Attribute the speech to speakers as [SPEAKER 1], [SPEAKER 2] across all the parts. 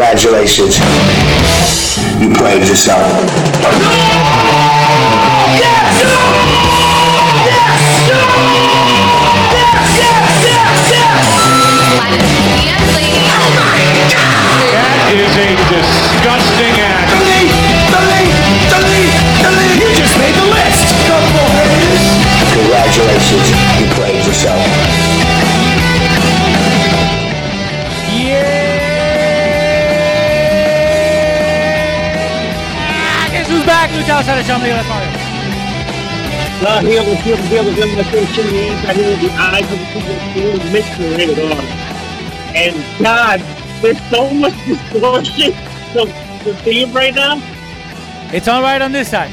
[SPEAKER 1] Congratulations. You played yourself. No! Yes! No! Yes! No! Yes! Yes! Yes! Yes!
[SPEAKER 2] That is a disgusting act.
[SPEAKER 3] Delete! Delete! Delete! Delete! You just made the list!
[SPEAKER 1] Congratulations. You played yourself.
[SPEAKER 4] Who's back? Lucha Outsider Show. Amigo, that's Mario.
[SPEAKER 5] Here we feel the other them that they should be inside here with the eyes of the people who mix the on. And God, there's so much distortion to the theme right now.
[SPEAKER 4] It's all right on this side.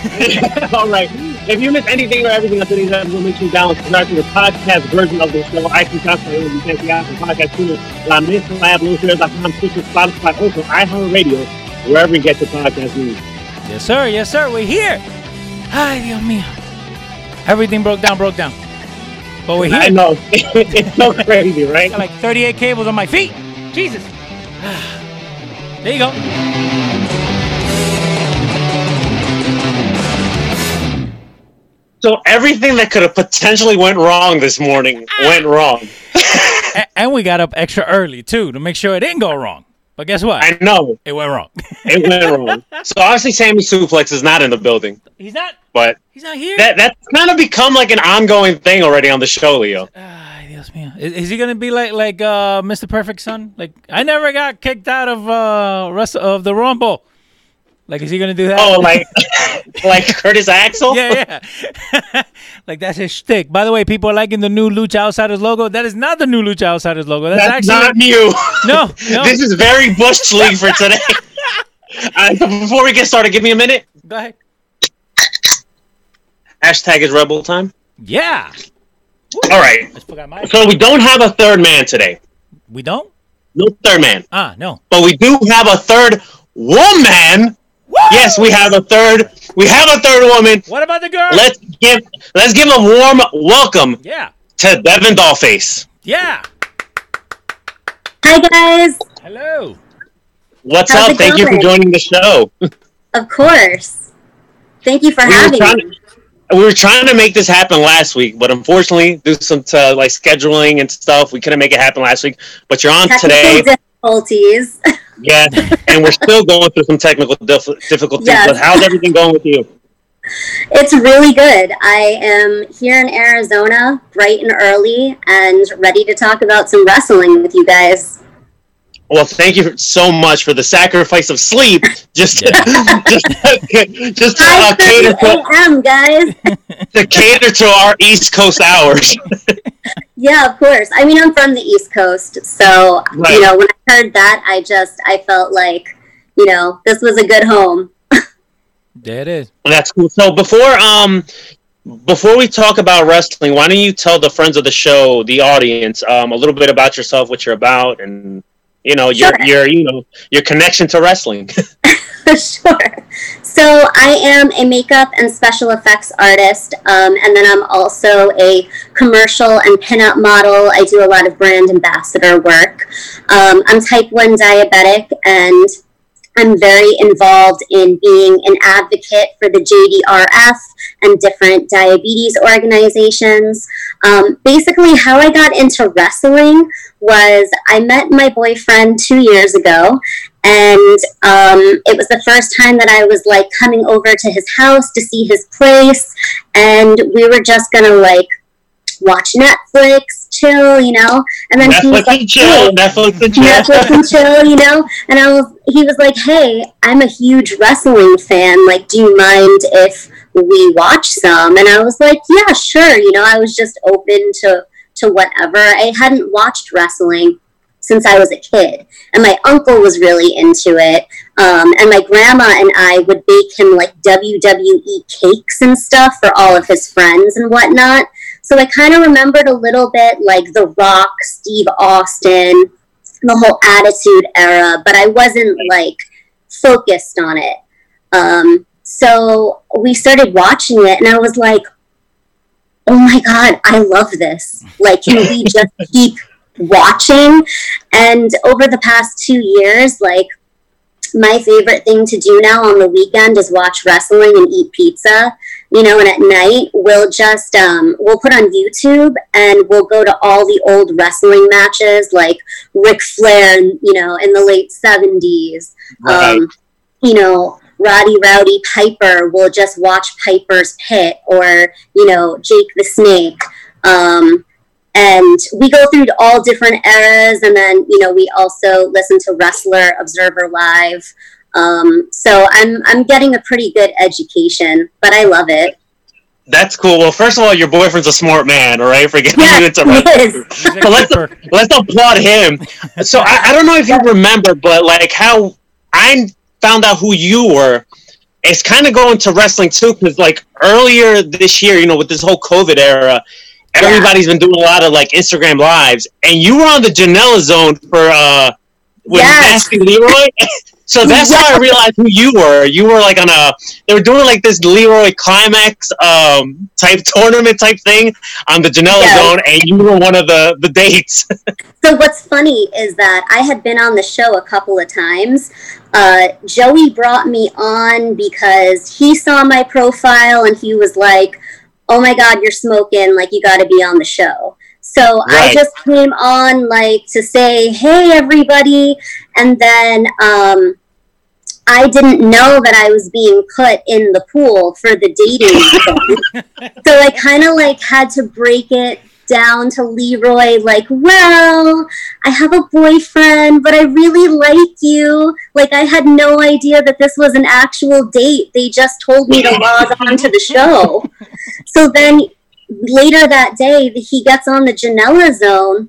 [SPEAKER 5] All right. If you miss anything or everything on today's episode, make sure you download subscribe to the podcast version of the show. iTunes, you can see out on the podcast tuner, La Mesa Lab, LoShares.com, Stitcher, Spotify, also iHeartRadio, wherever you get your podcast news.
[SPEAKER 4] Yes, sir. Yes, sir. We're here. Ay, Dios mío. Everything broke down, broke down. But we're here.
[SPEAKER 5] I know. it's so crazy, right?
[SPEAKER 4] Got like 38 cables on my feet. Jesus. There you go.
[SPEAKER 5] So everything that could have potentially went wrong this morning went wrong.
[SPEAKER 4] And we got up extra early, too, to make sure it didn't go wrong. But guess what?
[SPEAKER 5] I know
[SPEAKER 4] it went wrong.
[SPEAKER 5] it went wrong. So obviously, Sammy Suplex is not in the building,
[SPEAKER 4] He's not.
[SPEAKER 5] but
[SPEAKER 4] He's not here.
[SPEAKER 5] that that's kind of become like an ongoing thing already on the show, Leo.
[SPEAKER 4] Ay, Dios mío. Is, is he gonna be like like uh, Mr. Perfect Son? Like I never got kicked out of uh rest of the Rumble. Like is he gonna do that?
[SPEAKER 5] Oh, like like Curtis Axel.
[SPEAKER 4] yeah, yeah. like that's his shtick. By the way, people are liking the new Lucha Outsiders logo. That is not the new Lucha Outsiders logo. That's,
[SPEAKER 5] That's
[SPEAKER 4] actually
[SPEAKER 5] not new.
[SPEAKER 4] no, no.
[SPEAKER 5] this is very Bush League for today. Uh, before we get started, give me a minute.
[SPEAKER 4] Go ahead.
[SPEAKER 5] Hashtag is Rebel time.
[SPEAKER 4] Yeah.
[SPEAKER 5] All right.
[SPEAKER 4] I just forgot my.
[SPEAKER 5] So we don't have a third man today.
[SPEAKER 4] We don't.
[SPEAKER 5] No third man,
[SPEAKER 4] Ah, no.
[SPEAKER 5] but we do have a third woman. Yes, we have a third. We have a third woman.
[SPEAKER 4] What about the girl?
[SPEAKER 5] Let's give let's give a warm welcome
[SPEAKER 4] yeah.
[SPEAKER 5] to Devin Dollface.
[SPEAKER 4] Yeah.
[SPEAKER 6] Hi guys.
[SPEAKER 4] Hello.
[SPEAKER 5] What's
[SPEAKER 6] How's
[SPEAKER 5] up?
[SPEAKER 6] it
[SPEAKER 5] Thank you for joining the show.
[SPEAKER 6] Of course. Thank you for
[SPEAKER 5] we
[SPEAKER 6] having
[SPEAKER 5] trying
[SPEAKER 6] me.
[SPEAKER 5] to, we were trying to make this happen last week, but unfortunately, due to some uh, like scheduling and stuff, we couldn't make it happen last week. But you're on today,
[SPEAKER 6] difficulties.
[SPEAKER 5] yeah, and we're still going through some technical dif- difficulties.
[SPEAKER 6] Yes.
[SPEAKER 5] But how's everything going with you?
[SPEAKER 6] it's really good. I am here in Arizona, bright and early, and ready to talk about some wrestling with you guys.
[SPEAKER 5] Well, thank you so much for the sacrifice of sleep, just to, just to, just to, uh, cater to,
[SPEAKER 6] a.m., guys.
[SPEAKER 5] to cater to our East Coast hours.
[SPEAKER 6] yeah, of course. I mean, I'm from the East Coast, so
[SPEAKER 5] Right.
[SPEAKER 6] you know, when I heard that, I just I felt like, you know, this was a good home.
[SPEAKER 4] There it is.
[SPEAKER 5] That's cool. So before um before we talk about wrestling, why don't you tell the friends of the show, the audience, um, a little bit about yourself, what you're about, and you know your
[SPEAKER 6] Sure.
[SPEAKER 5] your you know your connection to wrestling.
[SPEAKER 6] sure. So I am a makeup and special effects artist, um, and then I'm also a commercial and pinup model. I do a lot of brand ambassador work. Um, I'm type 1 diabetic, and I'm very involved in being an advocate for the JDRF and different diabetes organizations. Um, basically, how I got into wrestling was I met my boyfriend two years ago, and um, it was the first time that I was like coming over to his house to see his place, and we were just gonna like watch Netflix, chill, you know. And then he was like,
[SPEAKER 5] and chill,
[SPEAKER 6] "Hey,
[SPEAKER 5] Netflix and chill.
[SPEAKER 6] Netflix and chill, you know. And I was, he was like, "Hey, I'm a huge wrestling fan. Like, do you mind if we watch some?" And I was like, "Yeah, sure." You know, I was just open to to whatever. I hadn't watched wrestling since I was a kid, and my uncle was really into it. Um, and my grandma and I would bake him like WWE cakes and stuff for all of his friends and whatnot. So I kind of remembered a little bit like The Rock, Steve Austin, the whole Attitude Era, but I wasn't like focused on it. Um, so we started watching it, and I was like, oh my God, I love this. Like, can we just keep watching? And over the past two years, like, my favorite thing to do now on the weekend is watch wrestling and eat pizza. You know, and at night we'll just um, we'll put on YouTube and we'll go to all the old wrestling matches like Ric Flair, you know, in the late seventies.
[SPEAKER 5] Right.
[SPEAKER 6] Um, you know, Roddy Rowdy Piper. We'll just watch Piper's Pit or you know Jake the Snake. Um, and we go through all different eras and then you know we also listen to wrestling observer live um, so i'm i'm getting a pretty good education but i love it
[SPEAKER 5] That's cool. Well, first of all, your boyfriend's a smart man, all right? For getting
[SPEAKER 6] Yeah,
[SPEAKER 5] you into
[SPEAKER 6] he
[SPEAKER 5] wrestling.
[SPEAKER 6] is.
[SPEAKER 4] He's a
[SPEAKER 5] So let's let's applaud him. So I, I don't know if you remember, but like how I found out who you were. It's kind of going to wrestling too, because like earlier this year, you know, with this whole COVID era,
[SPEAKER 6] Yeah.
[SPEAKER 5] Everybody's been doing a lot of like Instagram lives, and you were on the Janela Zone for uh with
[SPEAKER 6] Yes.
[SPEAKER 5] Nasty Leroy. so that's how I realized who you were. You were like on a they were doing like this Leroy Climax um type tournament type thing on the Janela
[SPEAKER 6] Yes.
[SPEAKER 5] Zone, and you were one of the the dates.
[SPEAKER 6] So what's funny is that I had been on the show a couple of times. Uh, Joey brought me on because he saw my profile and he was like, "Oh my God, you're smoking! Like you got to be on the show." So I just came on like to say, "Hey, everybody," and then um, I didn't know that I was being put in the pool for the dating so I kind of like had to break it down to Leroy, like, well, I have a boyfriend, but I really like you. Like, I had no idea that this was an actual date. They just told me to log on to the show. So then later that day, he gets on the Janela zone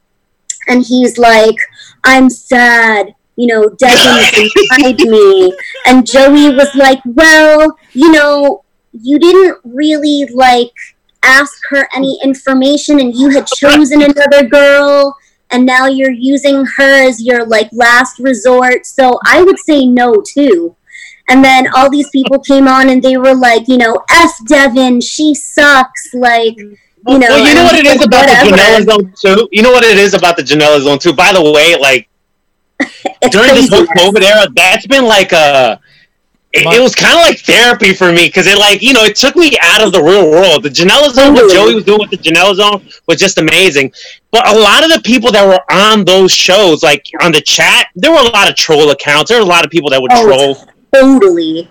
[SPEAKER 6] and he's like, I'm sad. You know, Devin denied me. And Joey was like, well, you know, you didn't really like ask her any information and you had chosen another girl and now you're using her as your like last resort so i would say no too and then all these people came on and they were like you know f devin she sucks like you know
[SPEAKER 5] well, you know what it is about the
[SPEAKER 6] whatever.
[SPEAKER 5] Janela Zone too. You know what it is about the Janela Zone too. By the way, like during this whole. COVID era, that's been like a. It, it was kind of like therapy for me because it like you know it took me out of the real world. The Janela Zone, what Joey was doing with the Janela Zone was just amazing. But a lot of the people that were on those shows, like on the chat, there were a lot of troll accounts. There were a lot of people that would
[SPEAKER 6] Oh,
[SPEAKER 5] troll.
[SPEAKER 6] totally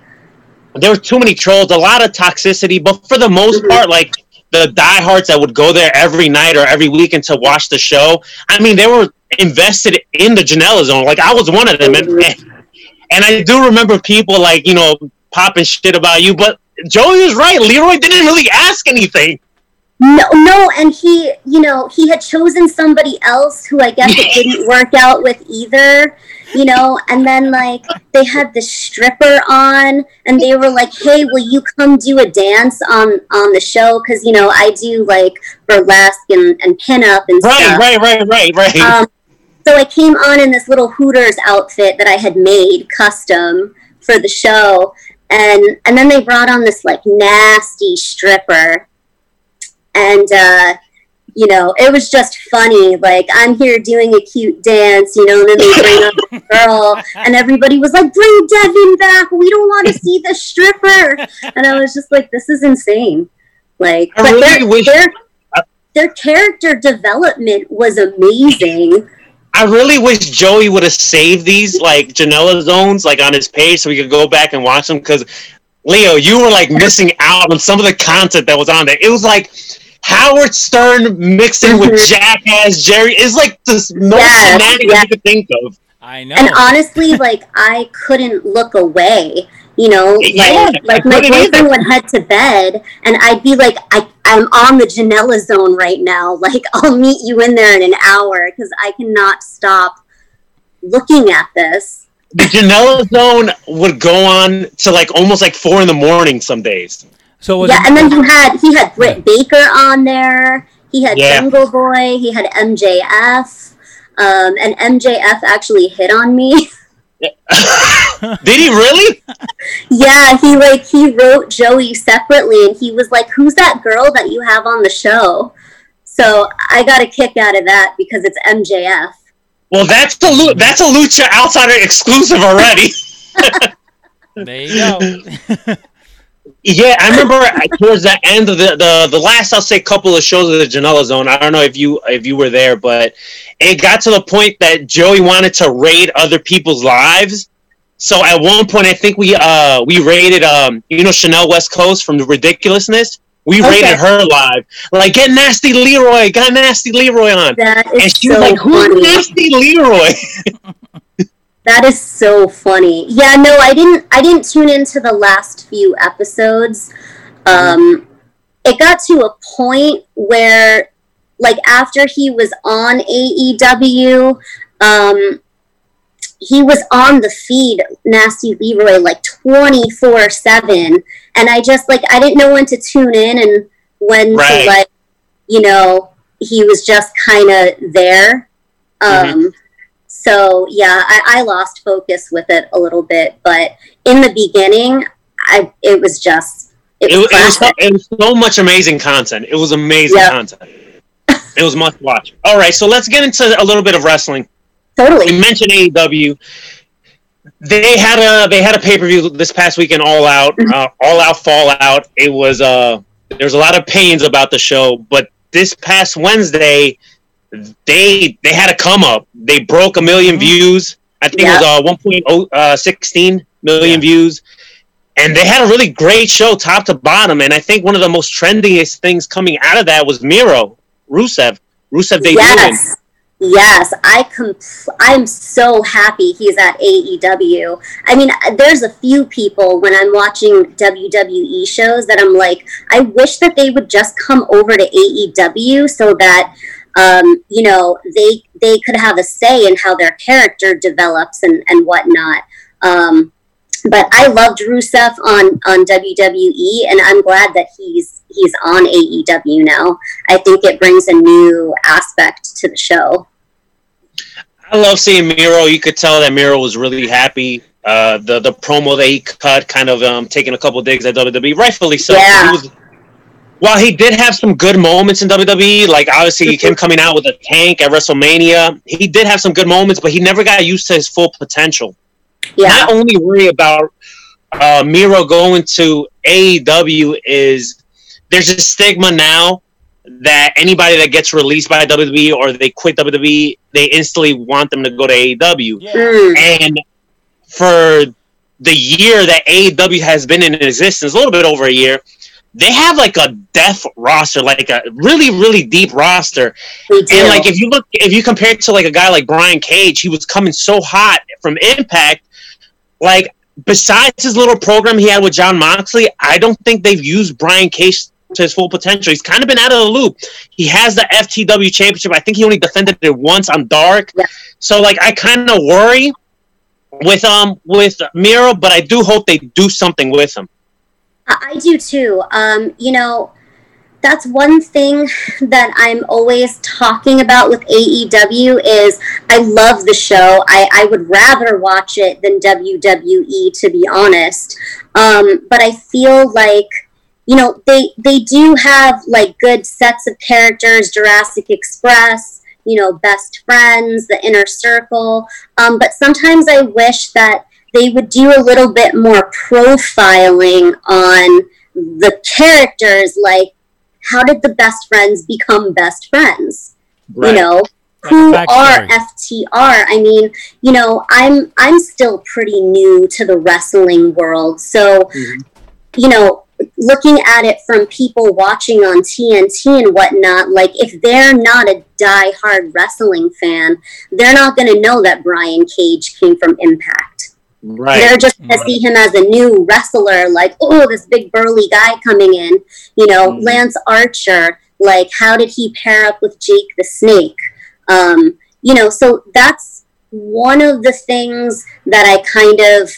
[SPEAKER 5] there were too many trolls, a lot of toxicity, but for the most
[SPEAKER 6] Mhm.
[SPEAKER 5] part, like the diehards that would go there every night or every weekend to watch the show, I mean, they were invested in the Janela Zone. Like I was one of them, and,
[SPEAKER 6] Mhm.
[SPEAKER 5] And I do remember people like you know popping shit about you, but Joey was right. Leroy didn't really ask anything.
[SPEAKER 6] No, no, and he, you know, he had chosen somebody else who I guess it didn't work out with either, you know, and then like they had the stripper on and they were like, "Hey, will you come do a dance on on the show cuz you know, I do like burlesque and and pinup and
[SPEAKER 5] Right,
[SPEAKER 6] stuff."
[SPEAKER 5] right, right, right, right.
[SPEAKER 6] Um, so I came on in this little Hooters outfit that I had made custom for the show, and and then they brought on this like nasty stripper, and uh, you know it was just funny. Like I'm here doing a cute dance, you know, and then they bring up the girl, and everybody was like, "Bring Devin back! We don't want to see the stripper!" And I was just like, "This is insane!" Like,
[SPEAKER 5] I
[SPEAKER 6] but
[SPEAKER 5] really
[SPEAKER 6] their,
[SPEAKER 5] wish-
[SPEAKER 6] their their character development was amazing.
[SPEAKER 5] I really wish Joey would have saved these like Janela zones like on his page so we could go back and watch them because Leo, you were like missing out on some of the content that was on there. It was like Howard Stern mixing with
[SPEAKER 6] Mhm.
[SPEAKER 5] Jackass Jerry. It's like this most
[SPEAKER 6] Yes,
[SPEAKER 5] shenanigans
[SPEAKER 6] yes.
[SPEAKER 5] you could think of.
[SPEAKER 4] I know.
[SPEAKER 6] And honestly, like I couldn't look away. You know,
[SPEAKER 5] Yeah,
[SPEAKER 6] like, like my boyfriend would head to bed, and I'd be like, I, I'm on the Janela zone right now. Like, I'll meet you in there in an hour because I cannot stop looking at this.
[SPEAKER 5] The Janela Zone would go on to like almost like four in the morning some days.
[SPEAKER 4] So was
[SPEAKER 6] yeah,
[SPEAKER 4] it,
[SPEAKER 6] and then you had he had Britt Baker on there. He had
[SPEAKER 5] Yeah.
[SPEAKER 6] Jungle Boy. He had MJF. Um, and MJF actually hit on me.
[SPEAKER 5] Did he really?
[SPEAKER 6] yeah, he like he wrote Joey separately, and he was like, "Who's that girl that you have on the show?" So I got a kick out of that because it's MJF.
[SPEAKER 5] Well, that's a that's a Lucha Outsider exclusive already.
[SPEAKER 4] there you go.
[SPEAKER 5] Yeah, I remember towards the end of the, the the last I'll say couple of shows of the Janela Zone. I don't know if you if you were there, but it got to the point that Joey wanted to raid other people's lives. So at one point, I think we uh we raided um you know Chanel West Coast from the Ridiculousness. We
[SPEAKER 6] Okay.
[SPEAKER 5] raided her live, like get nasty Leroy, got nasty Leroy on,
[SPEAKER 6] That
[SPEAKER 5] and she
[SPEAKER 6] so
[SPEAKER 5] was like, "Who's
[SPEAKER 6] funny.
[SPEAKER 5] nasty Leroy?"
[SPEAKER 6] That is so funny. Yeah, no, I didn't. I didn't tune into the last few episodes. Um, it got to a point where, like, after he was on AEW, um, he was on the feed, Nasty Leroy, like twenty four seven, and I just like I didn't know when to tune in and when
[SPEAKER 5] Right.
[SPEAKER 6] to like, you know, he was just kind of there. Um, so yeah, I, I lost focus with it a little bit, but in the beginning, I it was just it
[SPEAKER 5] it,
[SPEAKER 6] was,
[SPEAKER 5] was- it was so, it was so much amazing content. It was amazing
[SPEAKER 6] Yeah.
[SPEAKER 5] content. It was must watch. All right, so let's get into a little bit of wrestling.
[SPEAKER 6] totally.
[SPEAKER 5] We mentioned AEW. They had a they had a pay per view this past weekend, All Out, uh, All Out Fallout. It was uh there's a lot of pains about the show, but this past Wednesday, they they had a come up. They broke a 1000000 views. I think it was uh, 1.0 uh, 16 million
[SPEAKER 4] Yeah.
[SPEAKER 5] views. And they had a really great show, top to bottom. And I think one of the most trendiest things coming out of that was Miro, Rusev. Rusev debuting.
[SPEAKER 6] Yes. Yes, I compl- I'm so happy he's at AEW. I mean, there's a few people when I'm watching WWE shows that I'm like, I wish that they would just come over to AEW so that um, you know they they could have a say in how their character develops and and whatnot. Um, but I loved Rusev on on WWE, and I'm glad that he's he's on AEW now. I think it brings a new aspect to the show.
[SPEAKER 5] I love seeing Miro. You could tell that Miro was really happy. Uh, the the promo that he cut, kind of um, taking a couple digs at WWE, rightfully so.
[SPEAKER 6] Yeah.
[SPEAKER 5] He was, while he did have some good moments in WWE, like obviously him coming out with a tank at WrestleMania, he did have some good moments, but he never got used to his full potential.
[SPEAKER 6] Yeah,
[SPEAKER 5] My only worry about uh, Miro going to AEW is there's a stigma now that anybody that gets released by WWE or they quit WWE, they instantly want them to go to AEW.
[SPEAKER 6] Mm,
[SPEAKER 5] And for the year that AEW has been in existence, a little bit over a year, they have like a death roster, like a really, really deep roster. And like if you look, if you compare it to like a guy like Brian Cage, he was coming so hot from Impact. Like besides his little program he had with Jon Moxley, I don't think they've used Brian Cage to his full potential. He's kind of been out of the loop. He has the FTW championship. I think he only defended it once on Dark.
[SPEAKER 6] Yeah.
[SPEAKER 5] So like I kind of worry with um with Miro, but I do hope they do something with him.
[SPEAKER 6] I do too. Um, you know, that's one thing that I'm always talking about with AEW is I love the show. I, I would rather watch it than WWE, to be honest. Um, but I feel like you know they they do have like good sets of characters. Jurassic Express, you know, Best Friends, The Inner Circle. Um, but sometimes I wish that they would do a little bit more profiling on the characters like how did the best friends become best friends? You know who are ftr i mean you know i'm i'm still pretty new to the wrestling world so mm-hmm. you know looking at it from people watching on tnt and whatnot like if they're not a die-hard wrestling fan they're not going to know that brian cage came from impact
[SPEAKER 5] Right.
[SPEAKER 6] They're just going to see him as a new wrestler, like, oh, this big burly guy coming in. You know,
[SPEAKER 5] Mhm.
[SPEAKER 6] Lance Archer, like, how did he pair up with Jake the Snake? Um, you know, so that's one of the things that I kind of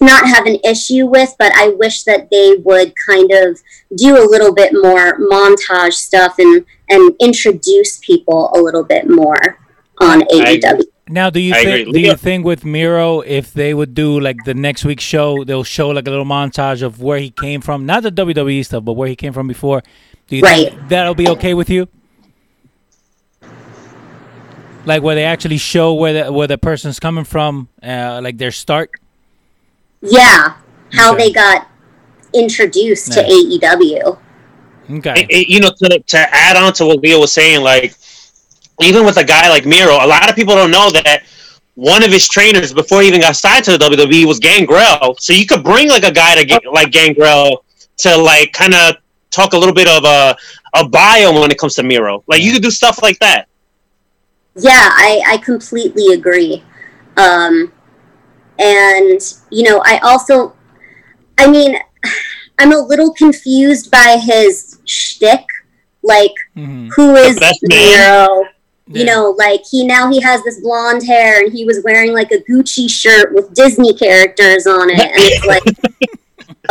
[SPEAKER 6] not have an issue with, but I wish that they would kind of do a little bit more montage stuff and and introduce people a little bit more on
[SPEAKER 5] I
[SPEAKER 6] AEW.
[SPEAKER 4] Now, do you
[SPEAKER 5] I
[SPEAKER 4] think?
[SPEAKER 5] agree.
[SPEAKER 4] Do you think with Miro, if they would do like the next week's show, they'll show like a little montage of where he came from, not the WWE stuff, but where he came from before? Do you
[SPEAKER 6] Right.
[SPEAKER 4] think that'll be okay with you? Like where they actually show where the where the person's coming from, uh, like their start.
[SPEAKER 6] Yeah, how
[SPEAKER 4] Okay.
[SPEAKER 6] they got introduced
[SPEAKER 4] Yeah.
[SPEAKER 6] to AEW.
[SPEAKER 4] Okay.
[SPEAKER 5] It- it- you know, to, to add on to what Leo was saying, like even with a guy like Miro, a lot of people don't know that one of his trainers before he even got signed to the WWE was Gangrel. So you could bring like a guy to get, like Gangrel to like kind of talk a little bit of a a bio when it comes to Miro. Like you could do stuff like that.
[SPEAKER 6] Yeah, I, I completely agree. Um, and, you know, I also, I mean, I'm a little confused by his shtick. Like,
[SPEAKER 4] Mhm.
[SPEAKER 6] who is
[SPEAKER 5] best
[SPEAKER 6] Miro? You know, like he now he has this blonde hair and he was wearing like a Gucci shirt with Disney characters on it, and it's like,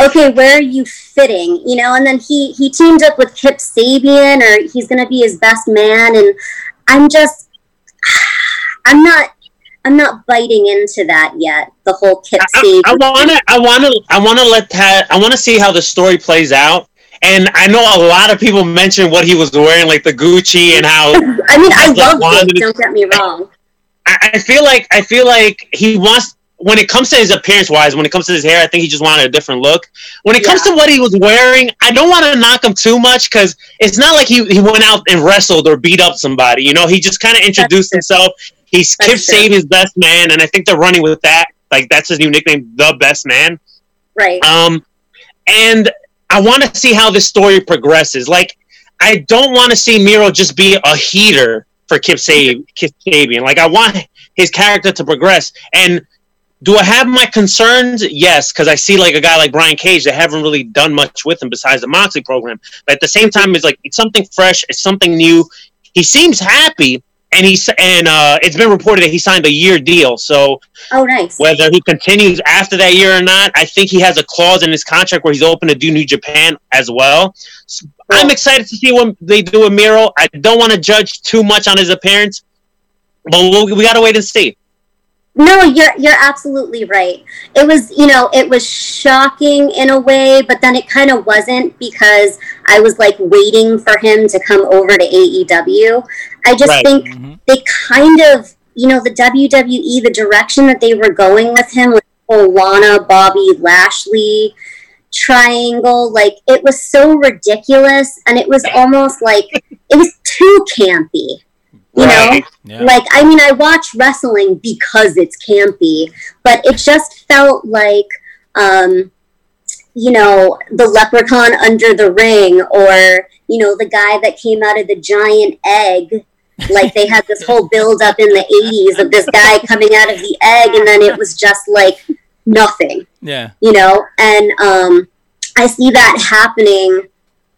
[SPEAKER 6] okay, where are you fitting? You know, and then he he teamed up with Kip Sabian, or he's gonna be his best man, and I'm just, I'm not, I'm not biting into that yet. The whole Kip
[SPEAKER 5] I,
[SPEAKER 6] Sabian.
[SPEAKER 5] I wanna, I wanna, I wanna let that. I wanna see how the story plays out. And I know a lot of people mentioned what he was wearing, like the Gucci, and how
[SPEAKER 6] I mean, I love
[SPEAKER 5] wanted
[SPEAKER 6] it. Don't get me wrong.
[SPEAKER 5] I, I feel like I feel like he wants when it comes to his appearance wise, when it comes to his hair, I think he just wanted a different look. When it comes to what he was wearing, I don't want to knock him too much because it's not like he, he went out and wrestled or beat up somebody. You know, he just kind of introduced
[SPEAKER 6] true.
[SPEAKER 5] himself. He's kept
[SPEAKER 6] saying.
[SPEAKER 5] Sabian's best man, and I think they're running with that. Like that's his new nickname, the best man.
[SPEAKER 6] Right.
[SPEAKER 5] Um, and I want to see how this story progresses. Like, I don't want to see Miro just be a heater for Kip, Sab- Kip Sabian. Like, I want his character to progress. And do I have my concerns? Yes, because I see like a guy like Brian Cage that haven't really done much with him besides the Moxley program. But at the same time, it's like it's something fresh, it's something new. He seems happy, and he's and uh, it's been reported that he signed a year deal. So
[SPEAKER 6] Oh, nice.
[SPEAKER 5] whether he continues after that year or not, I think he has a clause in his contract where he's open to do New Japan as well. So I'm excited to see what they do with Miro. I don't want to judge too much on his appearance, but we'll, we got to wait and see.
[SPEAKER 6] No, you're you're absolutely right. It was, you know, it was shocking in a way, but then it kind of wasn't because I was like waiting for him to come over to AEW. I just
[SPEAKER 5] Right.
[SPEAKER 6] think
[SPEAKER 4] Mhm.
[SPEAKER 6] they kind of, you know, the WWE, the direction that they were going with him with Lana, Bobby, Lashley triangle, like it was so ridiculous, and it was almost like it was too campy. You know,
[SPEAKER 4] Yeah.
[SPEAKER 6] like I mean, I watch wrestling because it's campy, but it just felt like, um, you know, the leprechaun under the ring, or you know, the guy that came out of the giant egg. Like they had this whole build up in the '80s of this guy coming out of the egg, and then it was just like nothing
[SPEAKER 4] yeah.
[SPEAKER 6] you know and um, i see that happening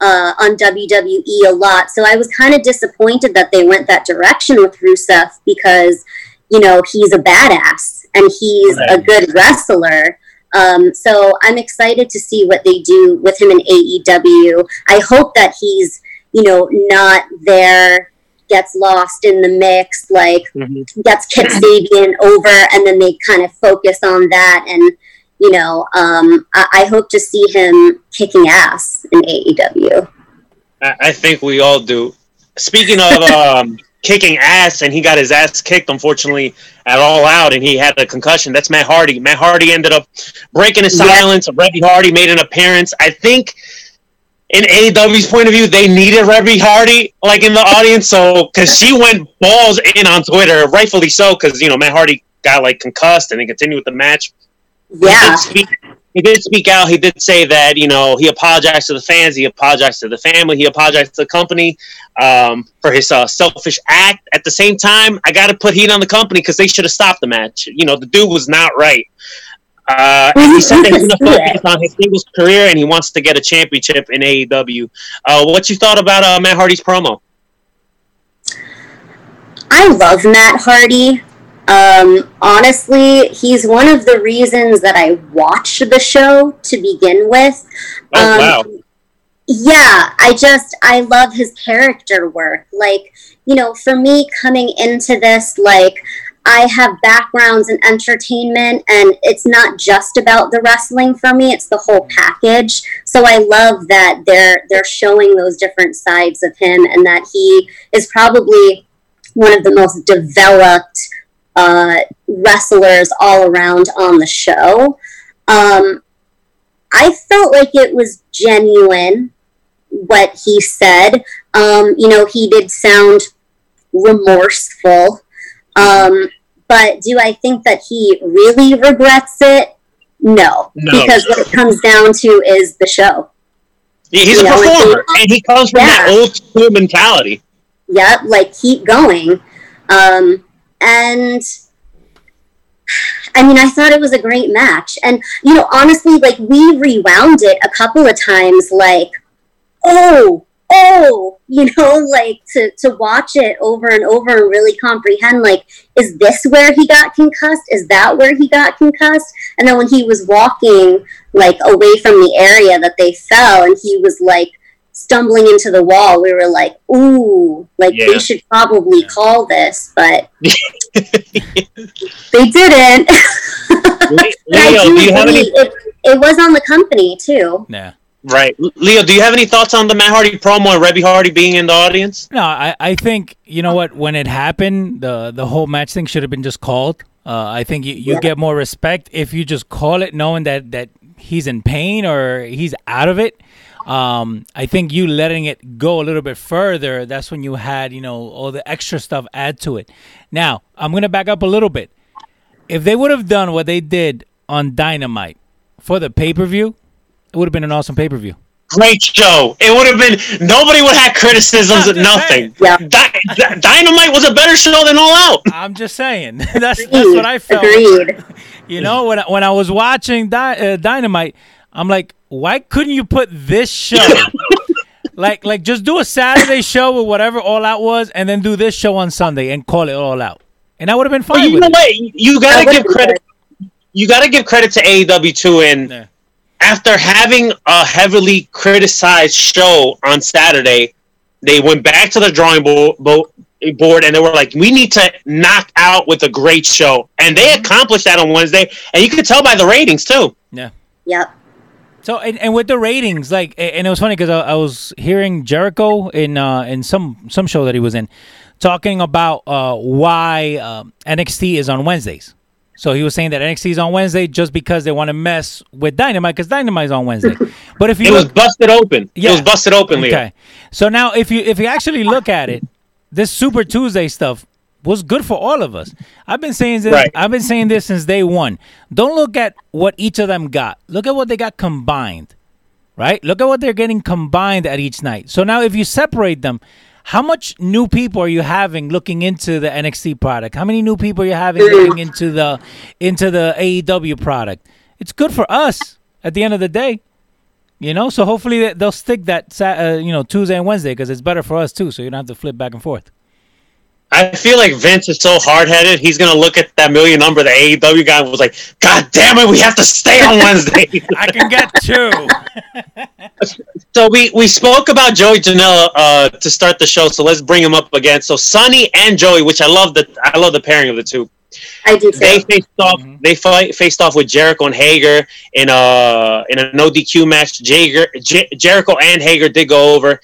[SPEAKER 6] uh, on wwe a lot so i was kind of disappointed that they went that direction with rusev because you know he's a badass and he's a good wrestler um, so i'm excited to see what they do with him in aew i hope that he's you know not there gets lost in the mix like
[SPEAKER 5] Mhm.
[SPEAKER 6] gets Kip Sabian over, and then they kind of focus on that. And you know, um, I, I hope to see him kicking ass in AEW.
[SPEAKER 5] I, I think we all do. Speaking of um, kicking ass, and he got his ass kicked, unfortunately, at All Out, and he had a concussion. That's Matt Hardy. Matt Hardy ended up breaking his
[SPEAKER 6] Yeah.
[SPEAKER 5] silence. Reby Hardy made an appearance. I think, in AEW's point of view, they needed Reby Hardy, like in the audience, so because she went balls in on Twitter, rightfully so, because you know Matt Hardy got like concussed, and he continued with the match. He
[SPEAKER 6] Yeah,
[SPEAKER 5] did, speak, he did speak out. He did say that you know he apologized to the fans, he apologized to the family, he apologized to the company um, for his uh, selfish act. At the same time, I got to put heat on the company because they should have stopped the match. You know, the dude was not right. Uh, and he said that he's going to focus on his singles career and he wants to get a championship in AEW. Uh, what you thought about uh, Matt Hardy's promo?
[SPEAKER 6] I love Matt Hardy. Um, honestly, he's one of the reasons that I watched the show to begin with.
[SPEAKER 5] Oh,
[SPEAKER 6] Um,
[SPEAKER 5] wow.
[SPEAKER 6] yeah i just i love his character work like you know for me coming into this like i have backgrounds in entertainment and it's not just about the wrestling for me it's the whole package so i love that they're they're showing those different sides of him and that he is probably one of the most developed uh, wrestlers all around on the show um, I felt like it was genuine what he said. Um, you know, he did sound remorseful. Um, but do I think that he really regrets it? No,
[SPEAKER 5] No.
[SPEAKER 6] because what it comes down to is the show.
[SPEAKER 5] He- He's a
[SPEAKER 6] You know, and
[SPEAKER 5] performer,
[SPEAKER 6] he-
[SPEAKER 5] and he comes from that old school mentality.
[SPEAKER 6] Yep, like keep going. Um, and I mean, I thought it was a great match. And, you know, honestly, like we rewound it a couple of times, like, oh, oh, you know, like to, to watch it over and over and really comprehend, like, is this where he got concussed? Is that where he got concussed? And then when he was walking, like, away from the area that they fell and he was like, stumbling into the wall, we were like, ooh, like
[SPEAKER 5] Yeah.
[SPEAKER 6] they should probably call this, but they didn't. But I
[SPEAKER 5] Leo, do you have any?
[SPEAKER 6] it, it was on the company too.
[SPEAKER 4] Yeah.
[SPEAKER 5] Right, Leo, do you have any thoughts on the Matt Hardy promo and Reby Hardy being in the audience?
[SPEAKER 4] No, I, I think you know what when it happened, the the whole match thing should have been just called. Uh, I think you, you
[SPEAKER 6] Yeah.
[SPEAKER 4] get more respect if you just call it, knowing that that he's in pain or he's out of it. Um, I think you letting it go a little bit further. That's when you had you know all the extra stuff add to it. Now I'm gonna back up a little bit. If they would have done what they did on Dynamite for the pay per view, it would have been an awesome pay per view.
[SPEAKER 5] Great show. It would have been nobody would have criticisms.
[SPEAKER 4] I'm
[SPEAKER 5] Nothing.
[SPEAKER 6] Yeah.
[SPEAKER 5] Di- Di- Dynamite was a better show than All Out.
[SPEAKER 4] I'm just saying. that's that's what I felt.
[SPEAKER 6] Agreed.
[SPEAKER 4] You know, when I, when I was watching Dy- uh, Dynamite, I'm like, why couldn't you put this show? like, like just do a Saturday show with whatever All Out was, and then do this show on Sunday and call it All Out, and I would have been
[SPEAKER 5] But
[SPEAKER 4] fine
[SPEAKER 5] you
[SPEAKER 4] with
[SPEAKER 5] know
[SPEAKER 4] it.
[SPEAKER 5] what? You gotta give
[SPEAKER 6] been
[SPEAKER 5] credit. You gotta give credit to AEW too. And
[SPEAKER 4] Yeah.
[SPEAKER 5] after having a heavily criticized show on Saturday, they went back to the drawing bo- bo- board and they were like, "We need to knock out with a great show," and they
[SPEAKER 4] Mm-hmm.
[SPEAKER 5] accomplished that on Wednesday. And you could tell by the ratings too.
[SPEAKER 4] Yeah.
[SPEAKER 6] Yep.
[SPEAKER 4] So and, and with the ratings, like, and it was funny because I, I was hearing Jericho in uh, in some some show that he was in, talking about uh, why um, NXT is on Wednesdays. So he was saying that NXT is on Wednesday just because they want to mess with Dynamite because Dynamite is on Wednesday. But if you
[SPEAKER 5] It was
[SPEAKER 4] look,
[SPEAKER 5] busted open.
[SPEAKER 4] Yeah.
[SPEAKER 5] It was busted open, Leo.
[SPEAKER 4] okay, so now if you if you actually look at it, this Super Tuesday stuff was good for all of us. I've been saying this.
[SPEAKER 5] Right.
[SPEAKER 4] I've been saying this since day one. Don't look at what each of them got. Look at what they got combined. Right. Look at what they're getting combined at each night. So now, if you separate them, how much new people are you having looking into the NXT product? How many new people are you having looking into the into the AEW product? It's good for us at the end of the day. You know, so hopefully they- they'll stick that uh, you know Tuesday and Wednesday because it's better for us too. So you don't have to flip back and forth.
[SPEAKER 5] I feel like Vince is so hard headed. He's gonna look at that million number the AEW guy was like, "God damn it, we have to stay on Wednesday."
[SPEAKER 4] I can get two.
[SPEAKER 5] so we we spoke about Joey Janela uh, to start the show. So let's bring him up again. So Sonny and Joey, which I love the I love the pairing of the two.
[SPEAKER 6] I do too.
[SPEAKER 5] They faced off. They fight, faced off with Jericho and Hager in a in a no DQ match. Jager, J- Jericho and Hager did go over.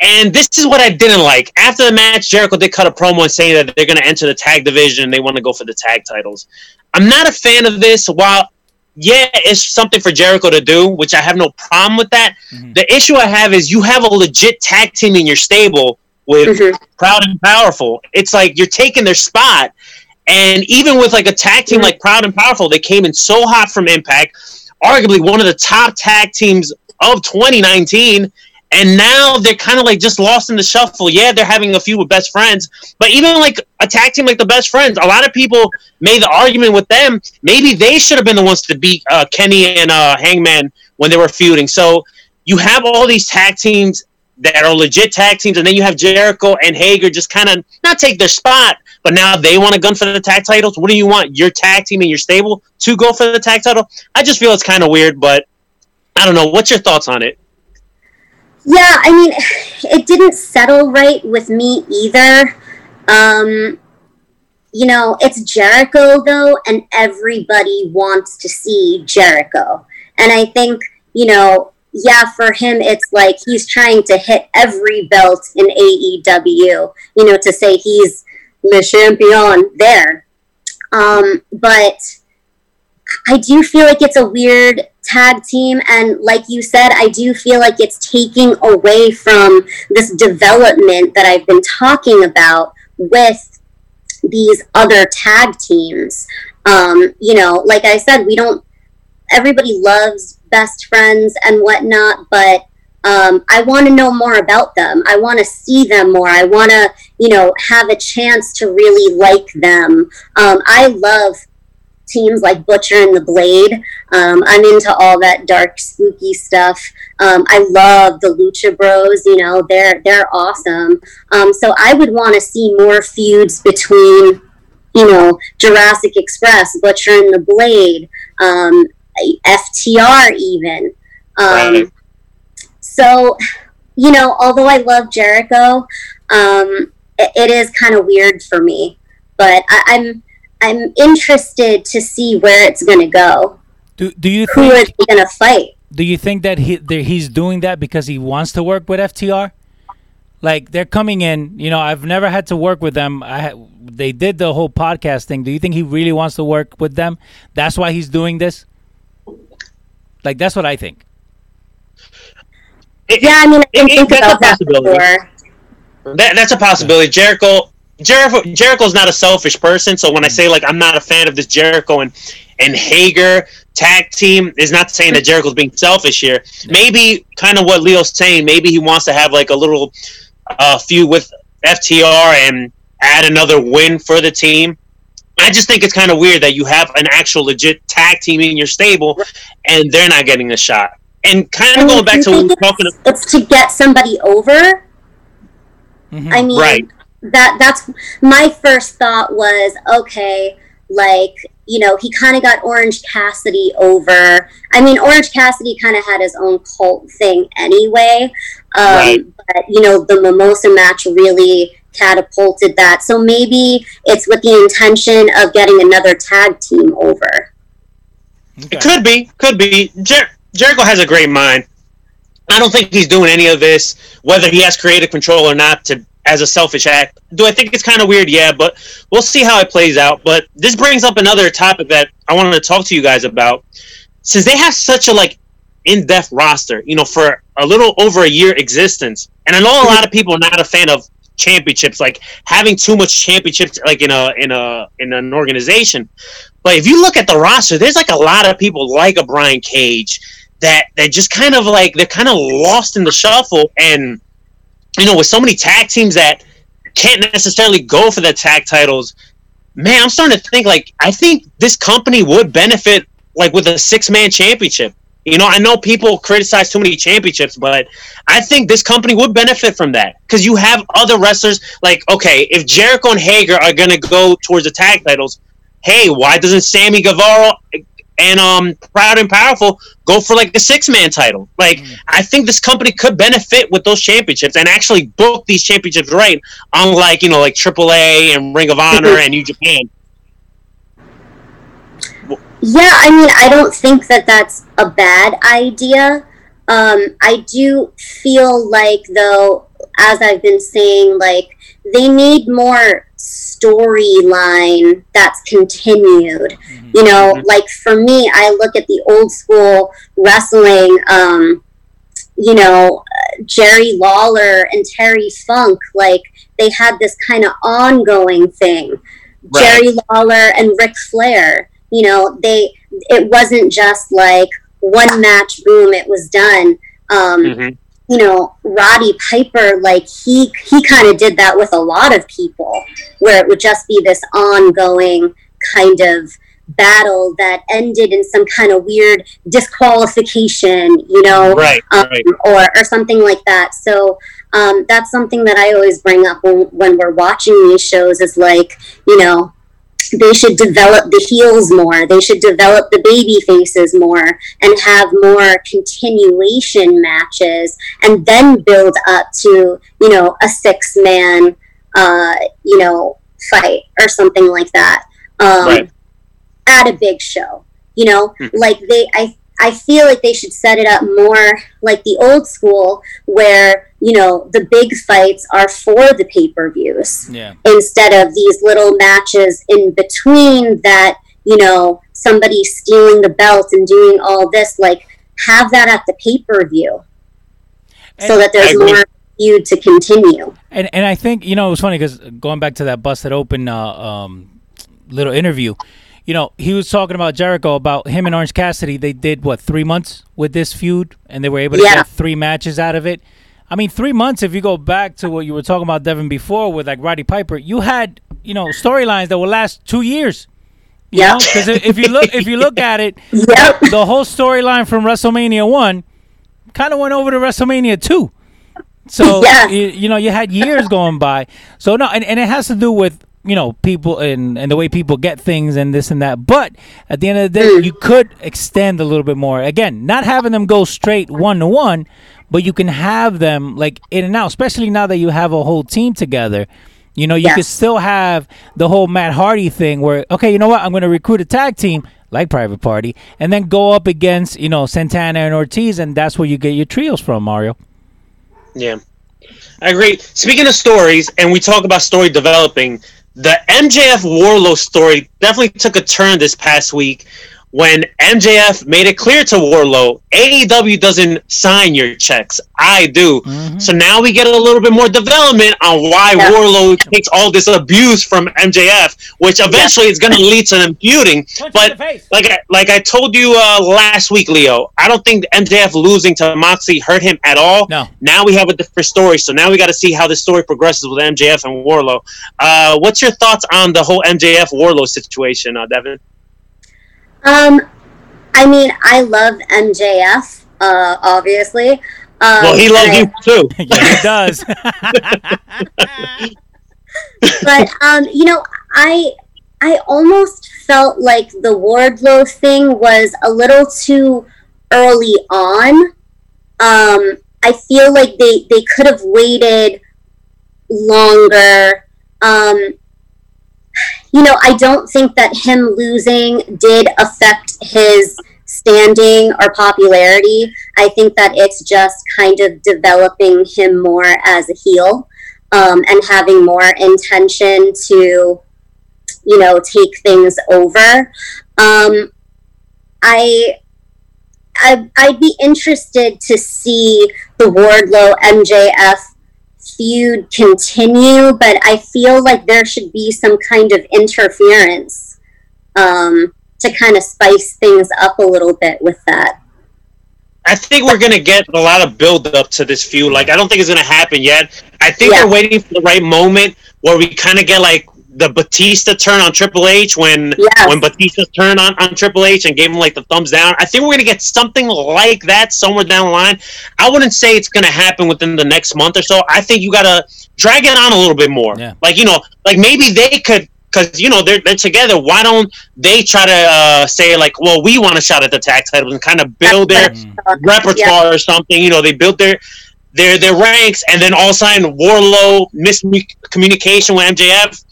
[SPEAKER 5] And this is what I didn't like. After the match, Jericho did cut a promo and saying that they're going to enter the tag division and they want to go for the tag titles. I'm not a fan of this. While yeah, it's something for Jericho to do, which I have no problem with that. The issue I have is you have a legit tag team in your stable with
[SPEAKER 6] Mhm.
[SPEAKER 5] Proud and Powerful. It's like you're taking their spot. And even with like a tag team like Proud and Powerful, they came in so hot from Impact, arguably one of the top tag teams of 2019, and now they're kind of like just lost in the shuffle. Yeah, they're having a few with best friends, but even like a tag team like the best friends, a lot of people made the argument with them. Maybe they should have been the ones to beat uh, Kenny and uh, Hangman when they were feuding. So you have all these tag teams that are legit tag teams, and then you have Jericho and Hager just kind of not take their spot, but now they want a gun for the tag titles. What do you want? Your tag team and your stable to go for the tag title? I just feel it's kind of weird, but I don't know. What's your thoughts on it?
[SPEAKER 6] Yeah, I mean, it didn't settle right with me either. Um, you know, it's Jericho though, and everybody wants to see Jericho. And I think, you know, yeah, for him, it's like he's trying to hit every belt in AEW, you know, to say he's the champion there. Um, but I do feel like it's a weird tag team. And like you said, I do feel like it's taking away from this development that I've been talking about with these other tag teams. Um, you know, like I said, we don't, everybody loves best friends and whatnot, but um, I want to know more about them. I want to see them more. I want to, you know, have a chance to really like them. Um, I love teams like Butcher and the Blade. Um, I'm into all that dark, spooky stuff. Um, I love the Lucha Bros. You know, they're they're awesome. Um, so I would want to see more feuds between, you know, Jurassic Express, Butcher and the Blade, um, FTR, even. Um,
[SPEAKER 5] Right.
[SPEAKER 6] So, you know, although I love Jericho, um, it, it is kind of weird for me. But I, I'm I'm interested to see where it's going to go.
[SPEAKER 4] Do do you
[SPEAKER 6] Who are
[SPEAKER 4] think
[SPEAKER 6] they going to fight?
[SPEAKER 4] do you think that he that he's doing that because he wants to work with FTR? Like they're coming in, you know. I've never had to work with them. I they did the whole podcast thing. Do you think he really wants to work with them? That's why he's doing this. Like that's what I think.
[SPEAKER 5] It-
[SPEAKER 6] Yeah, I mean, I
[SPEAKER 5] it-
[SPEAKER 6] didn't
[SPEAKER 5] it-
[SPEAKER 6] think
[SPEAKER 5] that's a possibility. That, that's a possibility. Jericho, Jericho, Jericho's not a selfish person. So when I say like I'm not a fan of this Jericho and and Hager tag team, is not saying that Jericho's being selfish here. Maybe kind of what Leo's saying. Maybe he wants to have like a little uh, feud with FTR and add another win for the team. I just think it's kind of weird that you have an actual legit tag team in your stable and they're not getting a shot. And kind
[SPEAKER 6] I
[SPEAKER 5] of
[SPEAKER 6] mean,
[SPEAKER 5] going back to what we
[SPEAKER 6] think
[SPEAKER 5] talking
[SPEAKER 6] it's, it's to get somebody over. I mean,
[SPEAKER 5] Right.
[SPEAKER 6] That that's my first thought was okay, like you know, he kind of got Orange Cassidy over. I mean, Orange Cassidy kind of had his own cult thing anyway, um,
[SPEAKER 5] Right.
[SPEAKER 6] but you know, the Mimosa match really catapulted that. So maybe it's with the intention of getting another tag team over.
[SPEAKER 5] It could be, could be. Jer- Jericho has a great mind. I don't think he's doing any of this, whether he has creative control or not, to as a selfish act. Do I think it's kind of weird? Yeah, but we'll see how it plays out. But this brings up another topic that I wanted to talk to you guys about. Since they have such a like in-depth roster, you know, for a little over a year existence, and I know a lot of people are not a fan of championships, like having too much championships, like in a in a in an organization. But if you look at the roster, there's like a lot of people like a Brian Cage that that just kind of like they're kind of lost in the shuffle, and you know, with so many tag teams that can't necessarily go for the tag titles. Man, I'm starting to think like I think this company would benefit like with a six man championship. You know, I know people criticize too many championships, but I think this company would benefit from that because you have other wrestlers. Like, okay, if Jericho and Hager are going to go towards the tag titles, hey, why doesn't Sammy Guevara and um Proud and Powerful go for like a six man title? Like, I think this company could benefit with those championships and actually book these championships right, unlike you know like AAA and Ring of Honor and New Japan.
[SPEAKER 6] Yeah, I mean, I don't think that that's a bad idea. Um, I do feel like, though, as I've been saying, like they need more storyline that's continued. You know, like for me, I look at the old school wrestling. Um, you know, uh, Jerry Lawler and Terry Funk, like they had this kind of ongoing thing.
[SPEAKER 5] Right.
[SPEAKER 6] Jerry Lawler and Ric Flair, you know, they it wasn't just like one match, boom, it was done. Um,
[SPEAKER 5] Mhm.
[SPEAKER 6] You know, Roddy Piper, like he he kind of did that with a lot of people, where it would just be this ongoing kind of battle that ended in some kind of weird disqualification, you know,
[SPEAKER 5] Right,
[SPEAKER 6] um,
[SPEAKER 5] right.
[SPEAKER 6] or or something like that. So um, that's something that I always bring up when when we're watching these shows is like, you know, they should develop the heels more. They should develop the baby faces more and have more continuation matches and then build up to, you know, a six man, uh, you know, fight or something like that. Um,
[SPEAKER 5] Right.
[SPEAKER 6] At a big show, you know, like they, I, I feel like they should set it up more like the old school where, you know, the big fights are for the pay per views
[SPEAKER 4] Yeah.
[SPEAKER 6] instead of these little matches in between that you know somebody stealing the belt and doing all this like have that at the pay-per-view so that there's more feud to continue
[SPEAKER 4] And and I think you know it was funny because going back to that busted open uh, um, little interview, you know he was talking about Jericho about him and Orange Cassidy. They did what three months with this feud, and they were able to
[SPEAKER 6] Yeah.
[SPEAKER 4] get three matches out of it. I mean, three months. If you go back to what you were talking about, Devin, before with like Roddy Piper, you had you know storylines that would last two years.
[SPEAKER 6] Yeah.
[SPEAKER 4] Because if you look if you look at it,
[SPEAKER 6] Yep.
[SPEAKER 4] the whole storyline from WrestleMania one kind of went over to WrestleMania two. So
[SPEAKER 6] Yeah.
[SPEAKER 4] you, you know you had years going by. So no, and, and it has to do with you know people and and the way people get things and this and that. But at the end of the day, you could extend a little bit more. Again, not having them go straight one to one, but you can have them like in and out. Especially now that you have a whole team together. You know, you
[SPEAKER 6] Yes.
[SPEAKER 4] could still have the whole Matt Hardy thing where, okay, you know what? I'm going to recruit a tag team like Private Party and then go up against, you know, Santana and Ortiz, and that's where you get your trios from, Mario.
[SPEAKER 5] Yeah, I agree. Speaking of stories, and we talk about story developing, the MJF Wardlow story definitely took a turn this past week when MJF made it clear to Wardlow, AEW doesn't sign your checks. I do. So now we get a little bit more development on why
[SPEAKER 6] Yeah.
[SPEAKER 5] Wardlow takes all this abuse from MJF, which eventually is going to lead to them feuding.
[SPEAKER 4] Punch
[SPEAKER 5] But like I, like I told you uh, last week, Leo, I don't think MJF losing to Moxley hurt him at all.
[SPEAKER 4] No.
[SPEAKER 5] Now we have a different story, so now we got to see how the story progresses with MJF and Wardlow. Uh, what's your thoughts on the whole MJF Wardlow situation, uh, Devin?
[SPEAKER 6] Um i mean i love mjf uh obviously um,
[SPEAKER 5] Well, he loves
[SPEAKER 6] I-
[SPEAKER 5] you too.
[SPEAKER 4] yeah, he does.
[SPEAKER 6] but um, you know, I I almost felt like the Wardlow thing was a little too early on. Um, I feel like they they could have waited longer. Um, you know, I don't think that him losing did affect his standing or popularity. I think that it's just kind of developing him more as a heel um, and having more intention to, you know, take things over. Um, I, I, I'd be interested to see the Wardlow MJF feud continue, but I feel like there should be some kind of interference um, to kind of spice things up a little bit with that.
[SPEAKER 5] I think we're gonna get a lot of build up to this feud. Like, I don't think it's gonna happen yet. I think
[SPEAKER 6] Yeah.
[SPEAKER 5] we're waiting for the right moment where we kind of get like the Batista turn on Triple H when
[SPEAKER 6] Yes.
[SPEAKER 5] when Batista's turn on, on Triple H and gave him like the thumbs down. I think we're gonna get something like that somewhere down the line. I wouldn't say it's gonna happen within the next month or so. I think you gotta drag it on a little bit more.
[SPEAKER 4] Yeah.
[SPEAKER 5] Like you know, like maybe they could. Because you know they're, they're together. Why don't they try to uh, say like, well, we want a shot at the tag title and kind of build their repertoire or something. You know, they built their their their ranks, and then all sign a sudden Wardlow miscommunication with MJF.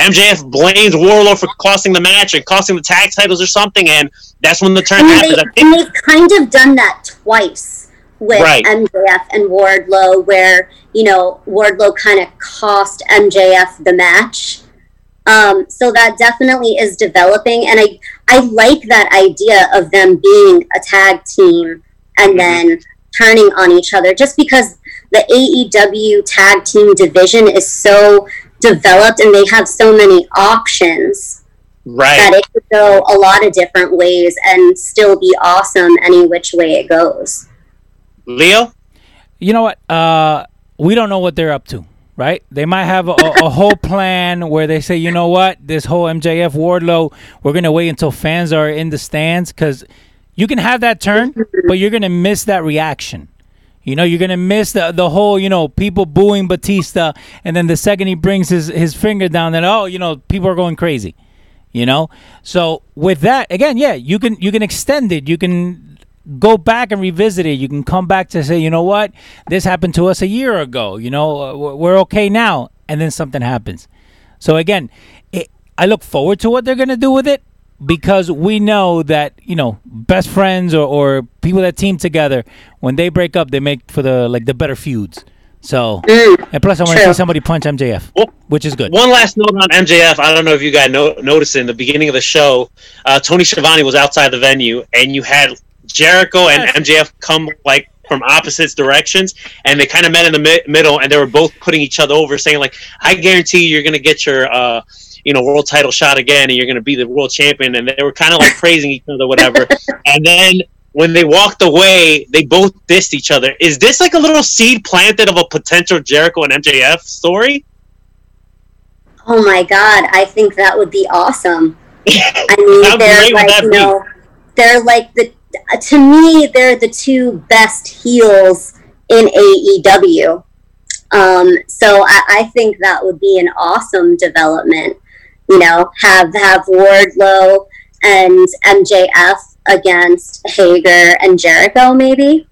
[SPEAKER 5] MJF blames Wardlow for costing the match and costing the tag titles or something, and that's when the turn
[SPEAKER 6] mean,
[SPEAKER 5] happens.
[SPEAKER 6] they,
[SPEAKER 5] I
[SPEAKER 6] and they've kind of done that twice with
[SPEAKER 5] Right.
[SPEAKER 6] MJF and Wardlow, where you know Wardlow kind of cost MJF the match. Um, so that definitely is developing, and I I like that idea of them being a tag team and then turning on each other, just because the AEW tag team division is so developed and they have so many options
[SPEAKER 5] right that
[SPEAKER 6] it could go a lot of different ways and still be awesome any which way it goes.
[SPEAKER 5] Leo,
[SPEAKER 4] You know what? Uh, we don't know what they're up to, right? They might have a, a whole plan where they say, you know what, this whole MJF Wardlow, we're gonna wait until fans are in the stands because you can have that turn, but you're gonna miss that reaction. You know, you're gonna miss the the whole, you know, people booing Batista, and then the second he brings his his finger down, then oh, you know, people are going crazy. You know, so with that, again, yeah, you can you can extend it. You can go back and revisit it. You can come back to say, you know what, this happened to us a year ago. You know, uh, we're okay now, and then something happens. So again, it, I look forward to what they're gonna do with it because we know that you know best friends or, or people that team together when they break up they make for the like the better feuds so and plus i want to see somebody punch mjf
[SPEAKER 5] Well,
[SPEAKER 4] which is good
[SPEAKER 5] One last note on MJF. I don't know if you guys know, noticed in the beginning of the show, uh, Tony Schiavone was outside the venue, and you had Jericho and MJF come like from opposite directions, and they kind of met in the mi- middle, and they were both putting each other over, saying like, "I guarantee you're going to get your." Uh, you know, world title shot again, and you're going to be the world champion. And they were kind of like praising each other, whatever. and then when they walked away, they both dissed each other. Is this like a little seed planted of a potential Jericho and MJF story?
[SPEAKER 6] Oh my god, I think that would be awesome. I mean, they're like
[SPEAKER 5] that
[SPEAKER 6] you know, they're like the to me they're the two best heels in AEW. Um, so I, I think that would be an awesome development. You know, have have Wardlow and MJF against Hager and Jericho, maybe.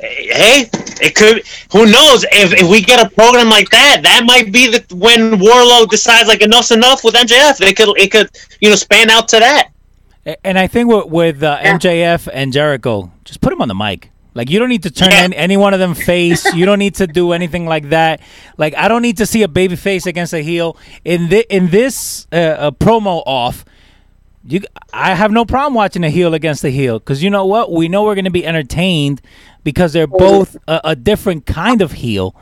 [SPEAKER 5] Hey, it could. Who knows? If, if we get a program like that, that might be the when Wardlow decides like enough's enough with MJF. It could it could you know span out to that.
[SPEAKER 4] And i think with, with uh, mjf and jericho just put them on the mic like you don't need to turn
[SPEAKER 5] Yeah.
[SPEAKER 4] any, any one of them face you don't need to do anything like that like i don't need to see a baby face against a heel in thi- in this uh, uh, promo off you I have no problem watching a heel against a heel because you know what we know we're going to be entertained because they're both a, a different kind of heel,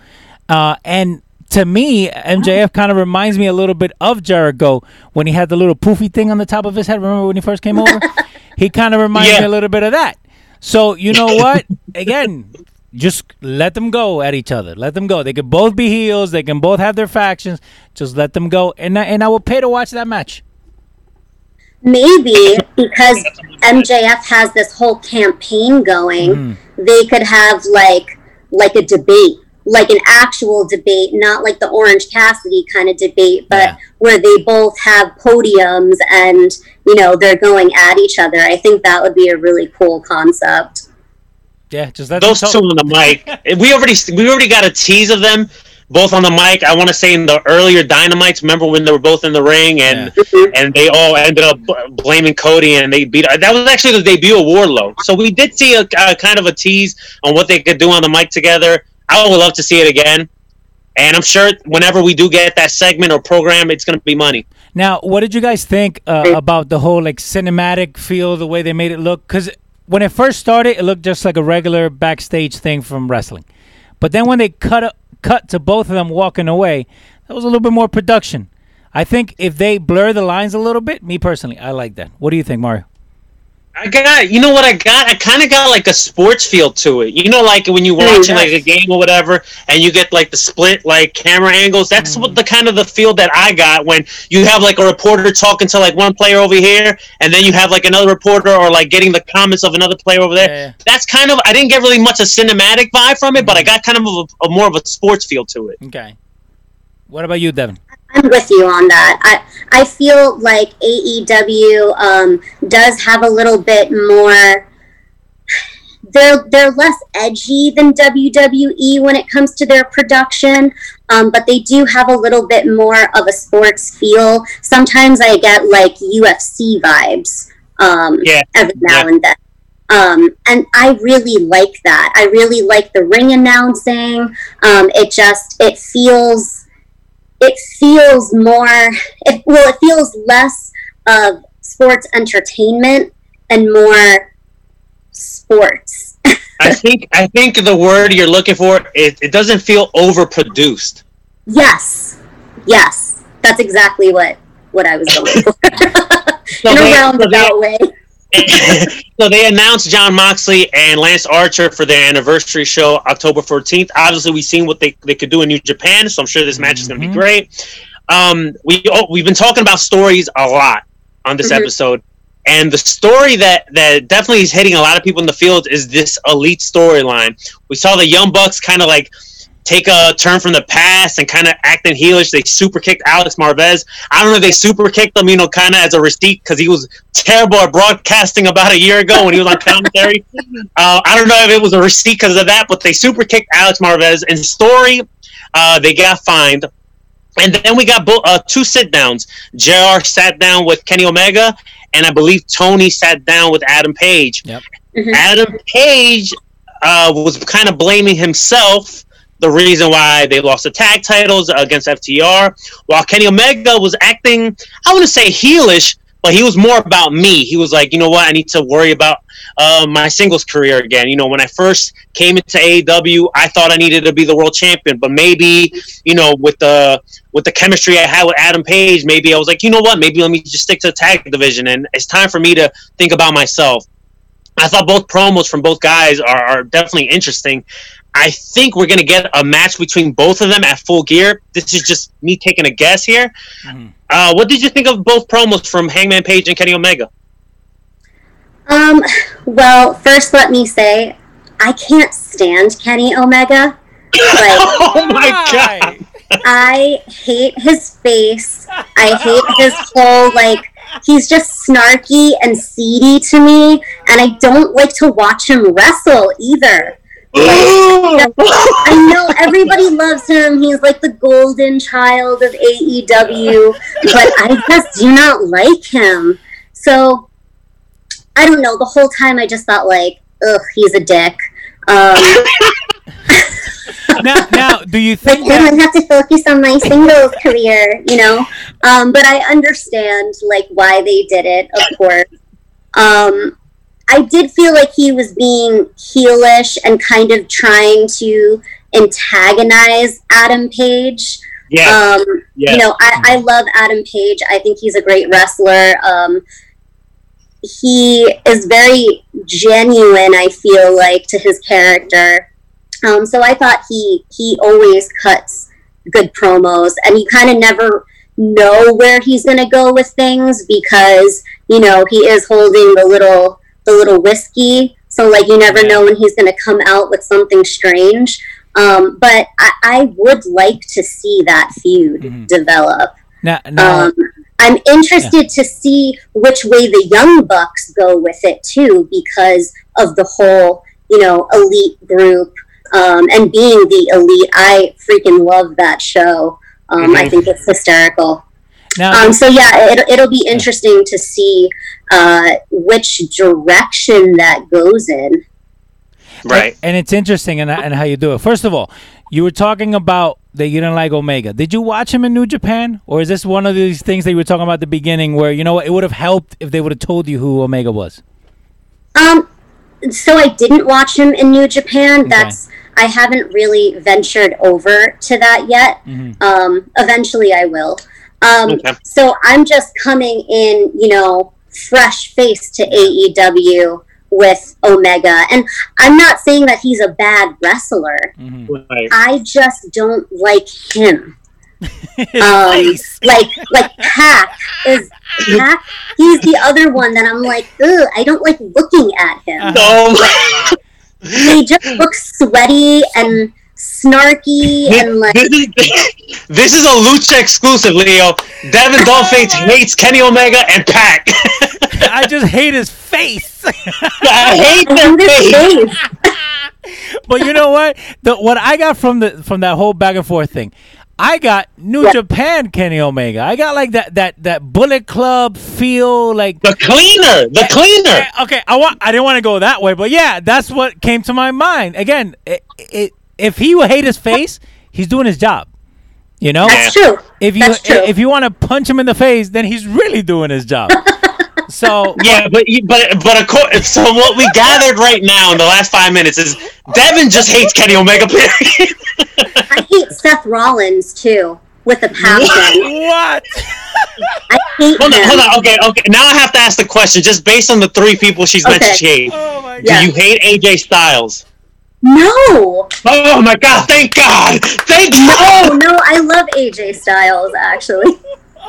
[SPEAKER 4] uh, and to me MJF kind of reminds me a little bit of Jericho when he had the little poofy thing on the top of his head. Remember when he first came over? he kind of reminds
[SPEAKER 5] Yeah.
[SPEAKER 4] me a little bit of that. So you know what? Again, just let them go at each other. Let them go. They can both be heels. They can both have their factions. Just let them go, and I, and I will pay to watch that match.
[SPEAKER 6] maybe because MJF has this whole campaign going, mm-hmm. they could have like like a debate, like an actual debate, not like the Orange Cassidy kind of debate, but
[SPEAKER 4] Yeah.
[SPEAKER 6] where they both have podiums and you know they're going at each other. I think that would be a really cool concept.
[SPEAKER 4] Yeah, just let
[SPEAKER 5] Those two on the mic. We already we already got a tease of them both on the mic. I want to say in the earlier Dynamites. Remember when they were both in the ring and mm-hmm. and they all ended up blaming Cody and they beat. That was actually the debut of Wardlow. So we did see a, a kind of a tease on what they could do on the mic together. I would love to see it again. And I'm sure whenever we do get that segment or program, it's going to be money.
[SPEAKER 4] Now, what did you guys think uh, about the whole like cinematic feel, the way they made it look? Because when it first started, it looked just like a regular backstage thing from wrestling. But then when they cut cut to both of them walking away, that was a little bit more production. I think if they blur the lines a little bit, me personally, I like that. What do you think, Mario?
[SPEAKER 5] I got, you know what I got? I kind of got like a sports feel to it. You know, like when you're
[SPEAKER 6] Mm,
[SPEAKER 5] watching like a game or whatever, and you get like the split like camera angles. That's
[SPEAKER 4] Mm.
[SPEAKER 5] what the kind of the feel that I got when you have like a reporter talking to like one player over here, and then you have like another reporter or like getting the comments of another player over there.
[SPEAKER 4] Yeah, yeah.
[SPEAKER 5] That's kind of I didn't get really much a cinematic vibe from it, but I got kind of a, a more of a sports feel to it.
[SPEAKER 4] Okay. What about you, Devin?
[SPEAKER 6] I'm with you on that. I I feel like AEW um, does have a little bit more. They're they're less edgy than WWE when it comes to their production, um, but they do have a little bit more of a sports feel. Sometimes I get like UFC vibes um,
[SPEAKER 5] Yeah,
[SPEAKER 6] every now
[SPEAKER 5] yeah.
[SPEAKER 6] and then. Um, and I really like that. I really like the ring announcing. Um, it just it feels it feels more it, well it feels less of sports entertainment and more sports.
[SPEAKER 5] I think I think the word you're looking for it, it doesn't feel overproduced.
[SPEAKER 6] yes. Yes. That's exactly what what i was going for.
[SPEAKER 5] So
[SPEAKER 6] in a
[SPEAKER 5] they- so they-
[SPEAKER 6] roundabout way
[SPEAKER 5] so they announced Jon Moxley and Lance Archer for their anniversary show October 14th. Obviously, we've seen what they, they could do in New Japan, so I'm sure this match is going to be great. Um, we oh, we've been talking about stories a lot on this
[SPEAKER 6] Mhm.
[SPEAKER 5] episode, and the story that that definitely is hitting a lot of people in the field is this elite storyline. We saw the Young Bucks kind of like take a turn from the past and kind of acting heelish. They super kicked Alex Marvez. I don't know if they super kicked him, you know, kind of as a receipt because he was terrible at broadcasting about a year ago when he was on commentary. uh, I don't know if it was a receipt because of that, but they super kicked Alex Marvez. In story, uh, they got fined. And then we got bo- uh, two sit downs. JR sat down with Kenny Omega, and I believe Tony sat down with Adam Page.
[SPEAKER 4] Yep.
[SPEAKER 6] Mhm.
[SPEAKER 5] Adam Page uh, was kind of blaming himself the reason why they lost the tag titles against FTR, while Kenny Omega was acting, I want to say heelish, but he was more about me. He was like, you know what, I need to worry about uh, my singles career again. You know, when I first came into AEW, I thought I needed to be the world champion, but maybe, you know, with the with the chemistry I had with Adam Page, maybe I was like, you know what, maybe let me just stick to the tag division, and it's time for me to think about myself. I thought both promos from both guys are, are definitely interesting. I think we're gonna get a match between both of them at full gear. This is just me taking a guess here.
[SPEAKER 4] Mhm.
[SPEAKER 5] Uh, what did you think of both promos from Hangman Page and Kenny Omega?
[SPEAKER 6] Um, well, first let me say, I can't stand Kenny Omega. Like,
[SPEAKER 5] oh my god!
[SPEAKER 6] I hate his face. I hate his whole like he's just snarky and seedy to me, and I don't like to watch him wrestle either. I know everybody loves him. He's like the golden child of AEW, but I just do not like him. So I don't know. The whole time I just thought like, ugh, he's a dick. Um,
[SPEAKER 4] now, now, do you
[SPEAKER 6] like
[SPEAKER 4] think
[SPEAKER 6] then I
[SPEAKER 4] that?
[SPEAKER 6] have to focus on my singles career, you know. Um, but I understand like why they did it, of course. Um, I did feel like he was being heelish and kind of trying to antagonize Adam Page.
[SPEAKER 5] Yeah,
[SPEAKER 6] Um,
[SPEAKER 5] yeah.
[SPEAKER 6] You know, I, I love Adam Page. I think he's a great wrestler. Um, he is very genuine. I feel like to his character. Um, so I thought he he always cuts good promos, and you kind of never know where he's going to go with things because you know he is holding the little the little whiskey. So like you never know when he's going to come out with something strange. Um, but I, I would like to see that feud
[SPEAKER 4] Mhm.
[SPEAKER 6] develop.
[SPEAKER 4] Now, now,
[SPEAKER 6] Um, I'm interested to see which way the Young Bucks go with it too, because of the whole, you know, elite group um, and being the elite. I freaking love that show. Um, I
[SPEAKER 5] Mhm.
[SPEAKER 6] think it's hysterical.
[SPEAKER 4] Now,
[SPEAKER 6] Um, so yeah, it, it'll be interesting to see uh, which direction that goes in.
[SPEAKER 5] right.
[SPEAKER 4] And it's interesting and and how you do it. First of all, you were talking about that you didn't like Omega. Did you watch him in New Japan, or is this one of these things that you were talking about at the beginning, where you know what, it would have helped if they would have told you who Omega was?
[SPEAKER 6] Um, so I didn't watch him in New Japan. That's I haven't really ventured over to that yet.
[SPEAKER 4] Mhm.
[SPEAKER 6] Um, eventually I will. Um,
[SPEAKER 5] Okay.
[SPEAKER 6] so I'm just coming in, you know, fresh face to AEW with Omega, and I'm not saying that he's a bad wrestler.
[SPEAKER 4] Mhm.
[SPEAKER 5] Right.
[SPEAKER 6] I just don't like him. um, like like Pac is Pac. He's the other one that I'm like, ugh, I don't like looking at him.
[SPEAKER 5] So
[SPEAKER 6] He just looks sweaty and snarky and like
[SPEAKER 5] this is this is a Lucha exclusive, Leo. Devin Dolphin hates Kenny Omega and Pac.
[SPEAKER 4] I just hate his face.
[SPEAKER 5] I hate
[SPEAKER 6] I
[SPEAKER 5] their face.
[SPEAKER 6] face.
[SPEAKER 4] but you know what? The what I got from the from that whole back and forth thing, I got New
[SPEAKER 6] Yeah.
[SPEAKER 4] Japan Kenny Omega. I got like that that that Bullet Club feel, like
[SPEAKER 5] The cleaner, the cleaner.
[SPEAKER 4] Okay, I want. I didn't want to go that way, but yeah, that's what came to my mind. Again, it, it, if he would hate his face, he's doing his job. You know,
[SPEAKER 6] That's true.
[SPEAKER 4] if you
[SPEAKER 6] That's true.
[SPEAKER 4] if you want to punch him in the face, then he's really doing his job. so
[SPEAKER 5] Yeah, but but but of course. So what we gathered right now in the last five minutes is Devin just hates Kenny Omega. Period.
[SPEAKER 6] I hate Seth Rollins too with a passion.
[SPEAKER 4] what?
[SPEAKER 6] I hate
[SPEAKER 5] Hold on,
[SPEAKER 6] him.
[SPEAKER 5] hold on. Okay, okay. Now I have to ask the question, just based on the three people she's
[SPEAKER 6] Okay.
[SPEAKER 5] mentioned. She hates.
[SPEAKER 4] Oh my
[SPEAKER 6] Yeah.
[SPEAKER 5] Do you hate AJ Styles?
[SPEAKER 6] No,
[SPEAKER 5] Oh my God! Thank God! Thank
[SPEAKER 6] no,
[SPEAKER 5] God!
[SPEAKER 6] no. I love AJ Styles actually.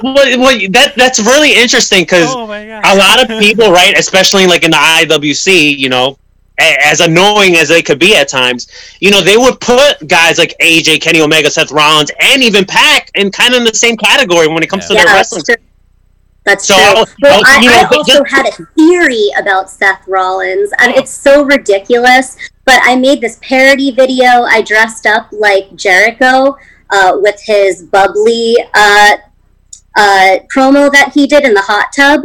[SPEAKER 5] Well, well, that that's really interesting because
[SPEAKER 4] Oh
[SPEAKER 5] a lot of people, right, especially like in the IWC, you know, a- as annoying as they could be at times, you know, they would put guys like AJ, Kenny Omega, Seth Rollins, and even Pac in kind of in the same category when it comes to
[SPEAKER 6] Yeah,
[SPEAKER 5] their
[SPEAKER 6] that's
[SPEAKER 5] wrestling.
[SPEAKER 6] That's
[SPEAKER 5] So,
[SPEAKER 6] true.
[SPEAKER 5] I-
[SPEAKER 6] Well,
[SPEAKER 5] I-
[SPEAKER 6] I,
[SPEAKER 5] you know,
[SPEAKER 6] I also had a theory about Seth Rollins, and it's so ridiculous. But I made this parody video. I dressed up like Jericho uh, with his bubbly uh, uh, promo that he did in the hot tub,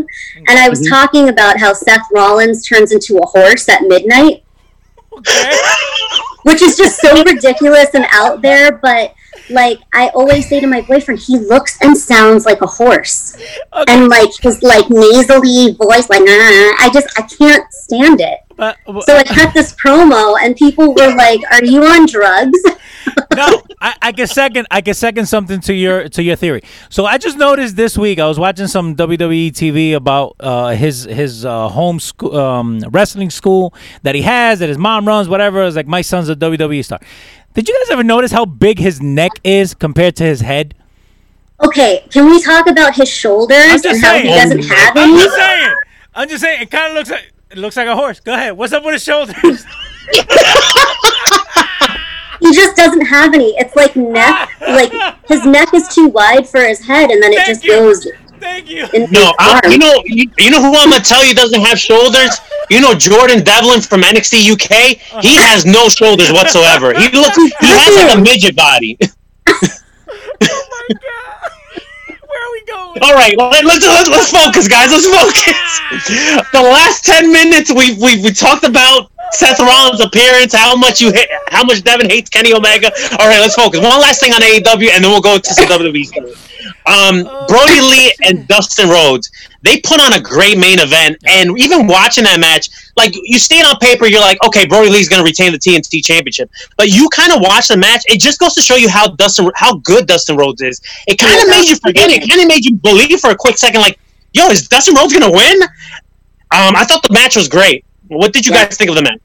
[SPEAKER 6] and I was
[SPEAKER 5] Mm-hmm.
[SPEAKER 6] talking about how Seth Rollins turns into a horse at midnight,
[SPEAKER 4] Okay.
[SPEAKER 6] which is just so ridiculous and out there. But like I always say to my boyfriend, he looks and sounds like a horse and like his like nasally voice, like nah, I just I can't stand it.
[SPEAKER 4] But,
[SPEAKER 6] So I cut this promo, and people were like, "Are you on drugs?"
[SPEAKER 4] no, I, I can second. I can second something to your to your theory. So I just noticed this week I was watching some WWE TV about uh, his his uh, home school um, wrestling school that he has that his mom runs. Whatever. It's like my son's a WWE star. Did you guys ever notice how big his neck is compared to his head?
[SPEAKER 6] Okay, can we talk about his shoulders and how he doesn't have any?
[SPEAKER 4] I'm just saying. I'm just saying. It kind of looks like it looks like a horse. Go ahead. What's up with his shoulders?
[SPEAKER 6] He just doesn't have any. It's like neck, like his neck is too wide for his head, and then it
[SPEAKER 4] Thank
[SPEAKER 6] just
[SPEAKER 4] you.
[SPEAKER 6] goes
[SPEAKER 4] Thank you.
[SPEAKER 5] No, I, you know, you, you know who I'm gonna tell you doesn't have shoulders. You know Jordan Devlin from NXT UK. He uh-huh. has no shoulders whatsoever. He looks, he has like a midget body.
[SPEAKER 4] Oh Where are we going?
[SPEAKER 5] All right, well, let's, let's let's focus, guys. Let's focus. The last ten minutes, we've we we talked about Seth Rollins' appearance, how much you hate, how much Devin hates Kenny Omega. All right, let's focus. One last thing on AEW, and then we'll go to some WWE stuff. Um, Brodie Lee and Dustin Rhodes, they put on a great main event, and even watching that match, like you see it on paper, you're like, okay, Brodie Lee's going to retain the TNT Championship, but you kind of watch the match. It just goes to show you how Dustin, how good Dustin Rhodes is. It kind of made you forget it. Kind of made you believe for a quick second, like, yo, is Dustin Rhodes going to win? Um, I thought the match was great. What did you
[SPEAKER 6] Yeah.
[SPEAKER 5] guys think of the match?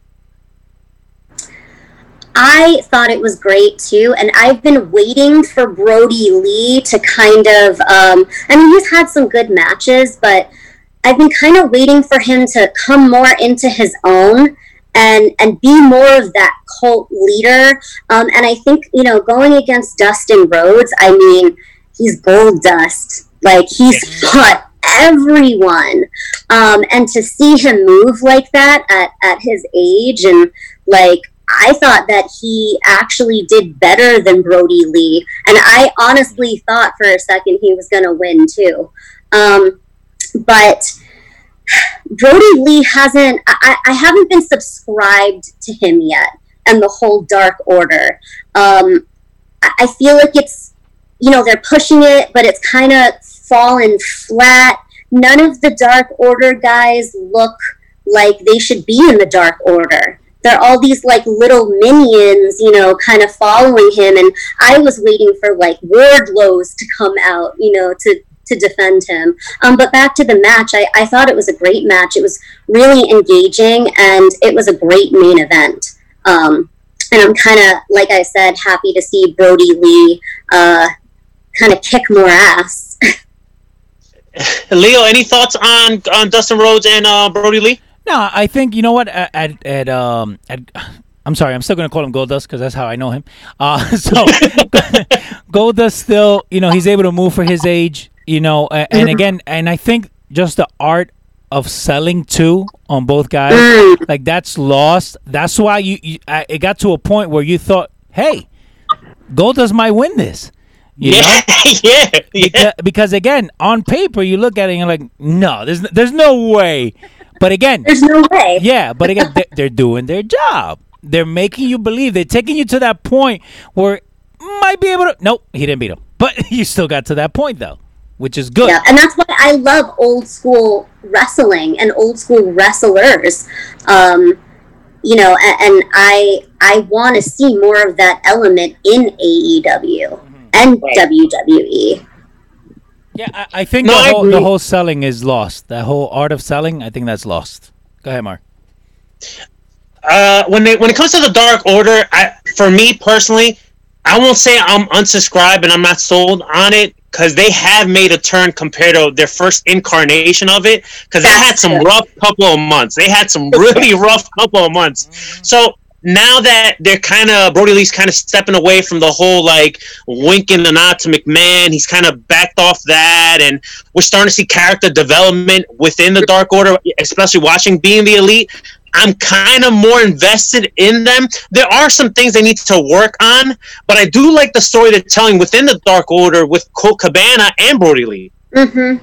[SPEAKER 6] I thought it was great too, and I've been waiting for Brodie Lee to kind of. Um, I mean, he's had some good matches, but I've been kind of waiting for him to come more into his own and and be more of that cult leader. Um, and I think you know, going against Dustin Rhodes, I mean, he's gold dust. Like he's fought everyone, um, and to see him move like that at at his age and like I thought that he actually did better than Brodie Lee, and I honestly thought for a second he was going to win too. Um, but Brodie Lee hasn't. I, I haven't been subscribed to him yet, and the whole Dark Order. Um, I, I feel like it's you know they're pushing it, but it's kind of fallen flat. None of the Dark Order guys look like they should be in the Dark Order they're all these like little minions, you know, kind of following him. And I was waiting for like Wardlows to come out, you know, to to defend him. Um, but back to the match, I, I thought it was a great match. It was really engaging, and it was a great main event. Um, and I'm kind of, like I said, happy to see Brodie Lee uh, kind of kick more ass.
[SPEAKER 5] Leo, any thoughts on on Dustin Rhodes and uh, Brodie Lee?
[SPEAKER 4] No, I think you know what at at, at um at. I'm sorry, I'm still gonna call him Goldust because that's how I know him. Uh, so Goldust still, you know, he's able to move for his age, you know, a- and again, and I think just the art of selling too on both guys, like that's lost. That's why you, you I, it got to a point where you thought, hey, Goldust might win this. You know?
[SPEAKER 5] Yeah, yeah, yeah.
[SPEAKER 4] Because, because again, on paper, you look at it and you're like, no, there's there's no way. But again,
[SPEAKER 6] There's no way.
[SPEAKER 4] yeah, but again, they- they're doing their job. They're making you believe. They're taking you to that point where might be able to. Nope, he didn't beat him, but you still got to that point though, which is good.
[SPEAKER 6] Yeah, and that's why I love old school wrestling and old school wrestlers. Um, you know, and, and I I want to see more of that element in AEW and
[SPEAKER 5] Right.
[SPEAKER 6] WWE.
[SPEAKER 4] Yeah, I, I think
[SPEAKER 5] No,
[SPEAKER 4] the
[SPEAKER 5] I
[SPEAKER 4] whole the whole selling is lost. The whole art of selling, I think that's lost. Go ahead, Mark.
[SPEAKER 5] Uh, when they when it comes to the Dark Order, I for me personally, I won't say I'm unsubscribed and I'm not sold on it because they have made a turn compared to their first incarnation of it. Because they had some rough couple of months. They had some really rough couple of months. So now that they're kind of Brodie Lee's kind of stepping away from the whole like winking the nod to McMahon, he's kind of backed off that, and we're starting to see character development within the Dark Order, especially watching Being the Elite. I'm kind of more invested in them. There are some things they need to work on, but I do like the story they're telling within the Dark Order with Colt Cabana and Brodie Lee.
[SPEAKER 6] hmm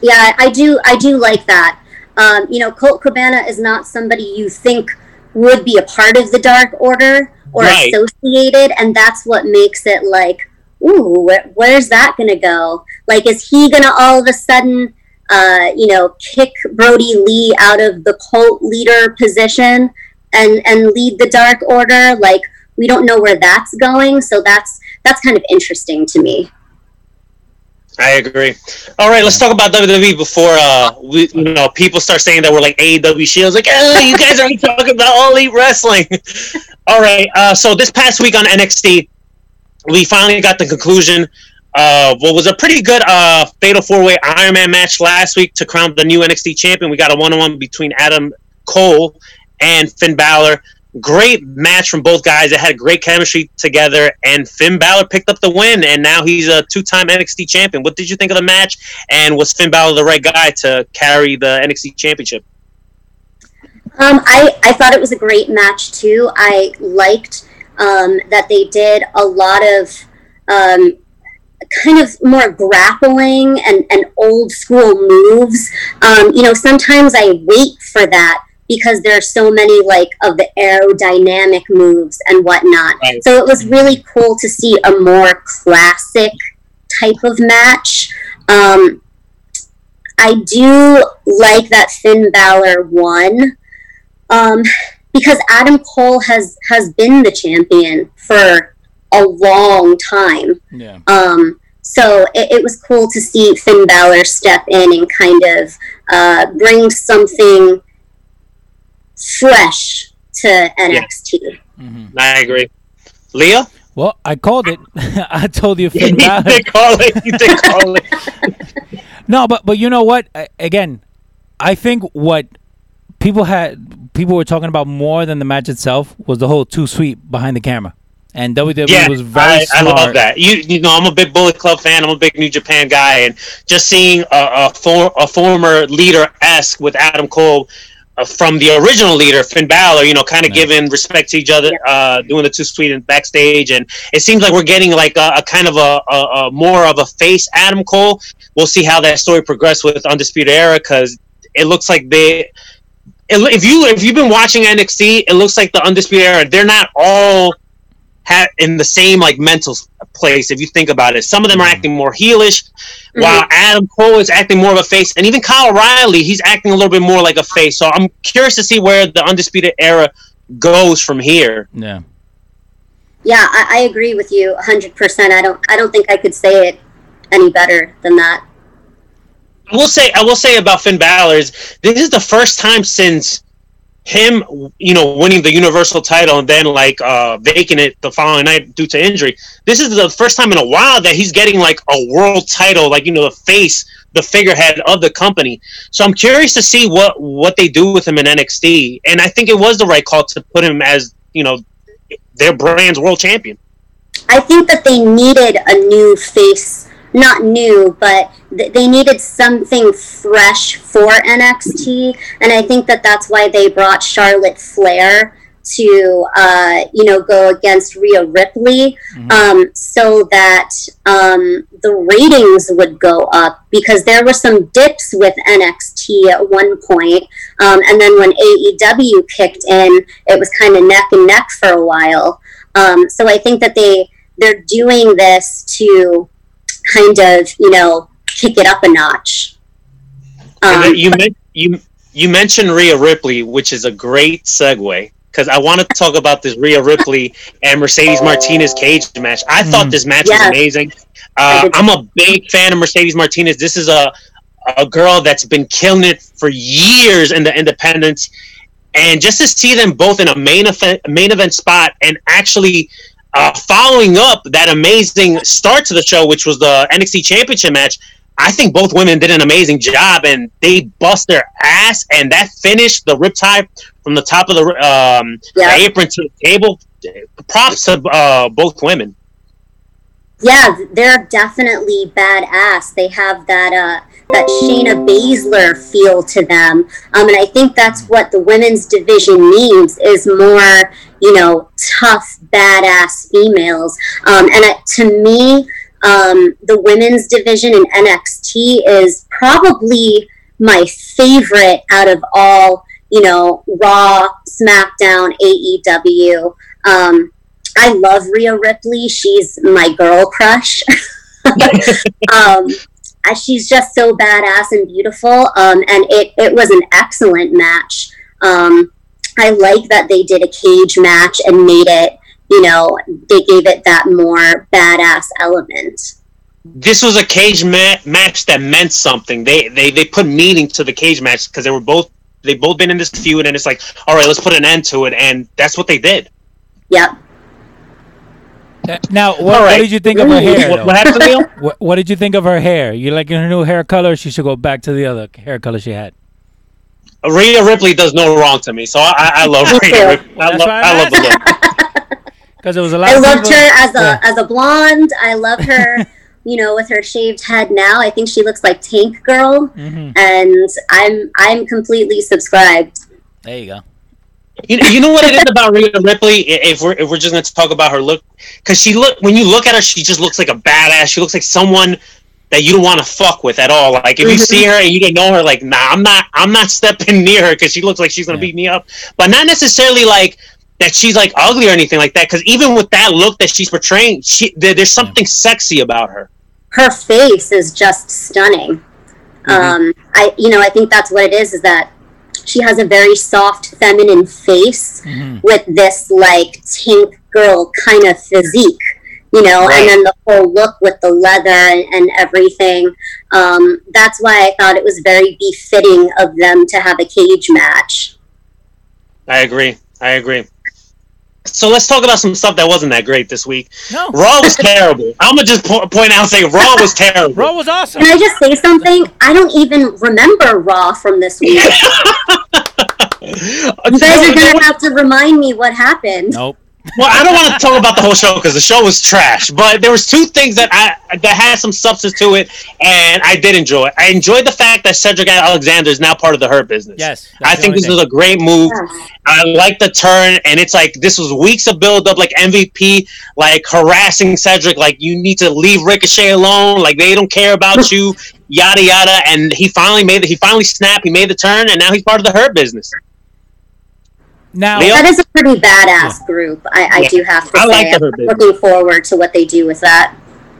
[SPEAKER 6] Yeah, I do. I do like that. Um, you know, Colt Cabana is not somebody you think would be a part of the Dark Order or
[SPEAKER 5] Right.
[SPEAKER 6] associated, and that's what makes it like, ooh, where, where's that gonna go? Like, is he gonna all of a sudden, uh, you know, kick Brodie Lee out of the cult leader position and and lead the Dark Order? Like, we don't know where that's going, so that's that's kind of interesting to me.
[SPEAKER 5] I agree. All right, let's talk about WWE before uh, we, you know, people start saying that we're like AEW Shields. Like, oh, you guys aren't talking about All Elite Wrestling. All right, uh, so this past week on NXT, we finally got the conclusion of what was a pretty good uh, Fatal Four Way Iron Man match last week to crown the new NXT champion. We got a one on one between Adam Cole and Finn Balor. Great match from both guys. They had great chemistry together, and Finn Balor picked up the win, and now he's a two-time NXT champion. What did you think of the match? And was Finn Balor the right guy to carry the NXT championship?
[SPEAKER 6] Um, I, I thought it was a great match too. I liked um, that they did a lot of um, kind of more grappling and, and old school moves. Um, you know, sometimes I wait for that because there are so many like of the aerodynamic moves and whatnot.
[SPEAKER 5] Right.
[SPEAKER 6] So it was really cool to see a more classic type of match. Um, I do like that Finn Balor won um, because Adam Cole has has been the champion for a long time.
[SPEAKER 4] Yeah.
[SPEAKER 6] Um, so it, it was cool to see Finn Balor step in and kind of uh, bring something fresh to NXT. Mm-hmm.
[SPEAKER 5] I agree. Leah,
[SPEAKER 4] Well, I called it. I told you
[SPEAKER 5] you
[SPEAKER 4] Finn Balor.
[SPEAKER 5] did call it. You did call it.
[SPEAKER 4] No, but but you know what? I- Again, I think what people had people were talking about more than the match itself was the whole too sweet behind the camera, and WWE
[SPEAKER 5] Yeah,
[SPEAKER 4] was very
[SPEAKER 5] I, I love that. You you know, I'm a big Bullet Club fan. I'm a big New Japan guy, and just seeing a a, for, a former leader esque with Adam Cole. Uh, from the original leader, Finn Balor, you know, kind of
[SPEAKER 4] Nice.
[SPEAKER 5] giving respect to each other, uh, doing the too sweet and backstage, and it seems like we're getting like a, a kind of a, a, a more of a face Adam Cole. We'll see how that story progresses with Undisputed Era because it looks like they it, if you if you've been watching NXT, it looks like the Undisputed Era. They're not all ha- in the same like mental place. If you think about it, some of them are mm-hmm. acting more heelish, mm-hmm. while Adam Cole is acting more of a face, and even Kyle O'Reilly, he's acting a little bit more like a face. So I'm curious to see where the Undisputed Era goes from here.
[SPEAKER 4] Yeah.
[SPEAKER 6] Yeah, I, I agree with you 100%. I don't I don't think I could say it any better than that.
[SPEAKER 5] I will say I will say about Finn Balor is this is the first time since him, you know, winning the Universal title and then like uh vacating it the following night due to injury. This is the first time in a while that he's getting like a world title, like you know, the face, the figurehead of the company. So I'm curious to see what what they do with him in NXT, and I think it was the right call to put him as you know their brand's world champion.
[SPEAKER 6] I think that they needed a new face, not new, but they needed something fresh for NXT, and I think that that's why they brought Charlotte Flair to, uh, you know, go against Rhea Ripley, um, so that um, the ratings would go up because there were some dips with NXT at one point, um, and then when AEW kicked in, it was kind of neck and neck for a while. Um, so I think that they they're doing this to kind of you know kick it up a notch. Um,
[SPEAKER 5] you men- you you mentioned Rhea Ripley, which is a great segue because I want to talk about this Rhea Ripley and Mercedes Martinez cage match. I thought this match
[SPEAKER 6] Yes.
[SPEAKER 5] was amazing. Uh, I'm a big fan of Mercedes Martinez. This is a a girl that's been killing it for years in the independents, and just to see them both in a main event main event spot and actually uh, following up that amazing start to the show, which was the NXT Championship match. I think both women did an amazing job, and they bust their ass. And that finish, the riptide from the top of the, um,
[SPEAKER 6] Yeah.
[SPEAKER 5] the apron to the table, props to uh, both women.
[SPEAKER 6] Yeah, they're definitely badass. They have that uh, that Shayna Baszler feel to them, um, and I think that's what the women's division needs is more, you know, tough, badass females. Um, and it, to me, um, the women's division in NXT is probably my favorite out of all, you know, Raw, SmackDown, AEW. Um, I love Rhea Ripley. She's my girl crush. um, she's just so badass and beautiful. Um, and it, it was an excellent match. Um, I like that they did a cage match and made it, you know, they gave it that more badass element.
[SPEAKER 5] This was a cage ma- match that meant something. They they they put meaning to the cage match because they were both they both been in this feud, and it's like, all right, let's put an end to it, and that's what they did.
[SPEAKER 6] Yep.
[SPEAKER 4] Now, what,
[SPEAKER 5] All
[SPEAKER 4] what did you think of her hair?
[SPEAKER 5] What, what happened, Leo?
[SPEAKER 4] What, what did you think of her hair? You liking her new hair color? She should go back to the other hair color she had.
[SPEAKER 5] Rhea Ripley does no wrong to me, so I, I I love
[SPEAKER 6] Me
[SPEAKER 5] Rhea. Ripley. I,
[SPEAKER 4] That's
[SPEAKER 5] love I
[SPEAKER 4] I
[SPEAKER 5] love the look.
[SPEAKER 4] Because it was a lot.
[SPEAKER 6] I
[SPEAKER 4] of
[SPEAKER 6] loved
[SPEAKER 4] people-
[SPEAKER 6] her as a
[SPEAKER 4] Yeah.
[SPEAKER 6] as a blonde. I love her, you know, with her shaved head now. I think she looks like Tank Girl,
[SPEAKER 4] Mhm.
[SPEAKER 6] and I'm I'm completely subscribed.
[SPEAKER 4] There you go.
[SPEAKER 5] You, you know what it is about Rhea Ripley? If we're if we're just going to talk about her look, because she look when you look at her, she just looks like a badass. She looks like someone that you don't want to fuck with at all. Like if you
[SPEAKER 6] Mhm.
[SPEAKER 5] see her and you didn't know her, like nah, I'm not I'm not stepping near her because she looks like she's going to
[SPEAKER 4] Yeah.
[SPEAKER 5] beat me up. But not necessarily like that she's like ugly or anything like that. Because even with that look that she's portraying, she there, there's something sexy about her.
[SPEAKER 6] Her face is just stunning. Um, I you know I think that's what it is. Is that she has a very soft, feminine face
[SPEAKER 4] Mhm.
[SPEAKER 6] with this like Tank Girl kind of physique. You know,
[SPEAKER 5] Right.
[SPEAKER 6] and then the whole look with the leather and, and everything. Um, that's why I thought it was very befitting of them to have a cage match.
[SPEAKER 5] I agree. I agree. So let's talk about some stuff that wasn't that great this week.
[SPEAKER 4] No,
[SPEAKER 5] Raw was terrible. I'm gonna just po- point out and say Raw was terrible.
[SPEAKER 4] Raw was awesome.
[SPEAKER 6] Can I just say something? I don't even remember Raw from this week. You guys are gonna have to remind me what happened.
[SPEAKER 4] Nope.
[SPEAKER 5] Well, I don't want to talk about the whole show because the show was trash. But there was two things that I that had some substance to it, and I did enjoy. I enjoyed the fact that Cedric Alexander is now part of the Hurt business.
[SPEAKER 4] Yes,
[SPEAKER 5] I think this was a great move.
[SPEAKER 6] Yes.
[SPEAKER 5] I like the turn, and it's like this was weeks of build up, like MVP, like harassing Cedric, like you need to leave Ricochet alone, like they don't care about you, yada yada. And he finally made it. He finally snapped. He made the turn, and now he's part of the Hurt business.
[SPEAKER 4] Now,
[SPEAKER 5] Leo?
[SPEAKER 6] That is a pretty badass group. I, I
[SPEAKER 5] Yeah.
[SPEAKER 6] do have to
[SPEAKER 5] I
[SPEAKER 6] say.
[SPEAKER 5] like
[SPEAKER 6] I'm
[SPEAKER 5] Hurt business.
[SPEAKER 6] looking forward to what they do with that.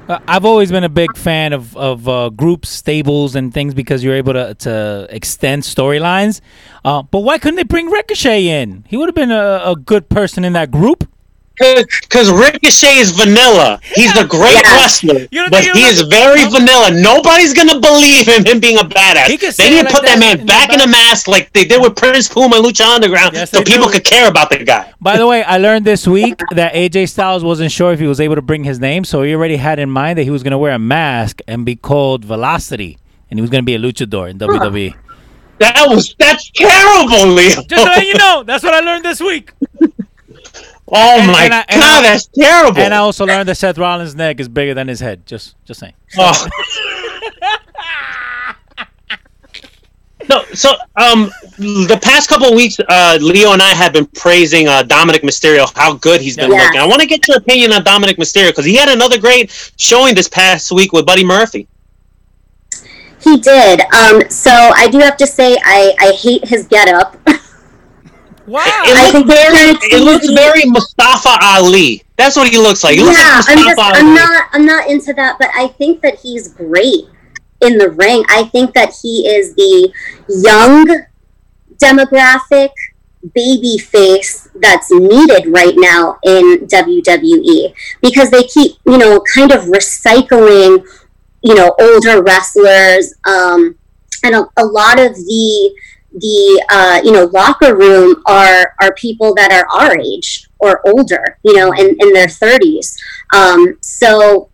[SPEAKER 4] Uh, I've always been a big fan of of uh, groups, stables, and things because you're able to to extend storylines. Uh, but why couldn't they bring Ricochet in? He would have been a, a good person in that group.
[SPEAKER 5] Because Ricochet is vanilla. He's a great
[SPEAKER 6] Yeah.
[SPEAKER 5] wrestler, but he
[SPEAKER 4] he
[SPEAKER 5] is very
[SPEAKER 4] no?
[SPEAKER 5] vanilla. Nobody's gonna believe him him being a badass. They
[SPEAKER 4] say
[SPEAKER 5] need
[SPEAKER 4] it
[SPEAKER 5] to
[SPEAKER 4] like
[SPEAKER 5] put that
[SPEAKER 4] that
[SPEAKER 5] man
[SPEAKER 4] in
[SPEAKER 5] back in a mask like they did with Prince Puma and Lucha Underground,
[SPEAKER 4] Yes,
[SPEAKER 5] so people
[SPEAKER 4] do.
[SPEAKER 5] could care about the guy.
[SPEAKER 4] By the way, I learned this week that AJ Styles wasn't sure if he was able to bring his name, so he already had in mind that he was going to wear a mask and be called Velocity, and he was going to be a luchador in WWE.
[SPEAKER 5] That was that's terrible, Leo.
[SPEAKER 4] Just to let you know, that's what I learned this week.
[SPEAKER 5] oh
[SPEAKER 4] And-
[SPEAKER 5] my
[SPEAKER 4] and I- and
[SPEAKER 5] god,
[SPEAKER 4] I-
[SPEAKER 5] that's terrible.
[SPEAKER 4] And I also learned that Seth Rollins' neck is bigger than his head. Just, just saying.
[SPEAKER 5] Oh. No, so um, the past couple of weeks, uh, Leo and I have been praising uh, Dominic Mysterio, how good he's been
[SPEAKER 6] Yeah.
[SPEAKER 5] looking. I want to get your opinion on Dominic Mysterio because he had another great showing this past week with Buddy Murphy.
[SPEAKER 6] He did. Um, so I do have to say I, I hate his getup.
[SPEAKER 4] Wow.
[SPEAKER 5] It
[SPEAKER 6] I
[SPEAKER 5] looks very, it looks very Mustafa Ali. That's what he looks like. He looks
[SPEAKER 6] yeah,
[SPEAKER 5] like
[SPEAKER 6] I'm just
[SPEAKER 5] Ali.
[SPEAKER 6] I'm not I'm not into that, but I think that he's great in the ring. I think that he is the young demographic baby face that's needed right now in WWE because they keep you know kind of recycling you know older wrestlers um, and a, a lot of the the uh, you know locker room are are people that are our age or older you know in, in their 30s um, so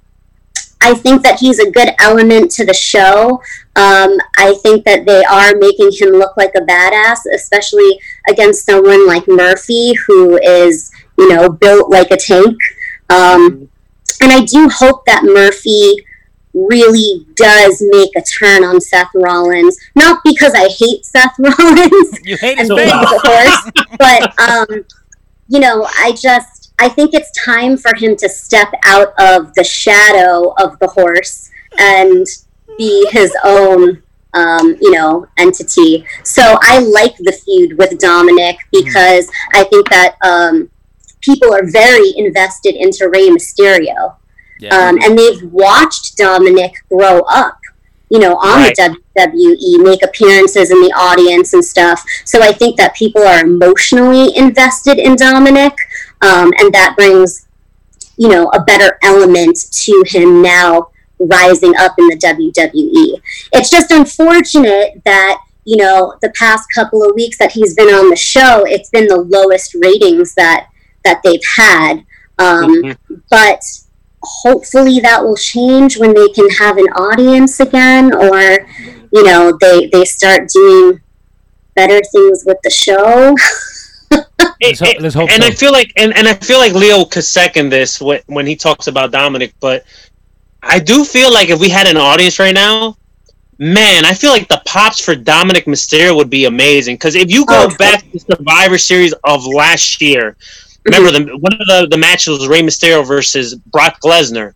[SPEAKER 6] I think that he's a good element to the show. Um, I think that they are making him look like a badass, especially against someone like Murphy, who is, you know, built like a tank. Um, and I do hope that Murphy really does make a turn on Seth Rollins. Not because I hate Seth Rollins.
[SPEAKER 4] You hate
[SPEAKER 6] and
[SPEAKER 4] his
[SPEAKER 6] think
[SPEAKER 4] face.
[SPEAKER 6] he's a but um, you know, I just I think it's time for him to step out of the shadow of the horse and be his own um, you know, entity. So I like the feud with Dominic because I think that um, people are very invested into Rey Mysterio. Um, and they've watched Dominic grow up, you know, on
[SPEAKER 5] Right.
[SPEAKER 6] the WWE, make appearances in the audience and stuff. So I think that people are emotionally invested in Dominic, um, and that brings, you know, a better element to him now rising up in the WWE. It's just unfortunate that you know the past couple of weeks that he's been on the show, it's been the lowest ratings that that they've had. Um, But hopefully that will change when they can have an audience again, or you know they they start doing better things with the show.
[SPEAKER 4] Let's ho- let's hope
[SPEAKER 5] and
[SPEAKER 4] so.
[SPEAKER 5] I feel like and, and I feel like Leo could second this when, when he talks about Dominic, but I do feel like if we had an audience right now, man, I feel like the pops for Dominic Mysterio would be amazing. Because if you go
[SPEAKER 6] Oh,
[SPEAKER 5] back to Survivor Series of last year, remember the one of the, the matches was Rey Mysterio versus Brock Lesnar,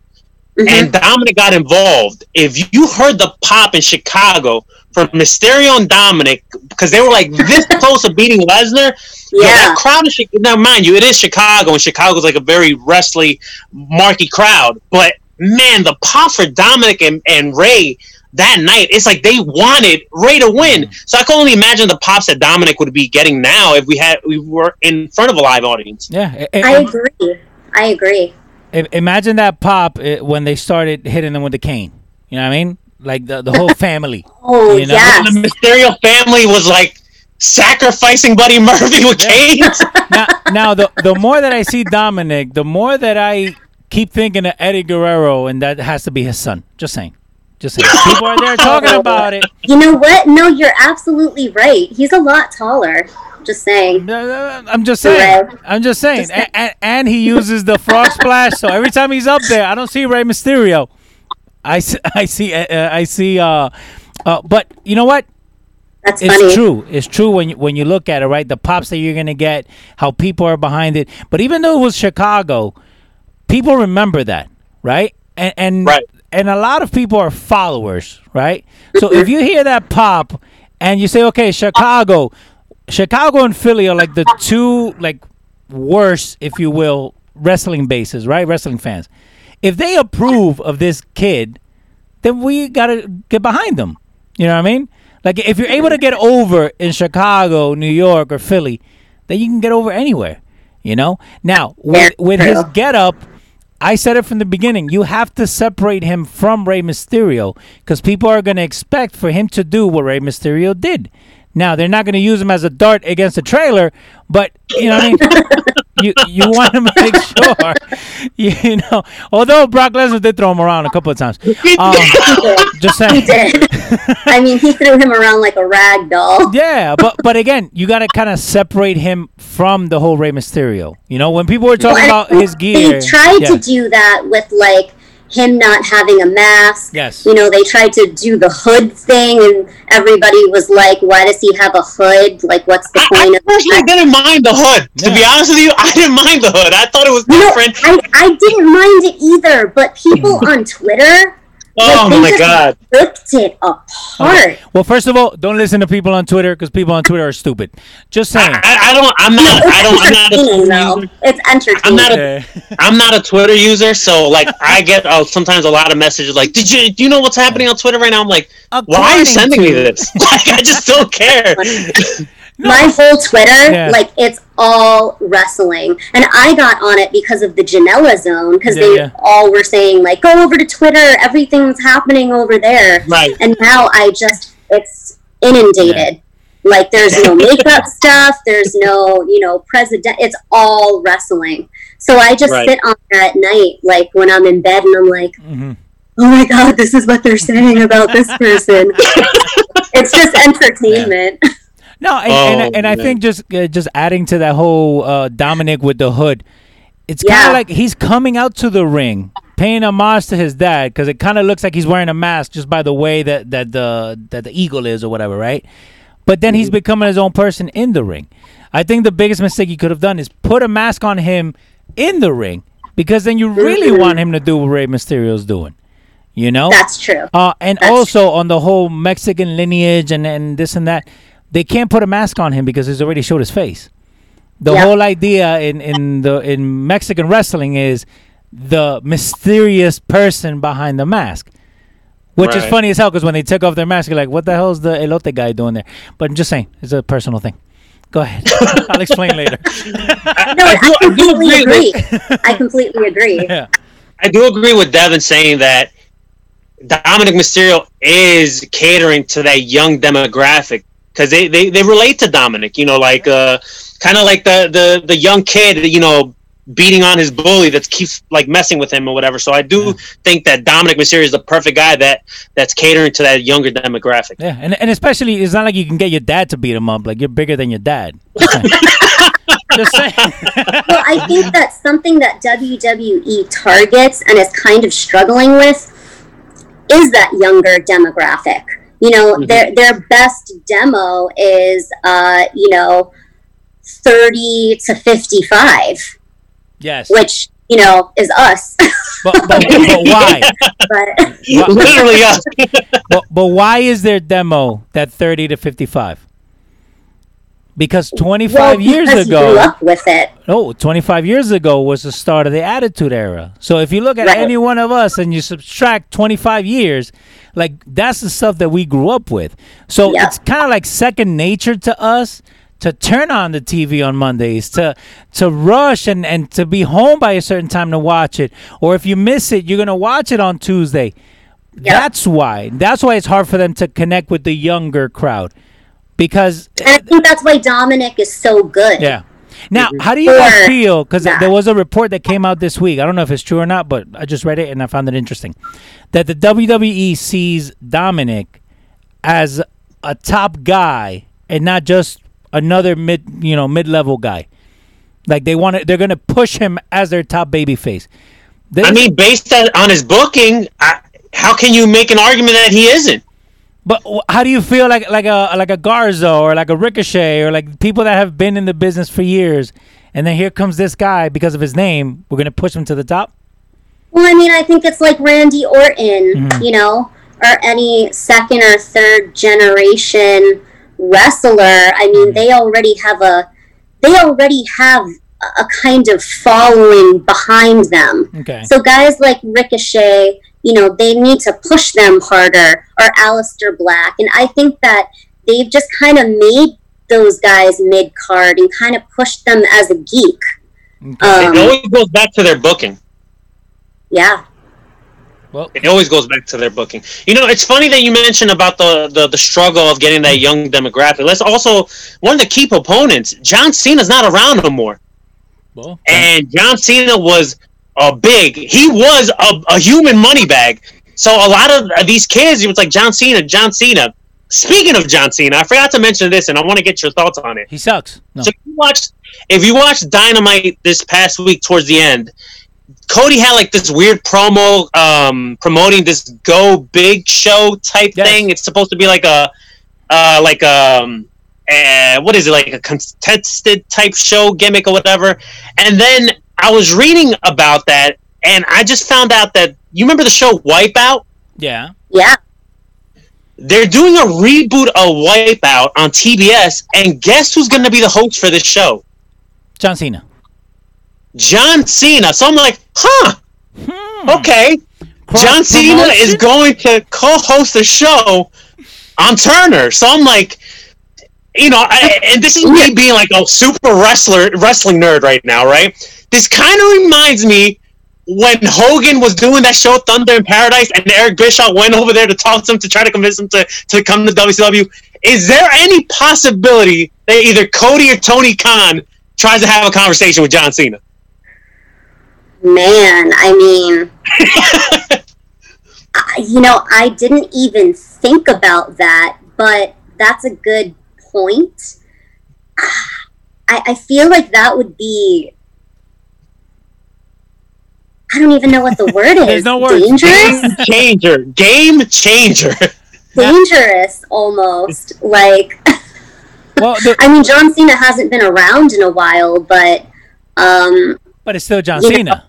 [SPEAKER 6] Mhm.
[SPEAKER 5] and Dominic got involved. If you heard the pop in Chicago from Mysterio and Dominic, because they were like this close to beating Lesnar, Yo,
[SPEAKER 6] yeah,
[SPEAKER 5] that crowd is now mind you, it is Chicago, and Chicago's like a very wrestly, marky crowd. But man, the pop for Dominic and, and Rey that night, it's like they wanted Rey to win. So I can only imagine the pops that Dominic would be getting now if we had we were in front of a live audience.
[SPEAKER 4] Yeah, I-
[SPEAKER 6] I
[SPEAKER 4] I-
[SPEAKER 6] agree. I agree.
[SPEAKER 4] I- imagine that pop uh, when they started hitting them with the cane. You know what I mean? Like the, the whole family.
[SPEAKER 6] Oh
[SPEAKER 4] You know,
[SPEAKER 6] yes,
[SPEAKER 5] The Mysterio family was like sacrificing Buddy Murphy with canes.
[SPEAKER 4] now, now the the more that I see Dominic, the more that I keep thinking of Eddie Guerrero, and that has to be his son. Just saying. Just saying. People are there talking about it.
[SPEAKER 6] you know what? No, you're absolutely right. He's a lot taller. Just saying.
[SPEAKER 4] I'm just saying. I'm just saying.
[SPEAKER 6] Just-
[SPEAKER 4] And, and he uses the frog splash, so every time he's up there, I don't see Rey Mysterio. I see. I see. Uh, uh, I see. Uh, uh, but you know what?
[SPEAKER 6] That's
[SPEAKER 4] It's
[SPEAKER 6] funny.
[SPEAKER 4] true. It's true when you, when you look at it, right? The pops that you're gonna get, how people are behind it. But even though it was Chicago, people remember that, right? And and
[SPEAKER 5] Right.
[SPEAKER 4] And a lot of people are followers, right? So if you hear that pop and you say, okay, Chicago, Chicago and Philly are like the two like worst, if you will, wrestling bases, right? Wrestling fans. If they approve of this kid, then we gotta get behind them. You know what I mean? Like if you're able to get over in Chicago, New York, or Philly, then you can get over anywhere. You know. Now with, with his
[SPEAKER 6] true.
[SPEAKER 4] I said it from the beginning. You have to separate him from Rey Mysterio because people are going to expect for him to do what Rey Mysterio did. Now they're not going to use him as a dart against a trailer, but you know what I mean. you you want to make sure, you know. Although Brock Lesnar did throw him around a couple of times, um, just saying.
[SPEAKER 6] He did. I mean, he threw him around like a rag doll.
[SPEAKER 4] Yeah, but but again, you got to kind of separate him from the whole Rey Mysterio. You know, when people were talking
[SPEAKER 6] Well,
[SPEAKER 4] about
[SPEAKER 6] and
[SPEAKER 4] his gear,
[SPEAKER 6] They tried
[SPEAKER 4] yeah.
[SPEAKER 6] to do that with like him not having a mask.
[SPEAKER 4] Yes.
[SPEAKER 6] You know, they tried to do the hood thing, and everybody was like, "Why does he have a hood? Like, what's the
[SPEAKER 5] I
[SPEAKER 6] point of
[SPEAKER 5] personally
[SPEAKER 6] that?"
[SPEAKER 5] didn't mind the hood. To be honest with you, I didn't mind the hood. I thought it was
[SPEAKER 6] You know,
[SPEAKER 5] different.
[SPEAKER 6] I, I didn't mind it either, but people hmm. on Twitter,
[SPEAKER 5] Oh
[SPEAKER 6] like, they
[SPEAKER 5] my
[SPEAKER 6] just
[SPEAKER 5] god.
[SPEAKER 6] ripped it apart.
[SPEAKER 4] Well, first of all, don't listen to people on Twitter because people on Twitter are stupid. Just saying.
[SPEAKER 5] I, I don't. I'm not. I don't. I'm not a Twitter
[SPEAKER 6] though.
[SPEAKER 5] user.
[SPEAKER 6] It's entertaining.
[SPEAKER 5] I'm not a-
[SPEAKER 4] Yeah.
[SPEAKER 5] I'm not a Twitter user, so like I get uh, sometimes a lot of messages like, "Did you do you know what's happening on Twitter right now?" I'm like, "Why are you
[SPEAKER 4] According
[SPEAKER 5] sending me this?" Like I just don't care.
[SPEAKER 6] my whole Twitter,
[SPEAKER 4] Yeah.
[SPEAKER 6] like it's all wrestling, and I got on it because of the Janela Zone because
[SPEAKER 4] Yeah,
[SPEAKER 6] they
[SPEAKER 4] yeah.
[SPEAKER 6] all were saying like, "Go over to Twitter, everything's happening over there."
[SPEAKER 5] Right.
[SPEAKER 6] And now I just it's inundated. Like there's no makeup stuff, there's no you know president. It's all wrestling. So I just
[SPEAKER 5] Right.
[SPEAKER 6] sit on there at night, like when I'm in bed, and I'm like,
[SPEAKER 4] Mhm.
[SPEAKER 6] "Oh my god, this is what they're saying about this person." it's just entertainment.
[SPEAKER 4] No, and,
[SPEAKER 5] Oh,
[SPEAKER 4] and, and I think just uh, just adding to that whole uh, Dominic with the hood, it's kind of
[SPEAKER 6] Yeah.
[SPEAKER 4] like he's coming out to the ring, paying homage to his dad because it kind of looks like he's wearing a mask just by the way that that the that the eagle is or whatever, right? But then
[SPEAKER 6] Mm-hmm.
[SPEAKER 4] he's becoming his own person in the ring. I think the biggest mistake he could have done is put a mask on him in the ring because then you really
[SPEAKER 6] Mhm.
[SPEAKER 4] want him to do what Rey Mysterio's doing. You know?
[SPEAKER 6] That's true.
[SPEAKER 4] Uh, and
[SPEAKER 6] That's
[SPEAKER 4] also on the whole Mexican lineage and, and this and that, they can't put a mask on him because he's already showed his face. The
[SPEAKER 6] Yeah.
[SPEAKER 4] whole idea in, in the in Mexican wrestling is the mysterious person behind the mask, which is funny as hell because when they took off their mask, you're like, "What the hell is the elote guy doing there?" But I'm just saying, it's a personal thing. Go ahead. I'll explain later.
[SPEAKER 6] No,
[SPEAKER 5] I
[SPEAKER 6] I,
[SPEAKER 5] do- I do
[SPEAKER 6] completely
[SPEAKER 5] agree
[SPEAKER 6] agree. I completely agree.
[SPEAKER 4] yeah.
[SPEAKER 5] I do agree with Devin saying that Dominic Mysterio is catering to that young demographic because they, they, they relate to Dominic, you know, like uh, kind of like the, the, the young kid, you know, beating on his bully that keeps like messing with him or whatever. So I do think that Dominic Mysterio is the perfect guy that that's catering to that younger demographic.
[SPEAKER 4] Yeah, and, and especially it's not like you can get your dad to beat him up. Like you're bigger than your dad. Just saying.
[SPEAKER 6] Well, I think that's something that WWE targets and is kind of struggling with is that younger demographic. You know,
[SPEAKER 4] Mm-hmm.
[SPEAKER 6] their their best demo is uh, you know, 30 to 55,
[SPEAKER 4] yes.
[SPEAKER 6] which, you know, is us.
[SPEAKER 4] But, but, but why?
[SPEAKER 6] but
[SPEAKER 5] Literally, uh,
[SPEAKER 4] But, but why is their demo that 30 to 55? Because 25
[SPEAKER 6] well,
[SPEAKER 4] years
[SPEAKER 6] because you
[SPEAKER 4] ago,
[SPEAKER 6] up with it.
[SPEAKER 4] no, 25 years ago was the start of the Attitude Era. So if you look at
[SPEAKER 6] Right.
[SPEAKER 4] any one of us and you subtract 25 years, like that's the stuff that we grew up with. So
[SPEAKER 6] Yeah.
[SPEAKER 4] it's kind of like second nature to us to turn on the TV on Mondays, to to rush and, and to be home by a certain time to watch it. Or if you miss it, you're gonna watch it on Tuesday.
[SPEAKER 6] Yeah.
[SPEAKER 4] That's why. That's why it's hard for them to connect with the younger crowd. Because
[SPEAKER 6] And I think that's why Dominic is so good.
[SPEAKER 4] yeah. Now, mm-hmm. how do you guys feel? Because
[SPEAKER 6] that.
[SPEAKER 4] there was a report that came out this week. I don't know if it's true or not, but I just read it and I found it interesting. That the WWE sees Dominic as a top guy and not just another mid, you know, mid-level guy. Like they want to, they're gonna push him as their top baby face. This-
[SPEAKER 5] I mean, based on, on his booking, I, how can you make an argument that he isn't?
[SPEAKER 4] But how do you feel like like a like a Garza or like a Ricochet or like people that have been in the business for years, and then here comes this guy because of his name. We're gonna push him to the top.
[SPEAKER 6] Well, I mean, I think it's like Randy Orton,
[SPEAKER 4] Mm-hmm.
[SPEAKER 6] you know, or any second or third generation wrestler. I
[SPEAKER 4] Mm-hmm.
[SPEAKER 6] mean, they already have a they already have a kind of following behind them.
[SPEAKER 4] Okay.
[SPEAKER 6] So guys like Ricochet, you know, they need to push them harder, or Aleister Black, and I think that they've just kind of made those guys mid card and kind of pushed them as a geek.
[SPEAKER 5] it
[SPEAKER 6] Um,
[SPEAKER 5] always goes back to their booking.
[SPEAKER 6] yeah.
[SPEAKER 4] Well,
[SPEAKER 5] It always goes back to their booking. You know, it's funny that you mentioned about the, the, the struggle of getting that young demographic. Let's also one of the key proponents, John Cena's not around no more.
[SPEAKER 4] well,
[SPEAKER 5] And John Cena was a big he was a, a human money bag. So a lot of these kids, it was like John Cena, John Cena. Speaking of John Cena, I forgot to mention this and I want to get your thoughts on it.
[SPEAKER 4] he sucks. No.
[SPEAKER 5] So if you watched if you watched Dynamite this past week towards the end, Cody had like this weird promo um, promoting this Go Big show type
[SPEAKER 4] Yes.
[SPEAKER 5] thing. It's supposed to be like a uh, like um uh, what is it like a contested type show gimmick or whatever. And then I was reading about that, and I just found out that you remember the show Wipeout.
[SPEAKER 4] yeah.
[SPEAKER 6] Yeah.
[SPEAKER 5] They're doing a reboot of Wipeout on TBS, and guess who's going to be the host for this show?
[SPEAKER 4] John Cena.
[SPEAKER 5] John Cena. So I'm like, huh, hmm. okay. John Cena is going to co-host the show on Turner. So I'm like, you know, I, and this is me being like a super wrestler, wrestling nerd right now, right? This kind of reminds me when Hogan was doing that show Thunder in Paradise, and Eric Bischoff went over there to talk to him to try to convince him to to come to WCW. Is there any possibility that either Cody or Tony Khan tries to have a conversation with John Cena?
[SPEAKER 6] Man, I mean, I- you know, I didn't even think about that, but that's a good point. I, I feel like that would be. I don't even know what the word is.
[SPEAKER 4] There's no word.
[SPEAKER 6] Dangerous?
[SPEAKER 5] Game changer, game changer.
[SPEAKER 6] Dangerous, almost. Like,
[SPEAKER 4] Well, the,
[SPEAKER 6] I mean, John Cena hasn't been around in a while, but um,
[SPEAKER 4] but it's still John
[SPEAKER 6] You know,
[SPEAKER 4] Cena.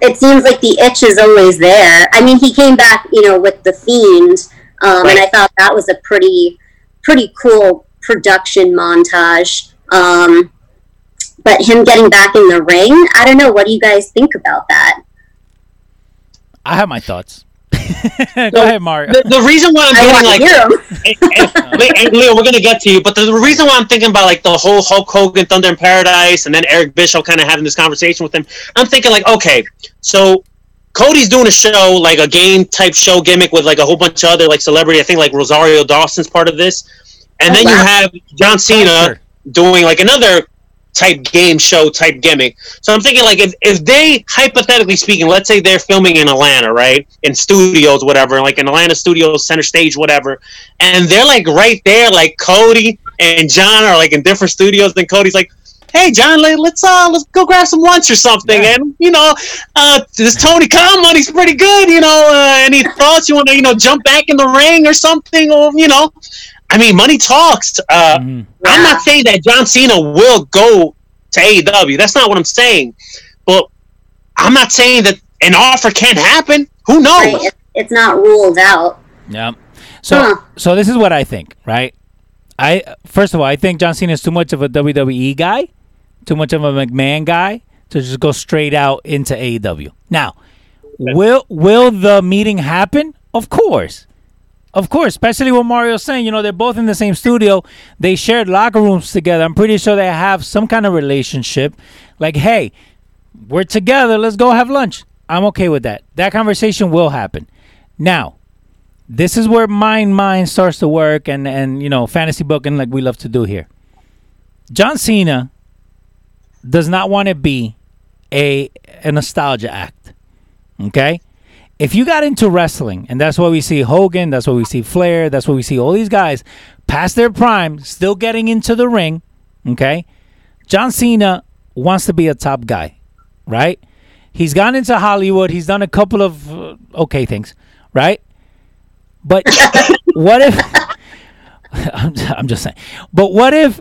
[SPEAKER 6] it seems like the itch is always there. I mean, he came back, you know, with the Fiend, um, and I thought that was a pretty, pretty cool production montage. Um, but him getting back in the ring, I don't know. What do you guys think about that?
[SPEAKER 4] I have my thoughts. Go ahead, Mario.
[SPEAKER 5] The, the reason why I'm
[SPEAKER 6] I
[SPEAKER 5] getting like
[SPEAKER 6] to
[SPEAKER 5] and, and- and Leo, we're gonna get to you, but the reason why I'm thinking about like the whole Hulk Hogan Thunder in Paradise, and then Eric Bischoff kind of having this conversation with him, I'm thinking like, okay, so Cody's doing a show like a game type show gimmick with like a whole bunch of other like celebrity. I think like Rosario Dawson's part of this, and
[SPEAKER 6] Oh,
[SPEAKER 5] then you have John Cena doing like another type game show type gimmick. So I'm thinking like if, if they hypothetically speaking, let's say they're filming in Atlanta, right? In studios, whatever, like in Atlanta studios, center stage, whatever, and they're like right there, like Cody and John are like in different studios, and Cody's like, Hey John, let- let's uh let's go grab some lunch or something,
[SPEAKER 4] Yeah.
[SPEAKER 5] and you know, uh, this Tony Khan money's pretty good. You know, uh, any thoughts? You want to you know jump back in the ring or something, or you know, I mean, money talks. Uh,
[SPEAKER 4] Mhm.
[SPEAKER 5] I'm not saying that John Cena will go to AEW. That's not what I'm saying. But I'm not saying that an offer can't happen. Who knows?
[SPEAKER 6] Right? It's not ruled out.
[SPEAKER 4] Yeah. So
[SPEAKER 6] Huh.
[SPEAKER 4] so this is what I think, right? I first of all, I think John Cena is too much of a WWE guy, too much of a McMahon guy to just go straight out into AEW. Now, will will the meeting happen? Of course. Of course, especially what Mario's saying, you know, they're both in the same studio. They shared locker rooms together. I'm pretty sure they have some kind of relationship. Like, hey, we're together. Let's go have lunch. I'm okay with that. That conversation will happen. Now, this is where mind mind starts to work and and you know fantasy booking like we love to do here. John Cena does not want to be a a nostalgia act. Okay? If you got into wrestling, and that's why we see Hogan, that's why we see Flair, that's why we see all these guys past their prime, still getting into the ring, okay? John Cena wants to be a top guy, right? He's gone into Hollywood, he's done a couple of uh, okay things, right? But what if I'm, I'm just saying. But what if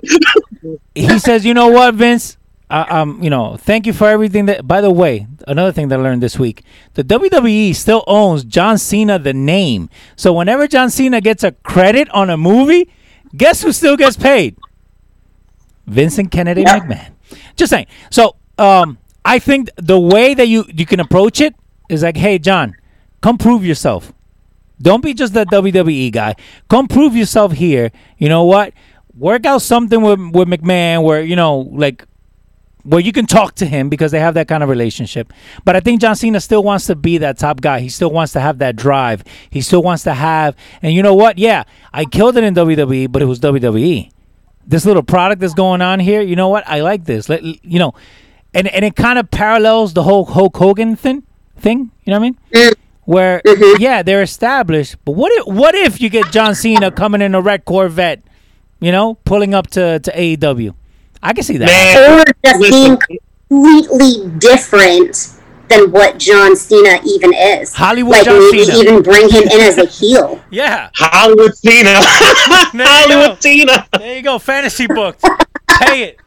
[SPEAKER 4] he says, "You know what, Vince? I, um, you know, thank you for everything that." By the way, another thing that I learned this week: the WWE still owns John Cena the name. So whenever John Cena gets a credit on a movie, guess who still gets paid? Vincent Kennedy McMahon. Just saying. So, um, I think the way that you you can approach it is like, "Hey, John, come prove yourself." Don't be just the WWE guy. Come prove yourself here. You know what? Work out something with with McMahon where you know like where you can talk to him because they have that kind of relationship. But I think John Cena still wants to be that top guy. He still wants to have that drive. He still wants to have. And you know what? Yeah, I killed it in WWE, but it was WWE. This little product that's going on here. You know what? I like this. Let, you know, and and it kind of parallels the whole Hulk Hogan thing. Thing. You know what I mean? where mm-hmm. yeah they're established but what if what if you get john cena coming in a red corvette you know pulling up to to aew i can see that
[SPEAKER 5] Man,
[SPEAKER 6] Or just
[SPEAKER 5] Listen.
[SPEAKER 6] being completely different than what John Cena even is.
[SPEAKER 4] Hollywood
[SPEAKER 6] like
[SPEAKER 4] John
[SPEAKER 6] maybe
[SPEAKER 4] Cena.
[SPEAKER 6] even bring him in as a heel.
[SPEAKER 4] yeah
[SPEAKER 5] Hollywood Cena.
[SPEAKER 4] There you go.
[SPEAKER 5] Hollywood Cena.
[SPEAKER 4] there you go fantasy booked pay it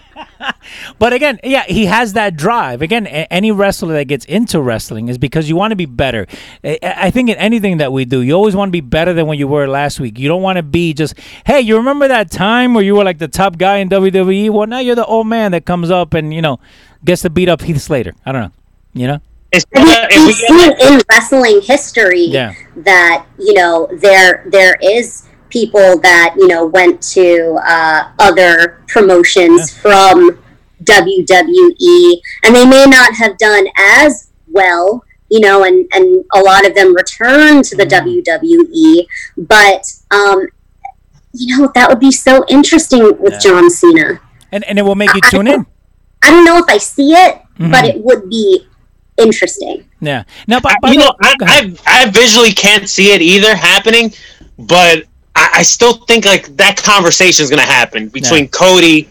[SPEAKER 4] but again yeah he has that drive. Again a- any wrestler that gets into wrestling is because you want to be better. I, I think in anything that we do you always want to be better than when you were last week. You don't want to be just hey you remember that time where you were like the top guy in wwe well now you're the old man that comes up and you know gets to beat up heath slater. I don't know you know?
[SPEAKER 5] It's,
[SPEAKER 6] I mean,
[SPEAKER 5] uh, if we
[SPEAKER 6] we've seen in wrestling history
[SPEAKER 4] Yeah.
[SPEAKER 6] that you know there there is people that you know went to uh, other promotions from WWE, and they may not have done as well, you know, and and a lot of them returned to the WWE, but um, you know that would be so interesting with
[SPEAKER 4] Yeah.
[SPEAKER 6] John Cena.
[SPEAKER 4] And and it will make you
[SPEAKER 6] I- I
[SPEAKER 4] tune in.
[SPEAKER 6] I don't know if I see it,
[SPEAKER 4] Mm-hmm.
[SPEAKER 6] but it would be interesting.
[SPEAKER 4] Yeah. Now, by, by
[SPEAKER 5] you
[SPEAKER 4] the-
[SPEAKER 5] know, I. I I visually can't see it either happening, but I, I still think like that conversation is gonna happen between
[SPEAKER 4] Yeah.
[SPEAKER 5] Cody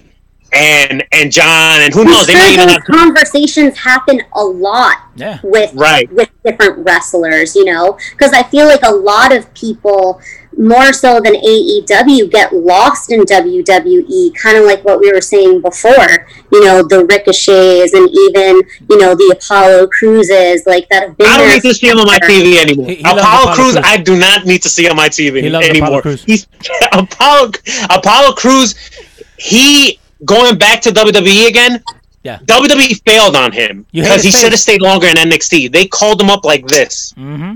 [SPEAKER 5] and and John, and who
[SPEAKER 6] I'm
[SPEAKER 5] knows? They may
[SPEAKER 6] sure
[SPEAKER 5] even
[SPEAKER 6] those
[SPEAKER 5] have
[SPEAKER 6] conversations happen a lot
[SPEAKER 4] Yeah.
[SPEAKER 6] with
[SPEAKER 5] Right.
[SPEAKER 6] with different wrestlers, you know, because I feel like a lot of people more so than AEW get lost in WWE, kind of like what we were saying before, you know, the ricochets and even you know the Apollo Crewses like that have been.
[SPEAKER 5] I don't
[SPEAKER 6] there
[SPEAKER 5] need to see him on my. TV anymore.
[SPEAKER 4] He- he
[SPEAKER 5] Apollo,
[SPEAKER 4] Apollo Crews,
[SPEAKER 5] I do not need to see on my TV
[SPEAKER 4] He loves Apollo
[SPEAKER 5] anymore.
[SPEAKER 4] Crews.
[SPEAKER 5] He's Apollo Apollo Crews. He going back to WWE again.
[SPEAKER 4] Yeah.
[SPEAKER 5] WWE failed on him because he should have stayed longer in NXT. They called him up like this.
[SPEAKER 4] Mm-hmm.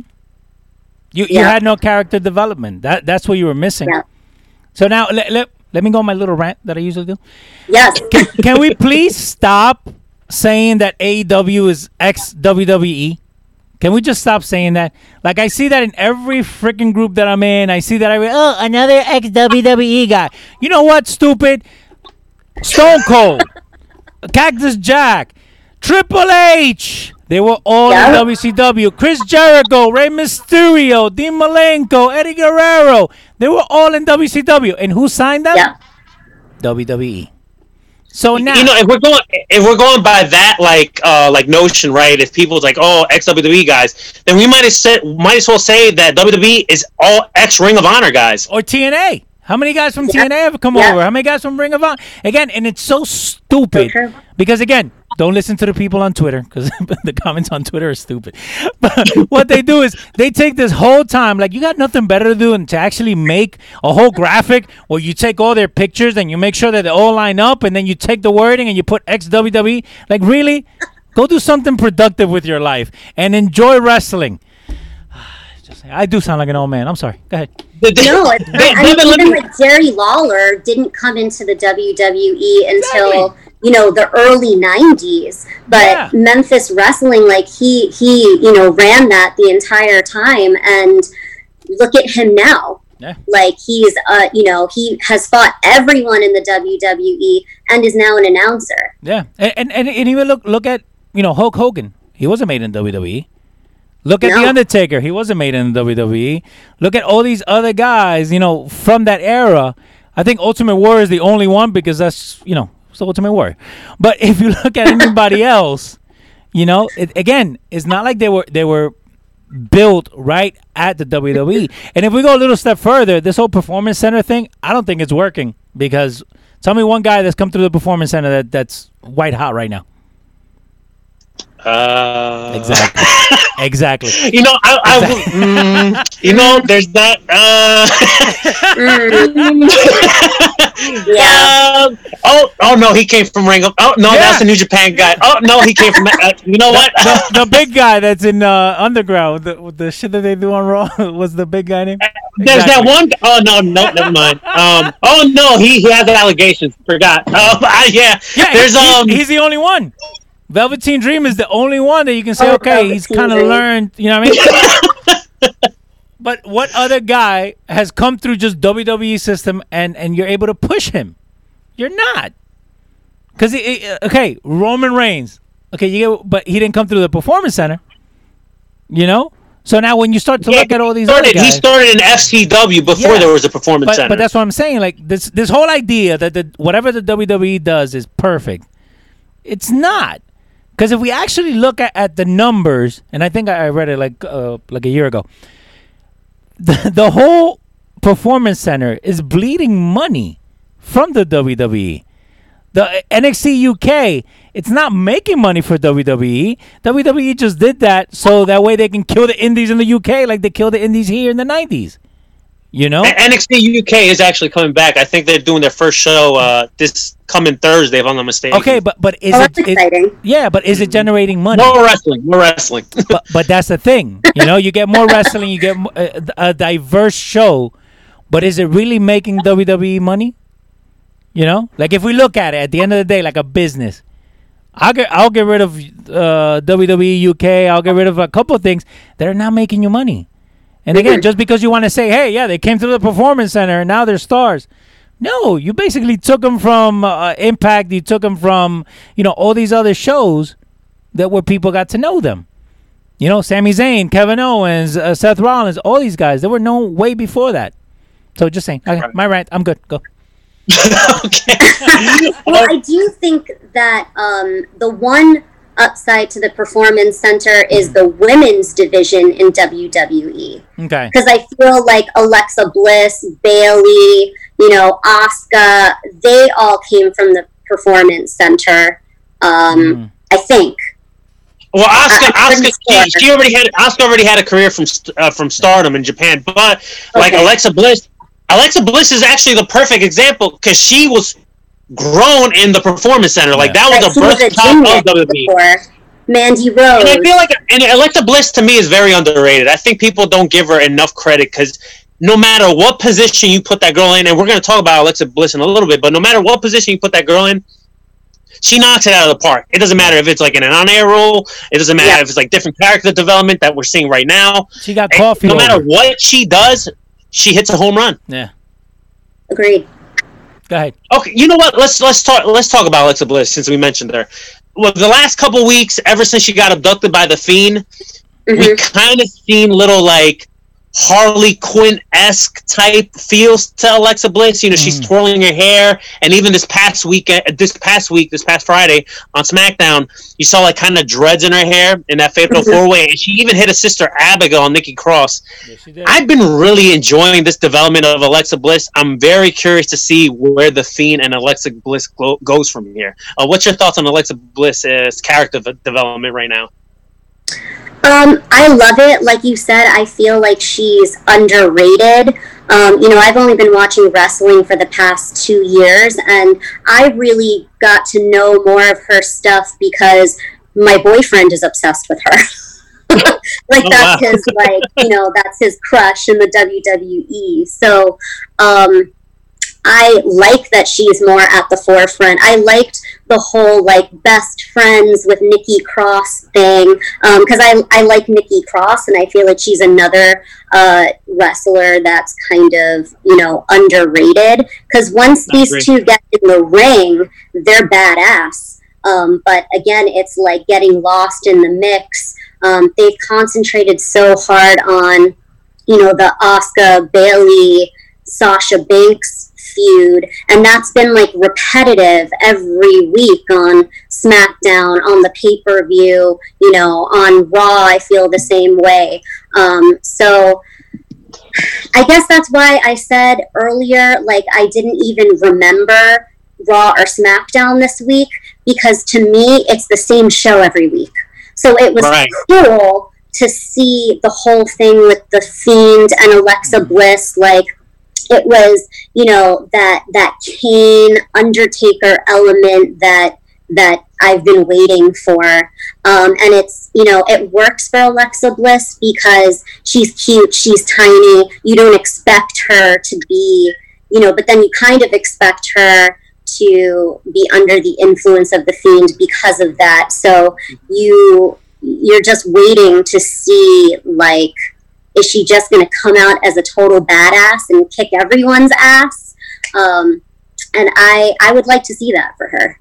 [SPEAKER 4] You you had no character development. That that's what you were missing.
[SPEAKER 6] Yeah.
[SPEAKER 4] So now let, let, let me go on my little rant that I usually do.
[SPEAKER 6] Yes.
[SPEAKER 4] Can, can we please stop saying that AEW is ex WWE? Can we just stop saying that? Like I see that in every freaking group that I'm in. I see that I oh another ex WWE guy. You know what? Stupid. Stone Cold, Cactus Jack, Triple H. They were all
[SPEAKER 6] Yeah.
[SPEAKER 4] in WCW. Chris Jericho, Rey Mysterio, Dean Malenko, Eddie Guerrero. They were all in WCW. And who signed them?
[SPEAKER 6] Yeah.
[SPEAKER 4] WWE. So now,
[SPEAKER 5] You know, if we're going if we're going by that like uh like notion, right? If people's like, oh, ex WWE guys, then we might have said might as well say that WWE is all ex Ring of Honor guys.
[SPEAKER 4] or TNA. How many guys from
[SPEAKER 6] Yeah.
[SPEAKER 4] TNA have come
[SPEAKER 6] Yeah.
[SPEAKER 4] over? How many guys from Ring of Honor? Again, and it's so stupid
[SPEAKER 6] So
[SPEAKER 4] because again, don't listen to the people on Twitter because the comments on Twitter are stupid. But what they do is they take this whole time, like you got nothing better to do than to actually make a whole graphic where you take all their pictures and you make sure that they all line up, and then you take the wording and you put ex WWE. Like really, go do something productive with your life and enjoy wrestling. Just- I do sound like an old man. I'm sorry. Go ahead.
[SPEAKER 6] No, I mean, even
[SPEAKER 5] looking-
[SPEAKER 6] like Jerry Lawler didn't come into the WWE until you know the early '90s. But
[SPEAKER 4] Yeah.
[SPEAKER 6] Memphis Wrestling, like he he you know ran that the entire time, and look at him now.
[SPEAKER 4] Yeah.
[SPEAKER 6] Like he's uh you know he has fought everyone in the WWE and is now an announcer.
[SPEAKER 4] Yeah, and and, and, and even look look at you know Hulk Hogan. He wasn't made in WWE. Look at the Undertaker. He wasn't made in WWE. Look at all these other guys. You know from that era. I think Ultimate Warrior is the only one because that's you know it's the Ultimate Warrior. But if you look at anybody else, you know it, again, it's not like they were they were built right at the WWE. And if we go a little step further, this whole performance center thing, I don't think it's working because tell me one guy that's come through the performance center that that's white hot right now.
[SPEAKER 5] Uh,
[SPEAKER 4] Exactly. exactly.
[SPEAKER 5] You know, I, I mm, you know, there's that. Uh,
[SPEAKER 6] Yeah.
[SPEAKER 5] um, oh, oh no, he came from Ring of. Oh no,
[SPEAKER 4] Yeah.
[SPEAKER 5] that's the New Japan guy. Oh no, he came from. Uh, you know what?
[SPEAKER 4] the big guy that's in uh, underground, the, the shit that they do on Raw, was the big guy name?
[SPEAKER 5] There's
[SPEAKER 4] Exactly.
[SPEAKER 5] that one. Oh no, no, never mind. Um. Oh no, he he has allegations. Forgot. Oh I, yeah.
[SPEAKER 4] Yeah,
[SPEAKER 5] There's
[SPEAKER 4] he-
[SPEAKER 5] um.
[SPEAKER 4] he's the only one. Velveteen Dream is the only one that you can say,
[SPEAKER 6] Oh,
[SPEAKER 4] okay, he's kind of learned, you know what I mean? But what other guy has come through just WWE system and and you're able to push him? You're not. Because okay, Roman Reigns. Okay, you get, but he didn't come through the performance center. You know. So now when you start to
[SPEAKER 5] yeah,
[SPEAKER 4] look at all these
[SPEAKER 5] he started,
[SPEAKER 4] other guys,
[SPEAKER 5] he started in FCW before
[SPEAKER 4] Yeah.
[SPEAKER 5] there was a performance
[SPEAKER 4] but,
[SPEAKER 5] center.
[SPEAKER 4] but that's what I'm saying. Like this this whole idea that the whatever the WWE does is perfect. It's not. Because if we actually look at, at the numbers, and I think I I read it like uh, like a year ago, the, the whole performance center is bleeding money from the WWE. The NXT UK, it's not making money for WWE. WWE just did that so that way they can kill the indies in the UK like they killed the indies here in the 90s. You know?
[SPEAKER 5] NXT UK is actually coming back. I think they're doing their first show uh, this coming Thursday, if I'm not mistaken.
[SPEAKER 4] Okay, but but is
[SPEAKER 6] Oh,
[SPEAKER 4] it,
[SPEAKER 6] that's
[SPEAKER 4] it-
[SPEAKER 6] exciting.
[SPEAKER 4] yeah, but is it generating money?
[SPEAKER 5] more wrestling, more wrestling.
[SPEAKER 4] but but that's the thing. You know, you get more wrestling, you get mo- a, a diverse show But is it really making WWE money? You know, like if we look at it at the end of the day, like a business, I'll get I'll get rid of uh, WWE UK. I'll get rid of a couple of things that are not making you money. And again, just because you want to say, "Hey, yeah, they came to the performance center and now they're stars," no, you basically took them from uh, Impact. You took them from you know all these other shows that where people got to know them. You know, Sami Zayn, Kevin Owens, uh, Seth Rollins, all these guys. They were known way before that. So just saying, okay, my rant. I'm good. Go. Okay.
[SPEAKER 6] well, I do think that um, the one upside to the performance center is the women's division in WWE.
[SPEAKER 4] Okay.
[SPEAKER 6] Because I feel like Alexa Bliss, Bayley, you know, Asuka, they all came from the performance center. Um,
[SPEAKER 4] Mm.
[SPEAKER 6] I think.
[SPEAKER 5] Well, Asuka,
[SPEAKER 6] I- I Asuka,
[SPEAKER 5] she, she already had Asuka already had a career from uh, from Stardom in Japan, but like Alexa Bliss, Alexa Bliss is actually the perfect example because she was grown in the performance center. Like that was
[SPEAKER 6] she a
[SPEAKER 5] birth top of WWE.
[SPEAKER 6] before. Mandy
[SPEAKER 5] And I feel like and Alexa Bliss to me is very underrated. I think people don't give her enough credit because no matter what position you put that girl in, and we're going to talk about Alexa Bliss in a little bit, but no matter what position you put that girl in, she knocks it out of the park. It doesn't matter if it's like in an on-air role. It doesn't matter
[SPEAKER 6] Yeah.
[SPEAKER 5] if it's like different character development that we're seeing right now.
[SPEAKER 4] She got
[SPEAKER 5] And
[SPEAKER 4] coffee.
[SPEAKER 5] No matter what she does, she hits a home run.
[SPEAKER 4] Yeah.
[SPEAKER 6] Agreed.
[SPEAKER 4] Go ahead.
[SPEAKER 5] Okay, you know what? Let's let's talk let's talk about Alexa Bliss since we mentioned her. Well, the last couple weeks, ever since she got abducted by the Fiend, we
[SPEAKER 6] Mhm.
[SPEAKER 5] kind of seen little like Harley Quinn esque type feels to Alexa Bliss. You know, she's twirling her hair, and even this past weekend, this past week, this past Friday on SmackDown, you saw like kind of dreads in her hair in that fatal four way, and she even hit a sister Abigail, Nikki Cross.
[SPEAKER 4] Yeah, she did.
[SPEAKER 5] I've been really enjoying this development of Alexa Bliss. I'm very curious to see where the Fiend and Alexa Bliss go- goes from here. Uh, what's your thoughts on Alexa Bliss's character v- development right now?
[SPEAKER 6] Um, I love it. Like you said, I feel like she's underrated. Um, you know, I've only been watching wrestling for the past two years, and I really got to know more of her stuff because my boyfriend is obsessed with her. like
[SPEAKER 5] Oh,
[SPEAKER 6] that's
[SPEAKER 5] wow.
[SPEAKER 6] his like you know that's his crush in the WWE. So um, I like that she's more at the forefront. I liked the whole like best friends with Nikki Cross thing because I I like Nikki Cross and I feel like she's another uh, wrestler that's kind of you know underrated because once these two get in the ring, they're badass. Um, but again, it's like getting lost in the mix. Um, they've concentrated so hard on you know the Asuka Bayley Sasha Banks feud, and that's been like repetitive every week on SmackDown, on the pay per view, you know, on Raw. I feel the same way. Um, so I guess that's why I said earlier, like, I didn't even remember Raw or SmackDown this week because to me, it's the same show every week. So it was
[SPEAKER 5] Right.
[SPEAKER 6] cool to see the whole thing with the Fiend and Alexa Bliss. Like, it was, you know, that that Kane Undertaker element that that I've been waiting for. Um, and it's, you know, it works for Alexa Bliss because she's cute, she's tiny. You don't expect her to be, you know, but then you kind of expect her to be under the influence of the fiend because of that. So you you're just waiting to see like is she just going to come out as a total badass and kick everyone's ass? Um, and I I would like to see that for her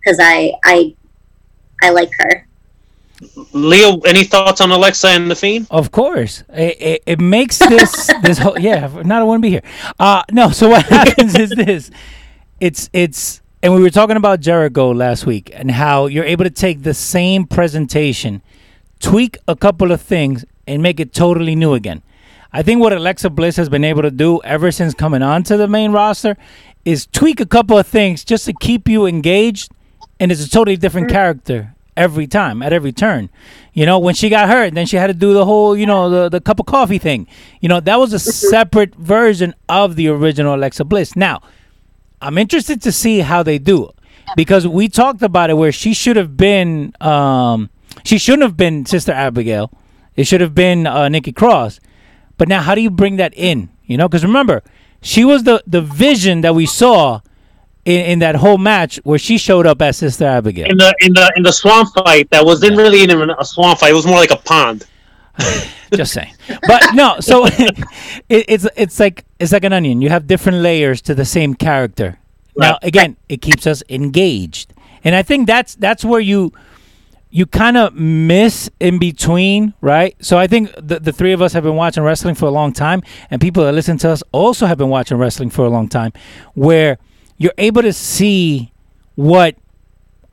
[SPEAKER 6] because I I I like her.
[SPEAKER 5] Leo, any thoughts on Alexa and the Fiend?
[SPEAKER 4] Of course, it, it, it makes this this whole yeah. Not I want to be here. Uh no. So what happens is this. It's it's and we were talking about Jericho last week and how you're able to take the same presentation, tweak a couple of things, and make it totally new again. I think what Alexa Bliss has been able to do ever since coming onto the main roster is tweak a couple of things just to keep you engaged, and it's a totally different character every time at every turn. You know, when she got hurt, then she had to do the whole, you know, the the cup of coffee thing. You know, that was a separate version of the original Alexa Bliss. Now, I'm interested to see how they do because we talked about it where she should have been um she shouldn't have been Sister Abigail. It should have been uh, Nikki Cross. But now how do you bring that in? You know, because remember, she was the the vision that we saw in, in that whole match where she showed up as Sister Abigail.
[SPEAKER 5] In the in the in the swamp fight, that wasn't really even a swamp fight. It was more like a pond.
[SPEAKER 4] Just saying. But no, so it, it's it's like it's like an onion. You have different layers to the same character. Now again, it keeps us engaged. And I think that's that's where you you kind of miss in between, right? So I think the, the three of us have been watching wrestling for a long time, and people that listen to us also have been watching wrestling for a long time, where you're able to see what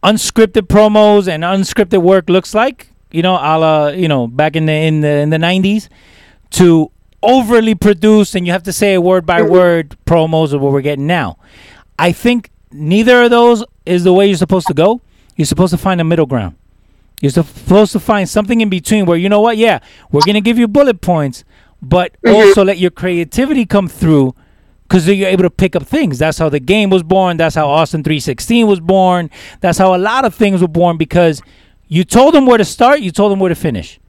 [SPEAKER 4] unscripted promos and unscripted work looks like. You know, a la you know back in the in the in the nineties, to overly produced and you have to say a word by mm-hmm. word promos of what we're getting now. I think neither of those is the way you're supposed to go. You're supposed to find a middle ground. You're supposed to find something in between where you know what, yeah, we're gonna give you bullet points, but mm-hmm. also let your creativity come through because you're able to pick up things. That's how the game was born. That's how Austin 316 was born. That's how a lot of things were born because you told them where to start, you told them where to finish.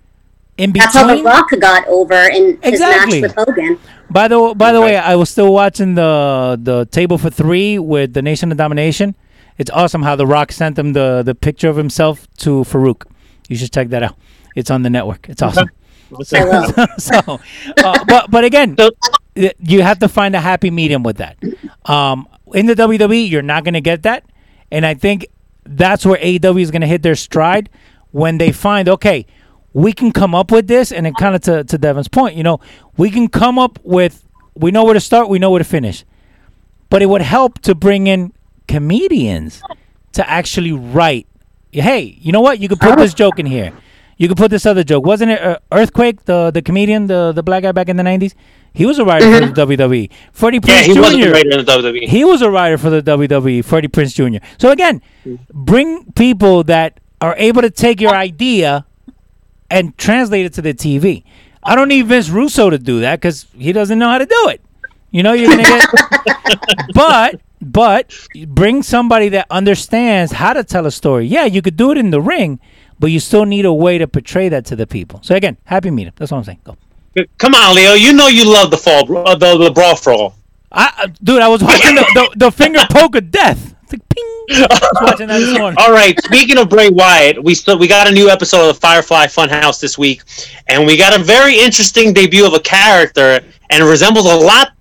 [SPEAKER 4] In between,
[SPEAKER 6] That's how The Rock got over in his
[SPEAKER 4] Exactly.
[SPEAKER 6] match with Hogan.
[SPEAKER 4] by the by the way, I was still watching the the table for three with the Nation of Domination. It's awesome how The Rock sent him the the picture of himself to Faarooq. You should check that out. It's on the network. It's awesome. So, uh, but but again, you have to find a happy medium with that. Um, in the WWE, you're not going to get that, and I think that's where AEW is going to hit their stride when they find okay, we can come up with this, and it kind of to to Devin's point, you know, we can come up with we know where to start, we know where to finish, but it would help to bring in comedians to actually write. Hey, you know what? You could put this joke in here. You could put this other joke. Wasn't it uh, Earthquake, the the comedian, the the black guy back in the nineties? He was a writer for the WWE. Freddie
[SPEAKER 5] Yeah,
[SPEAKER 4] Prinze
[SPEAKER 5] he
[SPEAKER 4] Jr.
[SPEAKER 5] wasn't the writer in the E. WWE.
[SPEAKER 4] He was a writer for the WWE, Freddie Prinze Jr. So again, bring people that are able to take your idea and translate it to the TV. I don't need Vince Russo to do that because he doesn't know how to do it. You know, you're gonna get, but but bring somebody that understands how to tell a story. Yeah, you could do it in the ring, but you still need a way to portray that to the people. So again, happy meetup. That's what I'm saying. Go.
[SPEAKER 5] Come on, Leo. You know you love the fall, bro- uh, the the brawl brawl.
[SPEAKER 4] I, dude, I was watching the, the, the finger poke of death. It's like ping. I was watching that this morning.
[SPEAKER 5] All right. Speaking of Bray Wyatt, we still we got a new episode of the Firefly Funhouse this week, and we got a very interesting debut of a character, and it resembles a lot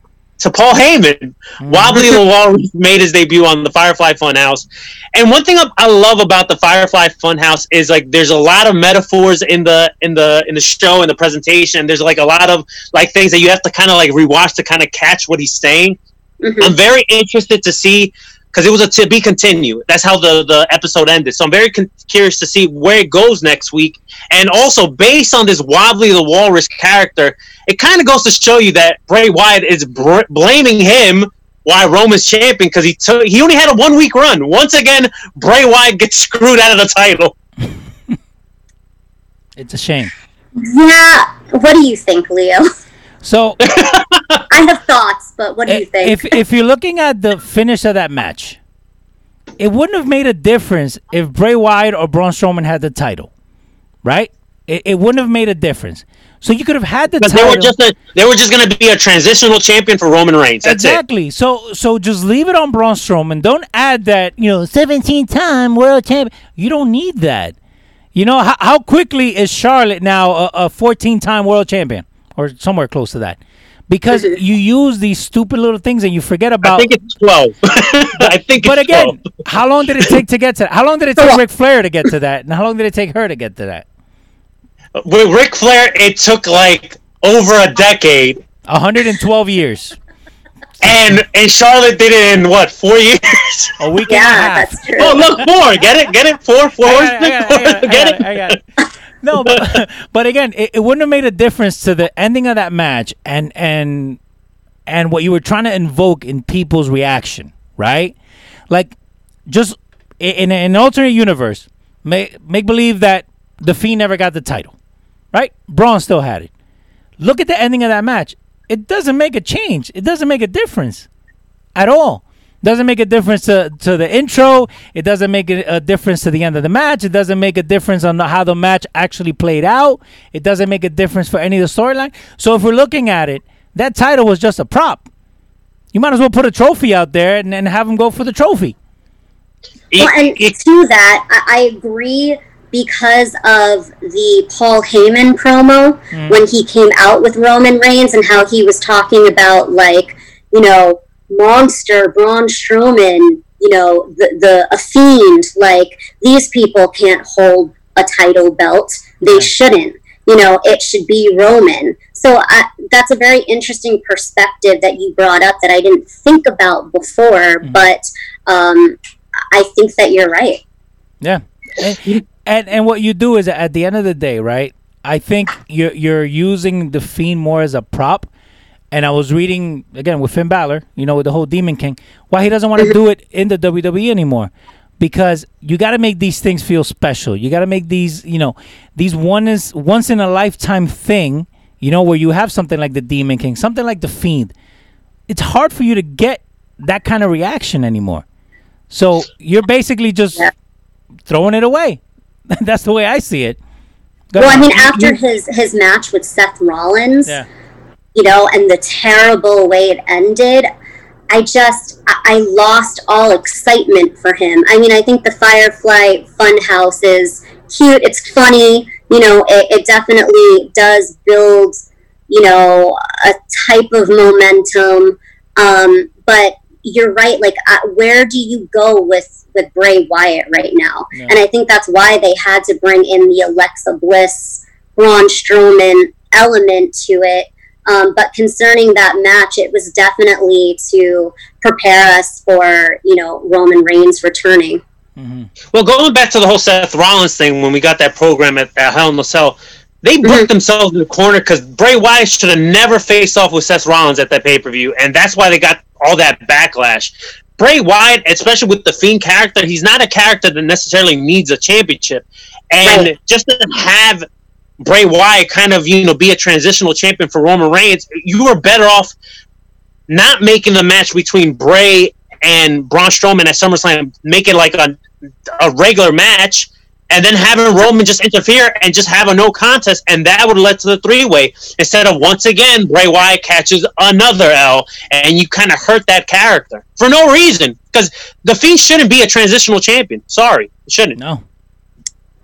[SPEAKER 5] to Paul Heyman. Mm-hmm. Wobbly the Walrus made his debut on the Firefly Funhouse, and one thing I- I love about the Firefly Funhouse is like there's a lot of metaphors in the in the in the show and the presentation. There's like a lot of like things that you have to kind of like rewatch to kind of catch what he's saying. Mm-hmm. I'm very interested to see because it was a to be continued. That's how the the episode ended. So I'm very con- curious to see where it goes next week. And also based on this Wobbly the Walrus character, it kind of goes to show you that Bray Wyatt is br- blaming him why Roman's champion because he took he only had a one week run. Once again, Bray Wyatt gets screwed out of the title.
[SPEAKER 4] It's a shame.
[SPEAKER 6] Yeah. What do you think, Leo?
[SPEAKER 4] So
[SPEAKER 6] I have thoughts, but what do you think?
[SPEAKER 4] if if you're looking at the finish of that match, it wouldn't have made a difference if Bray Wyatt or Braun Strowman had the title, right? It, it wouldn't have made a difference. So you could have had the
[SPEAKER 5] Because they were just a, they were just going to be a transitional champion for Roman Reigns. That's it.
[SPEAKER 4] exactly. So so just leave it on Braun Strowman. Don't add that you know 17 time world champion. You don't need that. You know how, how quickly is Charlotte now a 14 time world champion or somewhere close to that? Because you use these stupid little things and you forget about.
[SPEAKER 5] I think it's twelve. I think.
[SPEAKER 4] but
[SPEAKER 5] it's
[SPEAKER 4] again,
[SPEAKER 5] 12.
[SPEAKER 4] how long did it take to get to? How long did it take Ric Flair to get to that? And how long did it take her to get to that?
[SPEAKER 5] with Ric Flair, it took like over a decade,
[SPEAKER 4] 112 years,
[SPEAKER 5] and and Charlotte did it in what four years?
[SPEAKER 4] a week and a half.
[SPEAKER 6] that's true.
[SPEAKER 5] oh, look, four. Get it? Get it? Four, four.
[SPEAKER 4] I got it, I got it, I got it, I
[SPEAKER 5] Get
[SPEAKER 4] got it, I got it. No, but, but again, it, it wouldn't have made a difference to the ending of that match and and and what you were trying to invoke in people's reaction, right? Like, just in, in an alternate universe, make make believe that the Fiend never got the title, right? Braun still had it. Look at the ending of that match. It doesn't make a change. It doesn't make a difference at all. Doesn't make a difference to, to the intro. It doesn't make a, a difference to the end of the match. It doesn't make a difference on the, how the match actually played out. It doesn't make a difference for any of the storyline. So if we're looking at it, that title was just a prop. You might as well put a trophy out there and, and have him go for the trophy.
[SPEAKER 6] Well, and to that, I, I agree because of the Paul Heyman promo
[SPEAKER 4] Mm.
[SPEAKER 6] when he came out with Roman Reigns and how he was talking about like, you know, monster Braun Strowman, you know, the the a fiend. Like these people can't hold a title belt. They shouldn't. You know, it should be Roman. So I, that's a very interesting perspective that you brought up that I didn't think about before. But um, I think that you're right.
[SPEAKER 4] Yeah. And, and and what you do is at the end of the day, right? I think you're you're using the fiend more as a prop. And I was reading again with Finn Balor, you know, with the whole Demon King, why he doesn't want to do it in the WWE anymore. Because you got to make these things feel special. You got to make these, you know, these one is once in a lifetime thing. You know, where you have something like the Demon King, something like the Fiend. It's hard for you to get that kind of reaction anymore. So you're basically just throwing it away. That's the way I see it. Go
[SPEAKER 6] Well, I mean, after his his match with Seth Rollins,
[SPEAKER 4] yeah,
[SPEAKER 6] you know, and the terrible way it ended, I just I, lost all excitement for him. I mean, I think the Firefly Funhouse is cute. It's funny. You know, it, it definitely does build, you know, a type of momentum. Um, but you're right. Like, uh, where do you go with with Bray Wyatt right now? And I think that's why they had to bring in the Alexa Bliss, Braun Strowman element to it. Um, but concerning that match, it was definitely to prepare us for you know Roman Reigns returning.
[SPEAKER 5] Well, going back to the whole Seth Rollins thing, when we got that program at, at Hell in a Cell, they booked themselves in the corner because Bray Wyatt should have never faced off with Seth Rollins at that pay per view, and that's why they got all that backlash. Bray Wyatt, especially with the Fiend character, he's not a character that necessarily needs a championship, and
[SPEAKER 6] Right.
[SPEAKER 5] just to have Bray Wyatt kind of you know be a transitional champion for Roman Reigns, you were better off not making the match between Bray and Braun Strowman at SummerSlam, make it like a, a regular match, and then having Roman just interfere and just have a no contest, and that would led to the three way instead of once again Bray Wyatt catches another L, and you kind of hurt that character for no reason because the Fiend shouldn't be a transitional champion. Sorry, it shouldn't.
[SPEAKER 4] no,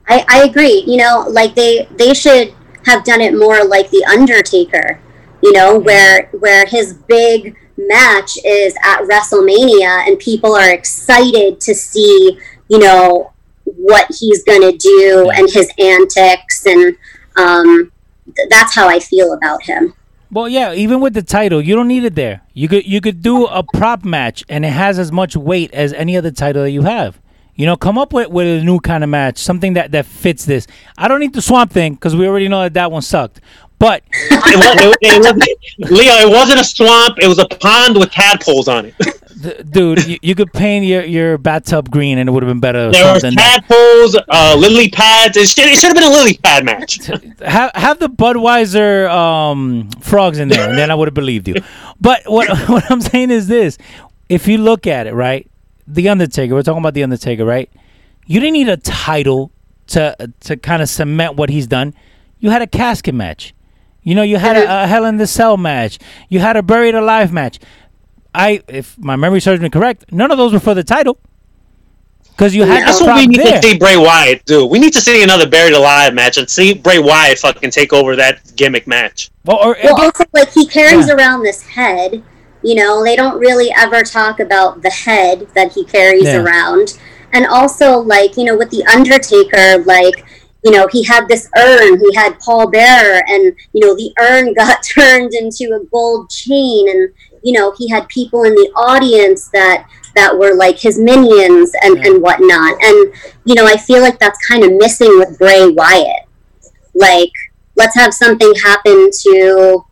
[SPEAKER 6] I, I agree. You know, like they they should have done it more like the Undertaker. You know, where where his big match is at WrestleMania, and people are excited to see you know what he's gonna do and his antics, and um, th- that's how I feel about him.
[SPEAKER 4] Well, yeah, even with the title, you don't need it there. You could you could do a prop match, and it has as much weight as any other title that you have. You know, come up with, with a new kind of match, something that, that fits this. I don't need the Swamp Thing because we already know that that one sucked. But
[SPEAKER 5] it, was, it, it Leo, it wasn't a swamp; it was a pond with tadpoles on it.
[SPEAKER 4] dude, you, you could paint your, your bathtub green, and it would have been better.
[SPEAKER 5] There were tadpoles, uh, lily pads. It should, it should have been a lily pad match.
[SPEAKER 4] have have the Budweiser um, frogs in there, and then I would have believed you. But what what I'm saying is this: if you look at it, right, the Undertaker. We're talking about the Undertaker, right? You didn't need a title to to kind of cement what he's done. You had a casket match. You know, you had a, a Hell in the Cell match. You had a Buried Alive match. I, if my memory serves me correct, none of those were for the title. Because you had
[SPEAKER 5] That's what we need
[SPEAKER 4] there.
[SPEAKER 5] to see Bray Wyatt do. We need to see another buried alive match and see Bray Wyatt fucking take over that gimmick match.
[SPEAKER 4] Well, or,
[SPEAKER 6] Well, also, like he carries
[SPEAKER 4] Yeah.
[SPEAKER 6] around this head. You know, they don't really ever talk about the head that he carries
[SPEAKER 4] Yeah.
[SPEAKER 6] around. And also, like you know, with the Undertaker, like you know, he had this urn. He had Paul Bearer, and you know, the urn got turned into a gold chain, and you know, he had people in the audience that that were like his minions and and whatnot. And you know, I feel like that's kind of missing with Bray Wyatt. Like, let's have something happen to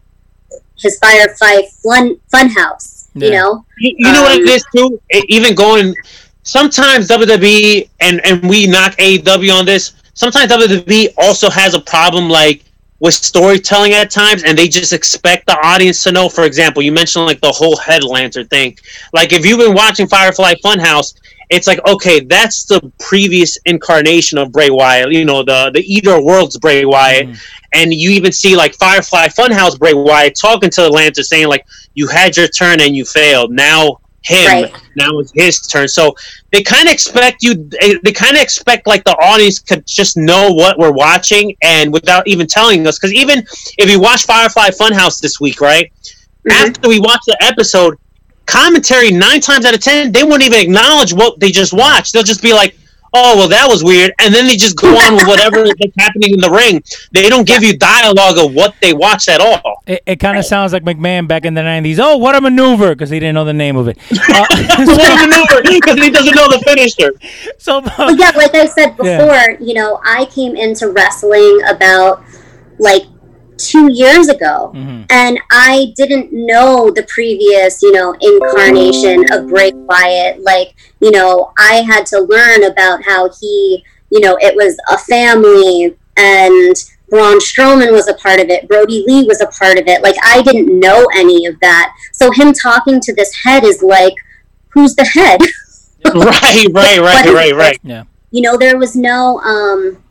[SPEAKER 6] his Firefly fun Funhouse. You know,
[SPEAKER 5] You, you know what
[SPEAKER 6] Um,
[SPEAKER 5] it is too? Even going, sometimes WWE and and we knock AEW on this. Sometimes WWE also has a problem like with storytelling at times, and they just expect the audience to know. For example, you mentioned like the whole head lantern thing. Like if you've been watching Firefly Funhouse, it's like okay, that's the previous incarnation of Bray Wyatt. You know, the the Eater of Worlds Bray Wyatt, and you even see like Firefly Funhouse Bray Wyatt talking to the Lancer, saying like, "You had your turn and you failed. Now him.
[SPEAKER 6] Right.
[SPEAKER 5] Now it's his turn." So they kind of expect you. Eh, they, they kind of expect like the audience could just know what we're watching and without even telling us. Because even if you watch Firefly Funhouse this week, right mm-hmm. after we watch the episode, commentary nine times out of ten they won't even acknowledge what they just watched. They'll just be like. Oh well, that was weird, and then they just go on with whatever that's happening in the ring. They don't give you dialogue of what they watched at all.
[SPEAKER 4] It, it kind of sounds like McMahon back in the '90s. Oh, what a maneuver! Because he didn't know the name of it. Uh,
[SPEAKER 5] What a maneuver because he doesn't know the finisher.
[SPEAKER 4] so,
[SPEAKER 6] Well, yeah, like I said before,
[SPEAKER 4] Yeah.
[SPEAKER 6] you know, I came into wrestling about like two years ago, and I didn't know the previous, you know, incarnation of Bray Wyatt. Like, you know, I had to learn about how he, you know, it was a family, and Braun Strowman was a part of it. Brodie Lee was a part of it. Like, I didn't know any of that. So him talking to this head is like, who's the head?
[SPEAKER 5] Right, right, right, right, right.
[SPEAKER 4] yeah.
[SPEAKER 6] you know there was no um,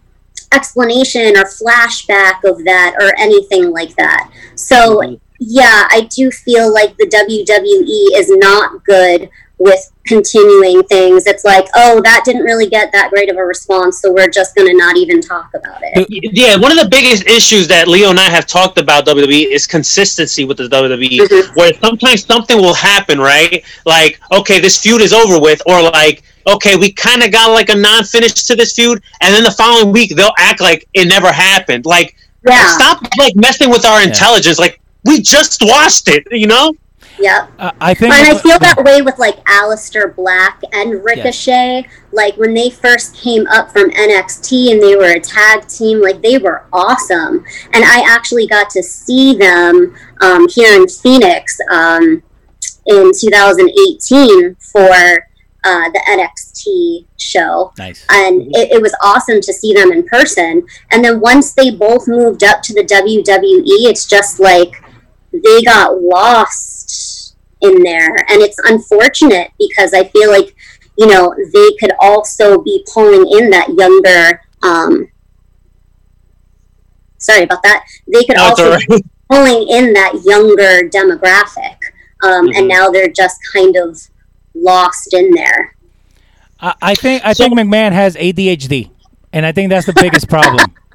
[SPEAKER 6] explanation or flashback of that or anything like that. So mm-hmm. yeah i do feel like the wwe is not good with continuing things it's like oh that didn't really get that great of a response so we're just going to not even talk about it
[SPEAKER 5] Yeah, one of the biggest issues that Leo and I have talked about WWE is consistency with the WWE,
[SPEAKER 6] Mhm.
[SPEAKER 5] where sometimes something will happen, right? Like, okay, this feud is over with, or like, okay, we kind of got like a non-finish to this feud, and then the following week they'll act like it never happened. Like,
[SPEAKER 6] yeah
[SPEAKER 5] stop like messing with our intelligence. Like, we just watched it, you know?
[SPEAKER 6] Yep
[SPEAKER 4] Uh, I think.
[SPEAKER 6] and I feel that way with like Aleister Black and Ricochet. Like when they first came up from NXT and they were a tag team, like they were awesome. And I actually got to see them um, here in Phoenix um, in 2018 for uh, the NXT show
[SPEAKER 4] Nice.
[SPEAKER 6] and it, it was awesome to see them in person. And then once they both moved up to the WWE, it's just like they got lost in there, and it's unfortunate because I feel like you know they could also be pulling in that younger. Um, sorry about that. They could
[SPEAKER 5] That's
[SPEAKER 6] also
[SPEAKER 5] all right.
[SPEAKER 6] be pulling in that younger demographic, um,
[SPEAKER 5] Mhm.
[SPEAKER 6] and now they're just kind of lost in there.
[SPEAKER 4] I, I think. I
[SPEAKER 5] So-
[SPEAKER 4] think McMahon has ADHD, and I think that's the biggest problem.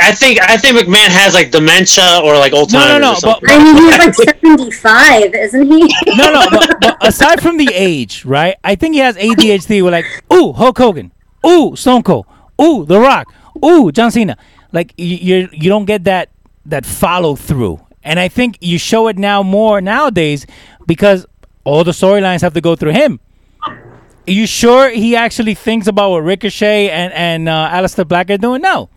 [SPEAKER 5] I think I think McMahon has like dementia or like Alzheimer's.
[SPEAKER 4] No, no, no,
[SPEAKER 5] or something.
[SPEAKER 6] I mean, he's like 75, isn't he?
[SPEAKER 4] no, no. But, but aside from the age, right? I think he has ADHD. We're like, ooh, Hulk Hogan, ooh, Stone Cold, ooh, The Rock, ooh, John Cena. Like you, you, you don't get that that follow through, and I think you show it now more nowadays because all the storylines have to go through him. Are you sure he actually thinks about what Ricochet and and uh, Aleister Black are doing? No.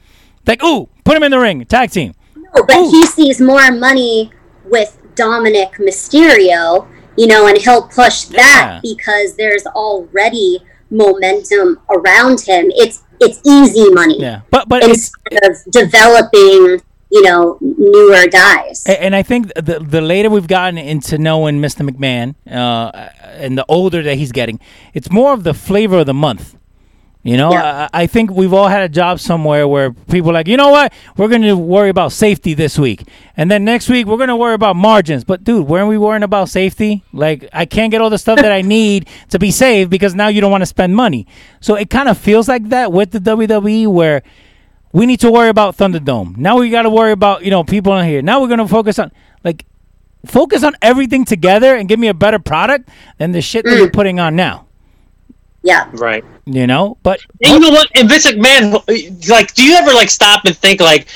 [SPEAKER 4] Like, ooh, put him in the ring, tag team.
[SPEAKER 6] No, but
[SPEAKER 4] Ooh.
[SPEAKER 6] he sees more money with Dominik Mysterio, you know, and he'll push that
[SPEAKER 4] Yeah.
[SPEAKER 6] because there's already momentum around him. It's it's easy money
[SPEAKER 4] Yeah, but but it's,
[SPEAKER 6] instead of developing, you know, newer guys.
[SPEAKER 4] And I think the the later we've gotten into knowing Mr. McMahon, uh, and the older that he's getting, it's more of the flavor of the month. You know,
[SPEAKER 6] Yeah.
[SPEAKER 4] I, I think we've all had a job somewhere where people are like, you know what, we're going to worry about safety this week, and then next week we're going to worry about margins. But dude, weren't we worrying about safety? Like, I can't get all the stuff that I need to be safe because now you don't want to spend money. So it kind of feels like that with the WWE, where we need to worry about Thunderdome. Now we got to worry about you know people in here. Now we're gonna focus on like focus on everything together and give me a better product than the shit that mm. you're putting on now.
[SPEAKER 6] Yeah.
[SPEAKER 5] Right.
[SPEAKER 4] You know, but
[SPEAKER 5] And you know what? And Vince McMahon, like, do you ever like stop and think like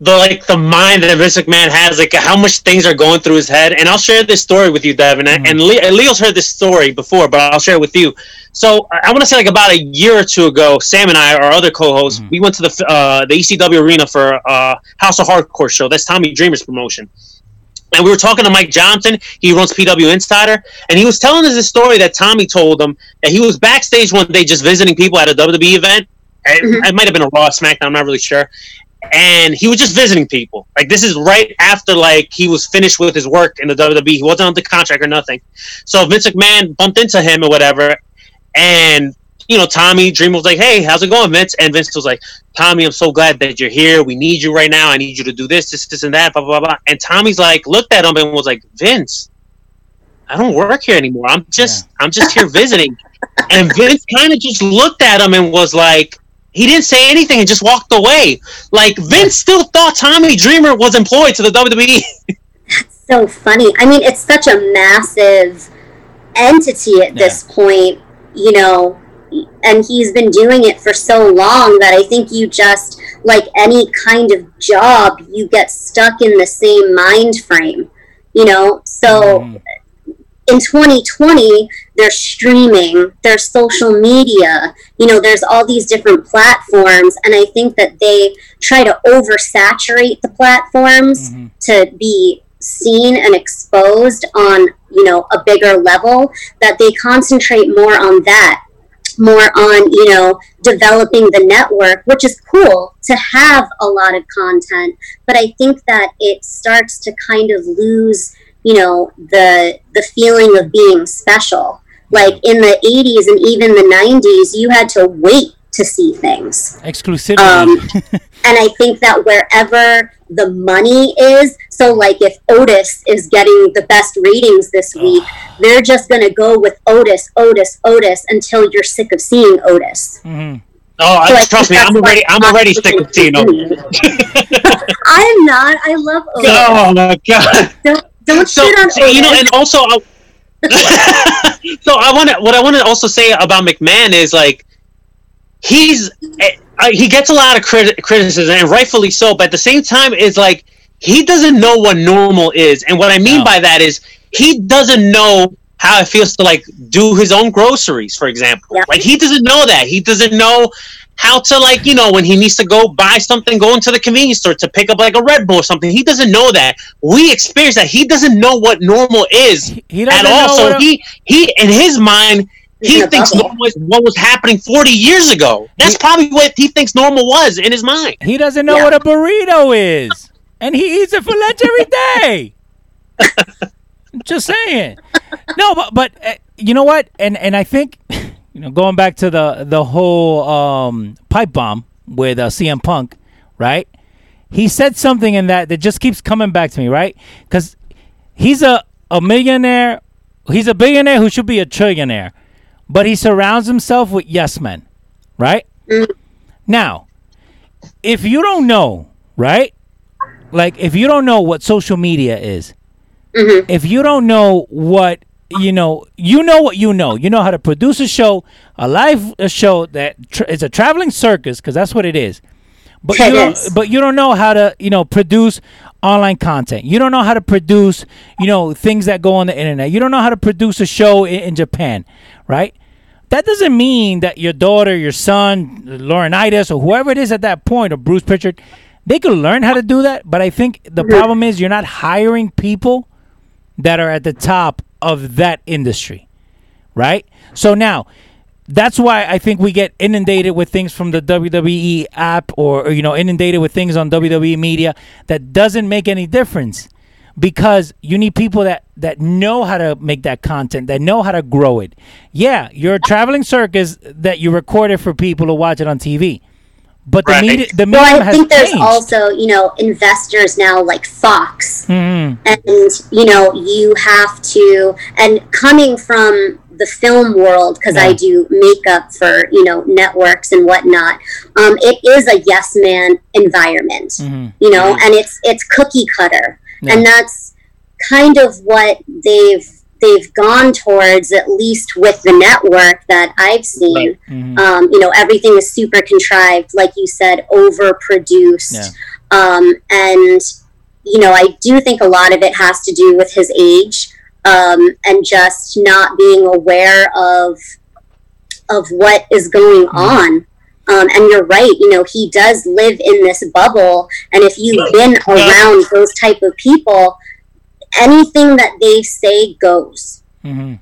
[SPEAKER 5] the like the mind that Vince McMahon has, like how much things are going through his head? And I'll share this story with you, Devin. And Le- and Leo's heard this story before, but I'll share it with you. So I want to say like about a year or two ago, Sam and I, our other co-hosts, we went to the uh, the ECW arena for uh, House of Hardcore show. That's Tommy Dreamer's promotion. And we were talking to Mike Johnson. He runs PW Insider, and he was telling us a story that Tommy told him that he was backstage one day just visiting people at a WWE event. It, mm-hmm. it might have been a Raw SmackDown. I'm not really sure. And he was just visiting people. Like this is right after like he was finished with his work in the WWE. He wasn't on the contract or nothing. So Vince McMahon bumped into him or whatever, and you know, Tommy Dreamer was like, "Hey, how's it going, Vince?" And Vince was like, "Tommy, I'm so glad that you're here. We need you right now. I need you to do this, this, this, and that." Blah blah blah. And Tommy's like, looked at him and was like, "Vince, I don't work here anymore. I'm just, I'm just here visiting." And Vince kind of just looked at him and was like, he didn't say anything and just walked away. Like Vince still thought Tommy Dreamer was employed to the WWE.
[SPEAKER 6] so funny. I mean, it's such a massive entity at this point, you know, and he's been doing it for so long that I think you just, like any kind of job, you get stuck in the same mind frame, you know? So mm-hmm. in 2020, there's streaming, there's social media, you know, there's all these different platforms. And I think that they try to oversaturate the platforms mm-hmm. to be seen and exposed on, you know, a bigger level, that they concentrate more on that more on you know developing the network which is cool to have a lot of content but i think that it starts to kind of lose you know the the feeling of being special like in the 80s and even the 90s you had to wait to see things
[SPEAKER 4] Exclusivity.
[SPEAKER 6] um, and I think that wherever the money is, so like if Otis is getting the best ratings this week, they're just going to go with Otis, Otis, Otis until you're sick of seeing Otis.
[SPEAKER 4] Mhm.
[SPEAKER 5] Oh,
[SPEAKER 6] So I,
[SPEAKER 5] trust me, I'm already, I'm already sick of seeing Otis.
[SPEAKER 6] I am not. I love Otis.
[SPEAKER 5] Oh my god!
[SPEAKER 6] Don't, don't
[SPEAKER 5] So,
[SPEAKER 6] shit on
[SPEAKER 5] so,
[SPEAKER 6] Otis.
[SPEAKER 5] you know, and also, I- so I want to. What I want to also say about McMahon is like, he's eh, uh, he gets a lot of criti- criticism, and rightfully so. But at the same time, it's like he doesn't know what normal is, and what I mean
[SPEAKER 4] No.
[SPEAKER 5] by that is he doesn't know how it feels to like do his own groceries, for example.
[SPEAKER 6] Yeah.
[SPEAKER 5] Like he doesn't know that. He doesn't know how to like you know when he needs to go buy something, go into the convenience store to pick up like a Red Bull or something. He doesn't know that. We experience that. He doesn't know what normal is
[SPEAKER 4] He- he
[SPEAKER 5] at
[SPEAKER 4] doesn't
[SPEAKER 5] all.
[SPEAKER 4] know
[SPEAKER 5] So he he in his mind.
[SPEAKER 6] He's
[SPEAKER 5] He
[SPEAKER 6] in a
[SPEAKER 5] thinks normal is what was happening 40 years ago. That's probably what he thinks normal was in his mind.
[SPEAKER 4] He doesn't know
[SPEAKER 6] Yeah.
[SPEAKER 4] what a burrito is, and he eats it for lunch every day. Just saying. No, but but uh, you know what? And and I think you know going back to the the whole um, pipe bomb with uh, CM Punk, right? He said something in that that just keeps coming back to me, right? Because he's a a millionaire. He's a billionaire who should be a trillionaire, but he surrounds himself with yes men, right? Mm-hmm. Now, if you don't know, right? Like if you don't know what social media is, mm-hmm. if you don't know what you know, you know what you know. You know how to produce a show, a live show that tr- is a traveling circus because that's what it is. But you
[SPEAKER 6] It
[SPEAKER 4] don't,
[SPEAKER 6] is.
[SPEAKER 4] but you don't know how to you know produce online content. You don't know how to produce you know things that go on the internet. You don't know how to produce a show in, in Japan, right? That doesn't mean that your daughter, your son, Laurinaitis, or whoever it is at that point, or Bruce Pritchard, they could learn how to do that. But I think the problem is you're not hiring people that are at the top of that industry, right? So now, that's why I think we get inundated with things from the WWE app or, or, you know inundated with things on WWE media that doesn't make any difference because you need people that that know how to make that content, that know how to grow it. Yeah, you're a traveling circus that you recorded for people to watch it on TV. But the
[SPEAKER 5] Right.
[SPEAKER 4] media the
[SPEAKER 6] Well,
[SPEAKER 4] medium
[SPEAKER 6] I
[SPEAKER 4] has
[SPEAKER 6] think there's
[SPEAKER 4] changed.
[SPEAKER 6] also, you know, investors now like Fox.
[SPEAKER 4] Mhm.
[SPEAKER 6] And, you know, you have to, and coming from the film world, because I do makeup for, you know, networks and whatnot, um, it is a yes man environment,
[SPEAKER 4] Mhm.
[SPEAKER 6] you know, and it's, it's cookie cutter.
[SPEAKER 4] Yeah.
[SPEAKER 6] And that's kind of what they've, they've gone towards, at least with the network that I've seen.
[SPEAKER 4] Mhm.
[SPEAKER 6] Um, you know, everything is super contrived, like you said, overproduced.
[SPEAKER 4] Yeah.
[SPEAKER 6] Um, and, you know, I do think a lot of it has to do with his age um, and just not being aware of of what is going on. Um, and you're right, you know, he does live in this bubble. And if you've been around those type of people, anything that they say goes.
[SPEAKER 4] Mhm.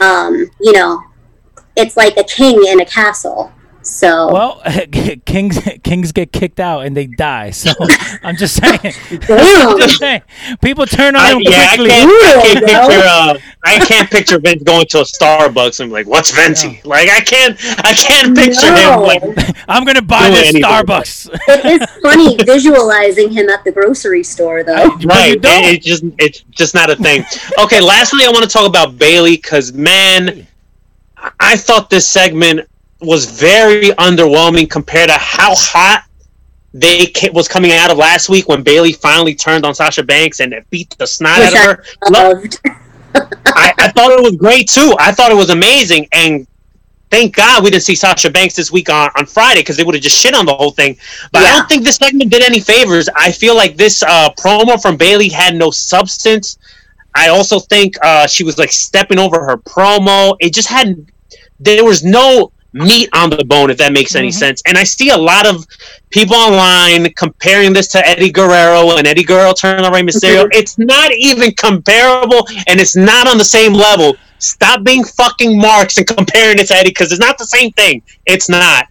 [SPEAKER 6] Um, you know, it's like a king in a castle. So
[SPEAKER 4] Well, kings kings get kicked out and they die. So I'm just saying. I'm just saying. People turn on
[SPEAKER 5] I,
[SPEAKER 4] them
[SPEAKER 5] yeah, I can't, I can't picture. Uh, I can't picture Vince going to a Starbucks and be like, "What's Venti?" Like, I can't. I can't picture him like.
[SPEAKER 4] I'm gonna buy
[SPEAKER 5] Do
[SPEAKER 4] this
[SPEAKER 5] anything.
[SPEAKER 4] Starbucks.
[SPEAKER 6] it is funny visualizing him at the grocery store, though.
[SPEAKER 4] But you
[SPEAKER 5] Right,
[SPEAKER 4] don't.
[SPEAKER 5] it, it just it's just not a thing. Okay, lastly, I want to talk about Bayley because man, I thought this segment was very underwhelming compared to how hot they ca- was coming out of last week when Bayley finally turned on Sasha Banks and it beat the snot
[SPEAKER 6] Which
[SPEAKER 5] out of her.
[SPEAKER 6] Loved.
[SPEAKER 5] I, I thought it was great too. I thought it was amazing, and thank God we didn't see Sasha Banks this week on, on Friday because they would have just shit on the whole thing. But I don't think this segment did any favors. I feel like this uh, promo from Bayley had no substance. I also think uh, she was like stepping over her promo. It just had there was no meat on the bone, if that makes any sense. And I see a lot of people online comparing this to Eddie Guerrero and Eddie Guerrero turning on Rey Mysterio. It's not even comparable, and it's not on the same level. Stop being fucking marks and comparing it to Eddie because it's not the same thing. It's not.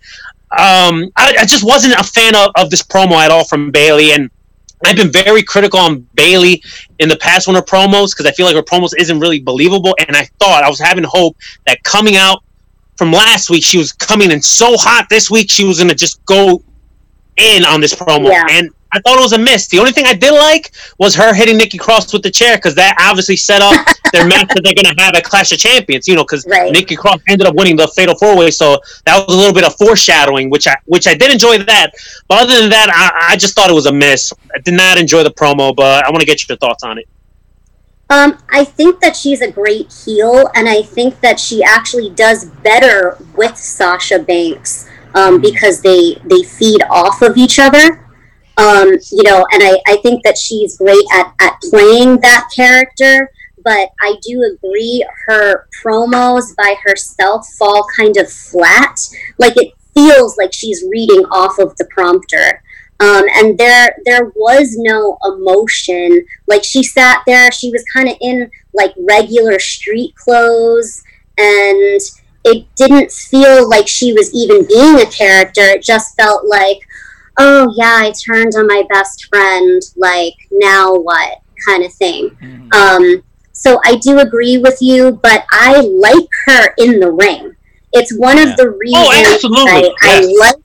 [SPEAKER 5] Um, I, I just wasn't a fan of, of this promo at all from Bayley, and I've been very critical on Bayley in the past on her promos because I feel like her promos isn't really believable. And I thought I was having hope that coming out from last week, she was coming in so hot. This week, she was gonna just go in on this promo,
[SPEAKER 6] Yeah.
[SPEAKER 5] and I thought it was a miss. The only thing I did like was her hitting Nikki Cross with the chair because that obviously set up their match that they're gonna have at Clash of Champions. You know, because
[SPEAKER 6] Right.
[SPEAKER 5] Nikki Cross ended up winning the Fatal Four Way, so that was a little bit of foreshadowing, which I which I did enjoy that. But other than that, I, I just thought it was a miss. I did not enjoy the promo, but I want to get your thoughts on it.
[SPEAKER 6] Um, I think that she's a great heel, and I think that she actually does better with Sasha Banks um, because they they feed off of each other. Um, you know, and I, I think that she's great at, at playing that character. But I do agree, her promos by herself fall kind of flat. Like it feels like she's reading off of the prompter. Um, and there there was no emotion. Like she sat there, she was kind of in like regular street clothes, and it didn't feel like she was even being a character. It just felt like, oh yeah, I turned on my best friend. Like now what kind of thing. Um, so I do agree with you, but I like her in the ring. It's one
[SPEAKER 4] Yeah.
[SPEAKER 6] of the reasons
[SPEAKER 5] absolutely,
[SPEAKER 6] I, I like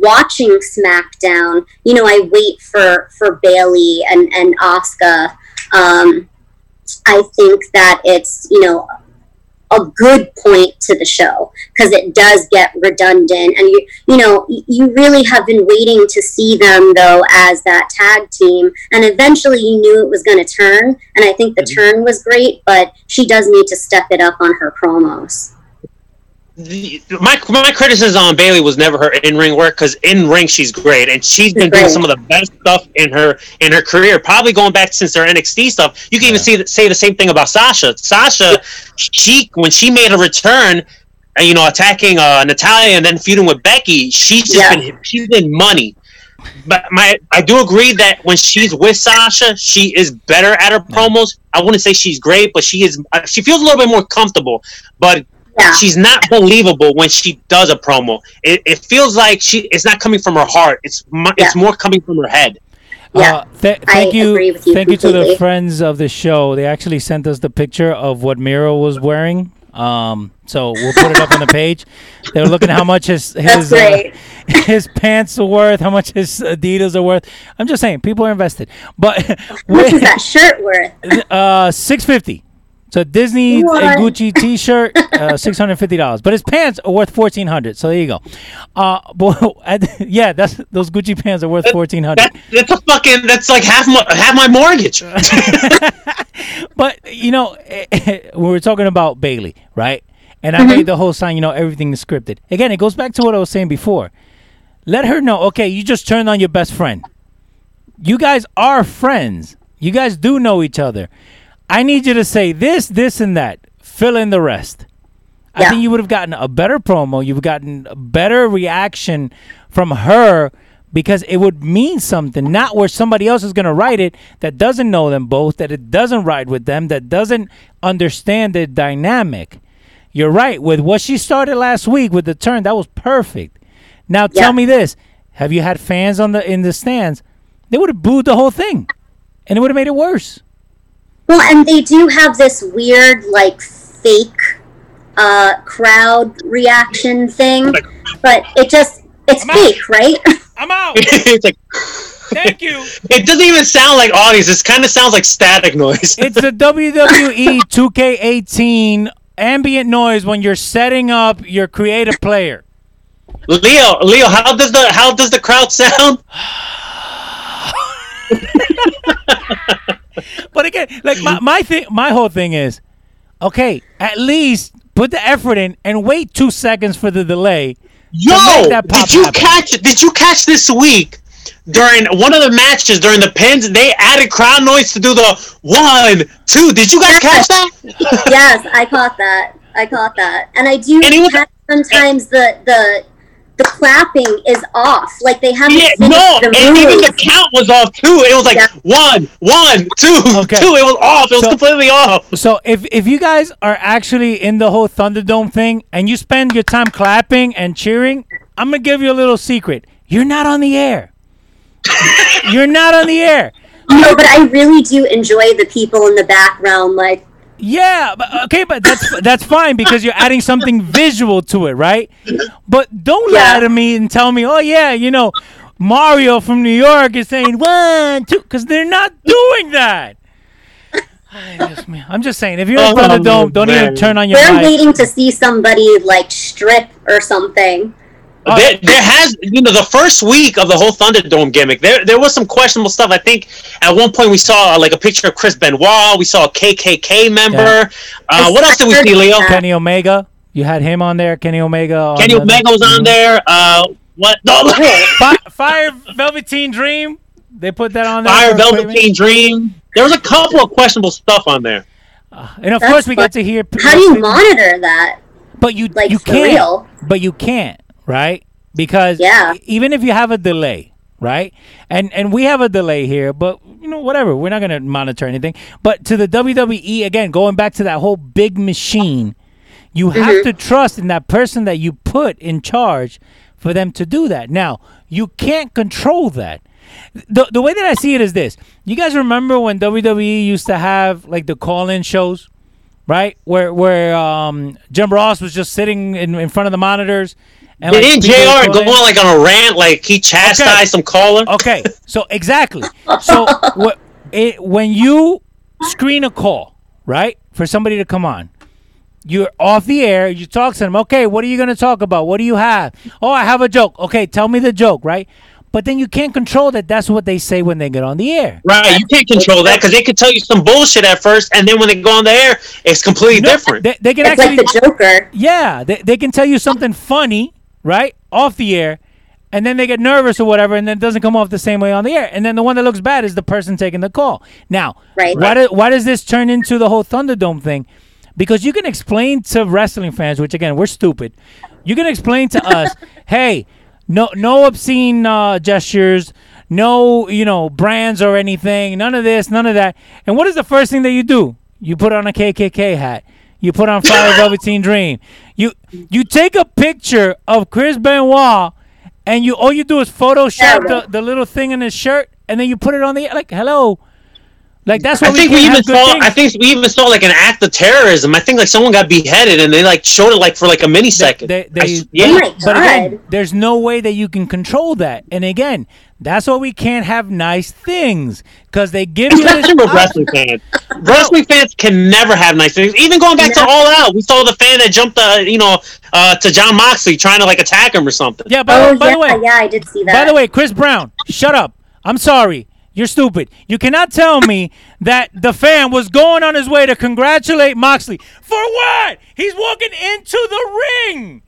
[SPEAKER 6] watching SmackDown, you know, I wait for for Bayley and and Oscar. Um, I think that it's you know a good point to the show because it does get redundant, and you you know you really have been waiting to see them though as that tag team, and eventually you knew it was going to turn, and I think the turn was great, but she does need to step it up on her promos.
[SPEAKER 5] The, my my criticism on Bayley was never her in ring work because in ring she's great and she's been doing some of the best stuff in her in her career, probably going back since her NXT stuff. You can even see say the same thing about Sasha. Sasha, she when she made a return, uh, you know, attacking uh, Natalya and then feuding with Becky, she's just
[SPEAKER 6] Yeah.
[SPEAKER 5] been she's been money. But my I do agree that when she's with Sasha, she is better at her promos. I wouldn't say she's great, but she is. uh, She feels a little bit more comfortable. But
[SPEAKER 6] Yeah.
[SPEAKER 5] she's not believable when she does a promo. It, it feels like she it's not coming from her heart. It's mu- it's more coming from her head.
[SPEAKER 6] Yeah,
[SPEAKER 4] Uh, th-
[SPEAKER 6] I
[SPEAKER 4] thank you,
[SPEAKER 6] agree with you
[SPEAKER 4] thank you to the friends of the show. They actually sent us the picture of what Miro was wearing. Um, so we'll put it up on the page. They were looking at how much his his Uh, his pants are worth, how much his Adidas are worth. I'm just saying, people are invested. But
[SPEAKER 6] What is that shirt worth?
[SPEAKER 4] uh, six fifty. So Disney
[SPEAKER 6] What?
[SPEAKER 4] and Gucci T-shirt, uh, six hundred fifty dollars. But his pants are worth fourteen hundred. So there you go. Uh, but yeah, that's those Gucci pants are worth fourteen hundred.
[SPEAKER 5] That, that's a fucking that's like half my half my mortgage.
[SPEAKER 4] But you know, we were talking about Bayley, right? And I made the whole sign. You know, everything is scripted. Again, it goes back to what I was saying before. Let her know. Okay, you just turned on your best friend. You guys are friends. You guys do know each other. I need you to say this, this, and that. Fill in the rest. I think you would have gotten a better promo. You've gotten a better reaction from her because it would mean something, not where somebody else is going to write it that doesn't know them both, that it doesn't ride with them, that doesn't understand the dynamic. You're right. With what she started last week with the turn, that was perfect. Now tell me this: Have you had fans on the in the stands? They would have booed the whole thing, and it would have made it worse.
[SPEAKER 6] Well, and they do have this weird, like, fake uh, crowd reaction thing, but it just, it's
[SPEAKER 4] I'm out.
[SPEAKER 6] fake, right?
[SPEAKER 4] I'm out.
[SPEAKER 5] it's like
[SPEAKER 4] Thank you.
[SPEAKER 5] it doesn't even sound like audience. It kind of sounds like static noise.
[SPEAKER 4] It's the WWE 2K18 ambient noise when you're setting up your creative player.
[SPEAKER 5] Leo, Leo, how does the how does the crowd sound?
[SPEAKER 4] But again, like my, my thing, my whole thing is, okay, at least put the effort in and wait two seconds for the delay.
[SPEAKER 5] Yo,
[SPEAKER 4] that
[SPEAKER 5] did you
[SPEAKER 4] happen.
[SPEAKER 5] catch? Did you catch this week during one of the matches during the pins? They added crowd noise to do the one, two. Did you guys catch that?
[SPEAKER 6] yes, I caught that. I caught that. And I do
[SPEAKER 5] And it was-
[SPEAKER 6] catch sometimes the, the, the clapping is off. Like, they haven't
[SPEAKER 5] Yeah, no,
[SPEAKER 6] the
[SPEAKER 5] and even the count was off too. It was like
[SPEAKER 6] Yeah.
[SPEAKER 5] one, one, two,
[SPEAKER 4] Okay.
[SPEAKER 5] two. It was off. It was
[SPEAKER 4] So-
[SPEAKER 5] completely off.
[SPEAKER 4] So if if you guys are actually in the whole Thunderdome thing and you spend your time clapping and cheering, I'm gonna give you a little secret. You're not on the air. You're not on the air.
[SPEAKER 6] No, but I really do enjoy the people in the background, like,
[SPEAKER 4] Yeah, but, okay, but that's that's fine because you're adding something visual to it, right? But don't
[SPEAKER 6] Yeah.
[SPEAKER 4] lie to me and tell me, oh yeah, you know, Mario from New York is saying one, two, because they're not doing that. I just, man, I'm just saying, if you're in
[SPEAKER 5] Oh,
[SPEAKER 4] Thunderdome, don't even turn on your
[SPEAKER 6] we're
[SPEAKER 4] mic.
[SPEAKER 6] waiting to see somebody, like, strip or something.
[SPEAKER 5] There, there has, you know, the first week of the whole Thunderdome gimmick, there there was some questionable stuff. I think at one point we saw like a picture of Chris Benoit. We saw a KKK member.
[SPEAKER 4] Yeah.
[SPEAKER 5] Uh, what else did we see, Leo?
[SPEAKER 4] Kenny Omega, you had him on there. Kenny Omega. on
[SPEAKER 5] Kenny
[SPEAKER 4] the-
[SPEAKER 5] Omega was on there. Uh, what? No,
[SPEAKER 4] Fi- Fire Velveteen Dream. They put that on there.
[SPEAKER 5] Fire
[SPEAKER 4] for a
[SPEAKER 5] Velveteen Dream. There was a couple of questionable stuff on there.
[SPEAKER 4] minute. And of
[SPEAKER 6] That's
[SPEAKER 4] course, we
[SPEAKER 6] fun.
[SPEAKER 4] got to hear.
[SPEAKER 6] How do you monitor that?
[SPEAKER 4] But you
[SPEAKER 6] Like,
[SPEAKER 4] you can't.
[SPEAKER 6] real?
[SPEAKER 4] But you can't, right? Because
[SPEAKER 6] Yeah.
[SPEAKER 4] even if you have a delay, right? And and we have a delay here, but you know whatever, we're not going to monitor anything. But to the WWE again, going back to that whole big machine, you have
[SPEAKER 6] Mm-hmm.
[SPEAKER 4] to trust in that person that you put in charge for them to do that. Now, you can't control that. The, the way that I see it is this. You guys remember when WWE used to have like the call-in shows? right? Where where um, Jim Ross was just sitting in, in front of the monitors. And like,
[SPEAKER 5] Didn't
[SPEAKER 4] people
[SPEAKER 5] JR
[SPEAKER 4] call
[SPEAKER 5] go on like on a rant, like he chastised
[SPEAKER 4] Okay.
[SPEAKER 5] some caller?
[SPEAKER 4] Okay, so exactly. So wh- it, when you screen a call, right, for somebody to come on, you're off the air. You talk to them. Okay, what are you going to talk about? What do you have? Oh, I have a joke. Okay, tell me the joke, right? But then you can't control that. That's what they say when they get on the air.
[SPEAKER 5] Right, you can't control that because they could tell you some bullshit at first, and then when they go on the air, it's completely
[SPEAKER 4] No,
[SPEAKER 5] different.
[SPEAKER 4] They, they can
[SPEAKER 6] It's
[SPEAKER 4] actually
[SPEAKER 6] like the Joker.
[SPEAKER 4] Yeah, they, they can tell you something funny, right, off the air, and then they get nervous or whatever, and then it doesn't come off the same way on the air. And then the one that looks bad is the person taking the call. Now,
[SPEAKER 6] Right.
[SPEAKER 4] why, do, why does this turn into the whole Thunderdome thing? Because you can explain to wrestling fans, which again, we're stupid. You can explain to us, hey, no, no obscene uh, gestures, no, you know, brands or anything, none of this, none of that. And what is the first thing that you do? You put on a KKK hat. You put on Fire Velveteen Dream. You you take a picture of Chris Benoit, and you all you do is Photoshop the, the little thing in his shirt, and then you put it on the like hello, like that's
[SPEAKER 5] I
[SPEAKER 4] what we
[SPEAKER 5] think we even saw.
[SPEAKER 4] things.
[SPEAKER 5] I think we even saw like an act of terrorism. I think like someone got beheaded, and they like showed it like for like a mini second.
[SPEAKER 4] They, they,
[SPEAKER 5] I
[SPEAKER 4] they,
[SPEAKER 5] s- yeah,
[SPEAKER 6] Oh
[SPEAKER 4] but again, there's no way that you can control that. And again, that's why we can't have nice things because they give you
[SPEAKER 5] especially
[SPEAKER 4] this
[SPEAKER 5] with wrestling fans. Wrestling fans can never have nice things. Even going back to All Out, we saw the fan that jumped, uh, you know, uh, to Jon Moxley trying to like attack him or something.
[SPEAKER 4] Yeah, by,
[SPEAKER 6] Oh,
[SPEAKER 4] by
[SPEAKER 6] yeah,
[SPEAKER 4] the way,
[SPEAKER 6] yeah, I did see that.
[SPEAKER 4] By the way, Chris Brown, shut up. I'm sorry. You're stupid. You cannot tell me that the fan was going on his way to congratulate Moxley. For what? He's walking into the ring.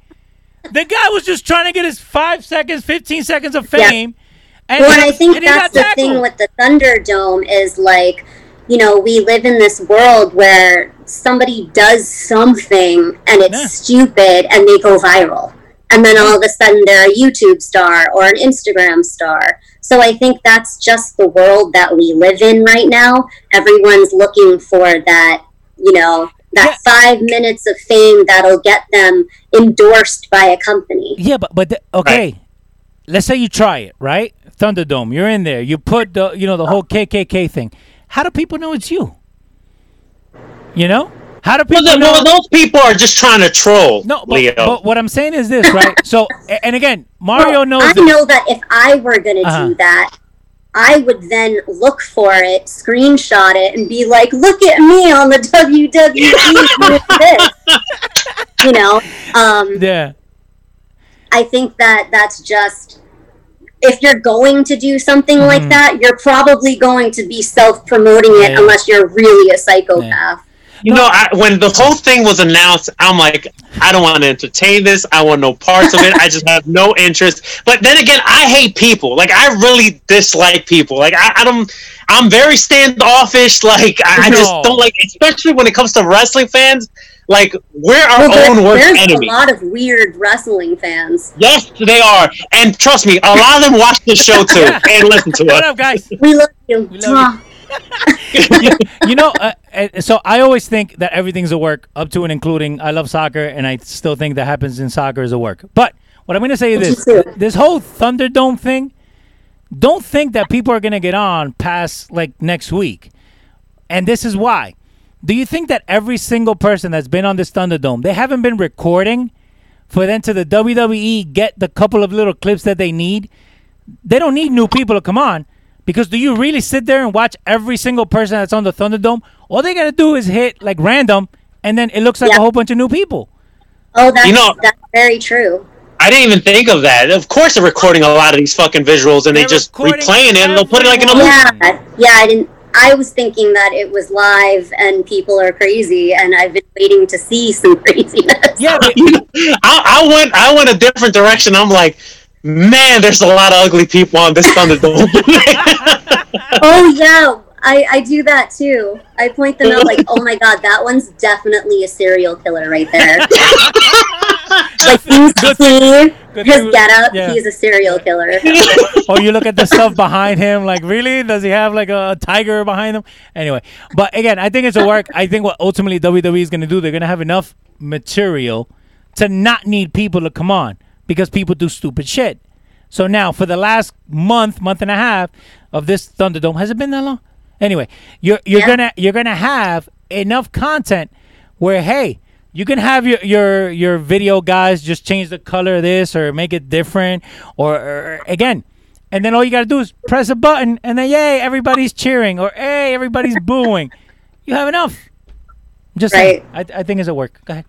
[SPEAKER 4] The guy was just trying to get his five seconds, 15 seconds of
[SPEAKER 6] Yeah.
[SPEAKER 4] Fame. And,
[SPEAKER 6] well, and I think
[SPEAKER 4] and
[SPEAKER 6] that's the thing with the Thunderdome is like, you know, we live in this world where somebody does something and it's
[SPEAKER 4] Yeah.
[SPEAKER 6] stupid and they go viral. And then all of a sudden they're a YouTube star or an Instagram star. So I think that's just the world that we live in right now. Everyone's looking for that, you know, that five minutes of fame that'll get them endorsed by a company.
[SPEAKER 4] Yeah, but but the, okay, let's say you try it, right? Thunderdome, you're in there. You put the, you know, the whole KKK thing. How do people know it's you? You know, how do people
[SPEAKER 5] Well, the,
[SPEAKER 4] know?
[SPEAKER 5] well, those people are just trying to troll,
[SPEAKER 4] no, but,
[SPEAKER 5] Leo.
[SPEAKER 4] but what I'm saying is this, right? So, and again, Mario
[SPEAKER 6] Well,
[SPEAKER 4] knows.
[SPEAKER 6] I
[SPEAKER 4] this.
[SPEAKER 6] know that if I were going to
[SPEAKER 4] Uh-huh.
[SPEAKER 6] do that, I would then look for it, screenshot it, and be like, "Look at me on the WWE this." You know, um,
[SPEAKER 4] Yeah.
[SPEAKER 6] I think that that's just if you're going to do something
[SPEAKER 4] Mm-hmm.
[SPEAKER 6] like that, you're probably going to be self-promoting it
[SPEAKER 4] Yeah.
[SPEAKER 6] unless you're really a psychopath.
[SPEAKER 5] You know, I, when the whole thing was announced, I'm like, I don't want to entertain this. I want no parts of it. I just have no interest. But then again, I hate people. Like, I really dislike people. Like, I, I don't. I'm very standoffish. Like, I, I just don't like, especially when it comes to wrestling fans. Like, we're our
[SPEAKER 6] Well,
[SPEAKER 5] own worst
[SPEAKER 6] there's
[SPEAKER 5] enemy.
[SPEAKER 6] a lot of weird wrestling fans.
[SPEAKER 5] Yes, they are. And trust me, a lot of them watch this show too and listen to
[SPEAKER 4] What
[SPEAKER 5] us.
[SPEAKER 4] up, guys?
[SPEAKER 6] We love you.
[SPEAKER 4] We love
[SPEAKER 6] Mwah.
[SPEAKER 4] you know, uh, uh, so I always think that everything's a work, up to and including. I love soccer, and I still think that happens in soccer is a work. But what I'm going to say is this:
[SPEAKER 6] too.
[SPEAKER 4] this whole Thunderdome thing. Don't think that people are going to get on past like next week, and this is why. Do you think that every single person that's been on this Thunderdome, they haven't been recording for them to the WWE get the couple of little clips that they need? They don't need new people to come on because do you really sit there and watch every single person that's on the Thunderdome? All they gotta do is hit like random, and then it looks like
[SPEAKER 6] Yeah.
[SPEAKER 4] a whole bunch of new people.
[SPEAKER 6] Oh, that's
[SPEAKER 5] You know-
[SPEAKER 6] that's very true.
[SPEAKER 5] I didn't even think of that. Of course, they're recording a lot of these fucking visuals and they
[SPEAKER 4] They're
[SPEAKER 5] just replaying it and they'll put it like in a movie.
[SPEAKER 4] everyone.
[SPEAKER 6] Yeah, yeah. I didn't. I was thinking that it was live and people are crazy, and I've been waiting to see some craziness.
[SPEAKER 4] Yeah, but,
[SPEAKER 5] I, I went I went a different direction. I'm like, man, there's a lot of ugly people on this Thunderdome.
[SPEAKER 6] Oh yeah, I I do that too. I point them out like, oh my god, that one's definitely a serial killer right there. like he's
[SPEAKER 4] Good
[SPEAKER 6] see
[SPEAKER 4] good
[SPEAKER 6] his
[SPEAKER 4] thing-
[SPEAKER 6] get up,
[SPEAKER 4] yeah.
[SPEAKER 6] he's a serial killer.
[SPEAKER 4] oh, you look at the stuff behind him, like really, does he have like a tiger behind him? Anyway, but again, I think it's a work. I think what ultimately WWE is gonna do, they're gonna have enough material to not need people to come on because people do stupid shit. So now, for the last month, month and a half of this Thunderdome, has it been that long? Anyway, you're you're
[SPEAKER 6] Yeah.
[SPEAKER 4] gonna you're gonna have enough content where hey, you can have your your your video guys just change the color of this or make it different or, or again, and then all you gotta do is press a button and then yay, everybody's cheering or hey, everybody's booing. You have enough. Just saying. I, I think it's a work. Go ahead.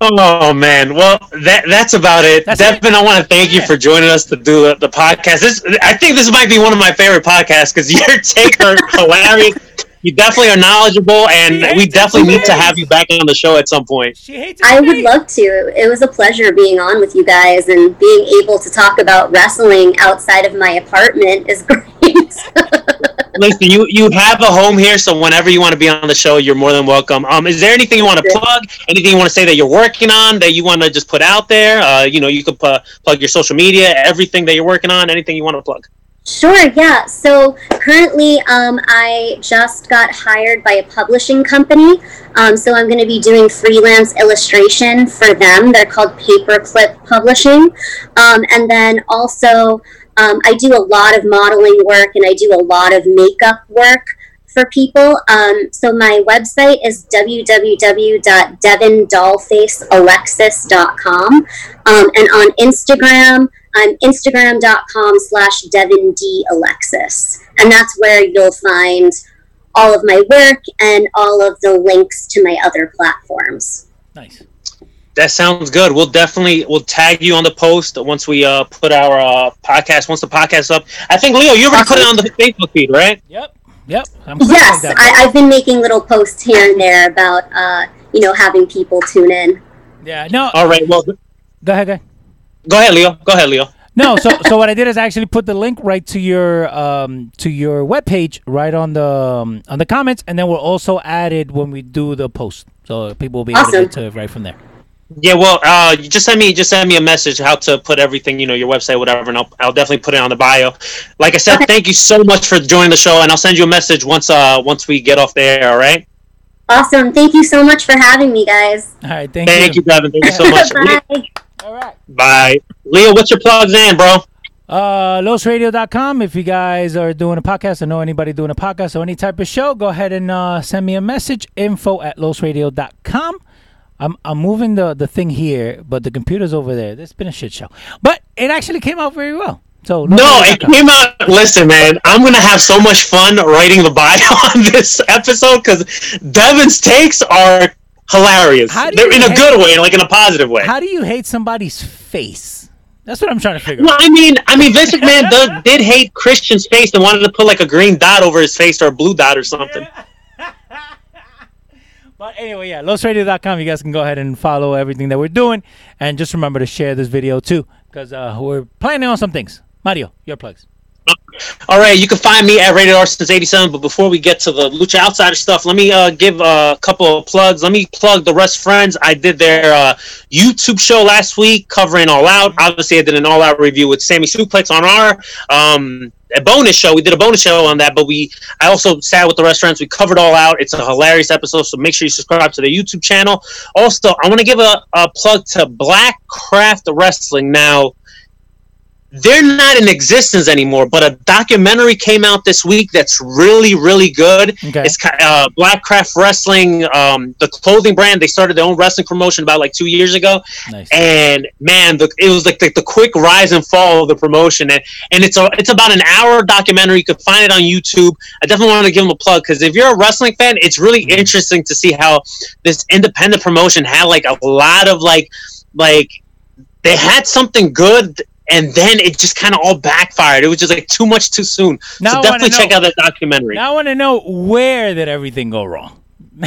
[SPEAKER 5] oh man, well that that's about it.
[SPEAKER 4] That's
[SPEAKER 5] Devin, I want to thank you for joining us to do the, the podcast. This I think this might be one of my favorite podcasts because your takes are hilarious. You definitely are knowledgeable, and we definitely need to have you back on the show at some point.
[SPEAKER 4] She hates
[SPEAKER 6] I would love to. It was a pleasure being on with you guys and being able to talk about wrestling outside of my apartment is great.
[SPEAKER 5] Listen, you you have a home here, so whenever you want to be on the show, you're more than welcome. Um, is there anything you want to plug? Anything you want to say that you're working on that you want to just put out there? Uh, you know, you could pu- plug your social media, everything that you're working on, anything you want to plug.
[SPEAKER 6] Sure, yeah. So currently, um, I just got hired by a publishing company. Um, so I'm going to be doing freelance illustration for them. They're called Paperclip Publishing. Um, and then also, um, I do a lot of modeling work and I do a lot of makeup work for people. Um, so my website is www.devindolfacealexis.com. Um, and on Instagram, I'm instagram.com slash Devin D. Alexis. And that's where you'll find all of my work and all of the links to my other platforms.
[SPEAKER 4] Nice.
[SPEAKER 5] That sounds good. We'll definitely we'll tag you on the post once we uh, put our uh, podcast. Once the podcast's up, I think Leo, you already put it on the Facebook feed, right?
[SPEAKER 4] Yep. Yep. I'm
[SPEAKER 6] Yes,
[SPEAKER 4] like.
[SPEAKER 6] I, I've been making little posts here and there about, uh, you know, having people tune in.
[SPEAKER 4] yeah. No.
[SPEAKER 5] All right. Well, go
[SPEAKER 4] Go ahead. Go ahead.
[SPEAKER 5] ahead, Leo. Go ahead, Leo.
[SPEAKER 4] No, so so what I did is I actually put the link right to your um to your webpage right on the um, on the comments, and then we'll also add it when we do the post, so people will be able to get to it right from there.
[SPEAKER 5] Yeah, well, uh, you just send me just send me a message how to put everything, you know, your website, whatever, and I'll, I'll definitely put it on the bio. Like I said,
[SPEAKER 6] Okay.
[SPEAKER 5] thank you so much for joining the show, and I'll send you a message once uh once we get off the air. All right.
[SPEAKER 6] Awesome. Thank you so much for having me, guys.
[SPEAKER 4] All right, thank,
[SPEAKER 5] Thank you, Devin. Thank you so much.
[SPEAKER 6] Bye.
[SPEAKER 4] All right.
[SPEAKER 5] Bye, Leo. What's your plugs in, bro?
[SPEAKER 4] Uh, losradio.com. If you guys are doing a podcast or know anybody doing a podcast or any type of show, go ahead and uh, send me a message. Info at losradio.com. I'm I'm moving the, the thing here, but the computer's over there. This has been a shit show. But it actually came out very well. So
[SPEAKER 5] No, it came out. Listen, man, I'm gonna have so much fun writing the bio on this episode because Devin's takes are hilarious. They're in a good way, like in a positive way.
[SPEAKER 4] How do you hate somebody's face? That's what I'm trying to figure
[SPEAKER 5] Well,
[SPEAKER 4] out.
[SPEAKER 5] I mean, I mean, Vince McMahon does, did hate Christian's face and wanted to put like a green dot over his face or a blue dot or something.
[SPEAKER 4] But anyway, yeah, losradio.com. You guys can go ahead and follow everything that we're doing. And just remember to share this video too, because uh, we're planning on some things. Mario, your plugs.
[SPEAKER 5] All right, you can find me at Rated R since '87. But before we get to the Lucha Outsider stuff, let me uh, give a couple of plugs. Let me plug the Rest Friends. I did their uh, YouTube show last week covering All Out. Obviously, I did an All Out review with Sammy Suplex on our um, a bonus show. We did a bonus show on that, but we I also sat with the Rest Friends. We covered All Out. It's a hilarious episode, so make sure you subscribe to the YouTube channel. Also, I want to give a, a plug to Black Craft Wrestling now they're not in existence anymore. But a documentary came out this week that's really, really good.
[SPEAKER 4] Okay.
[SPEAKER 5] It's uh, Black Craft Wrestling, um, the clothing brand. They started their own wrestling promotion about like two years ago,
[SPEAKER 4] Nice.
[SPEAKER 5] and man, the, it was like the, the quick rise and fall of the promotion. And, and it's a, it's about an hour documentary. You can find it on YouTube. I definitely want to give them a plug because if you're a wrestling fan, it's really
[SPEAKER 4] Mm-hmm.
[SPEAKER 5] interesting to see how this independent promotion had like a lot of like like they had something good and then it just kind of all backfired. It was just like too much too soon.
[SPEAKER 4] Now
[SPEAKER 5] so definitely check out that documentary.
[SPEAKER 4] Now I want to know where did everything go wrong?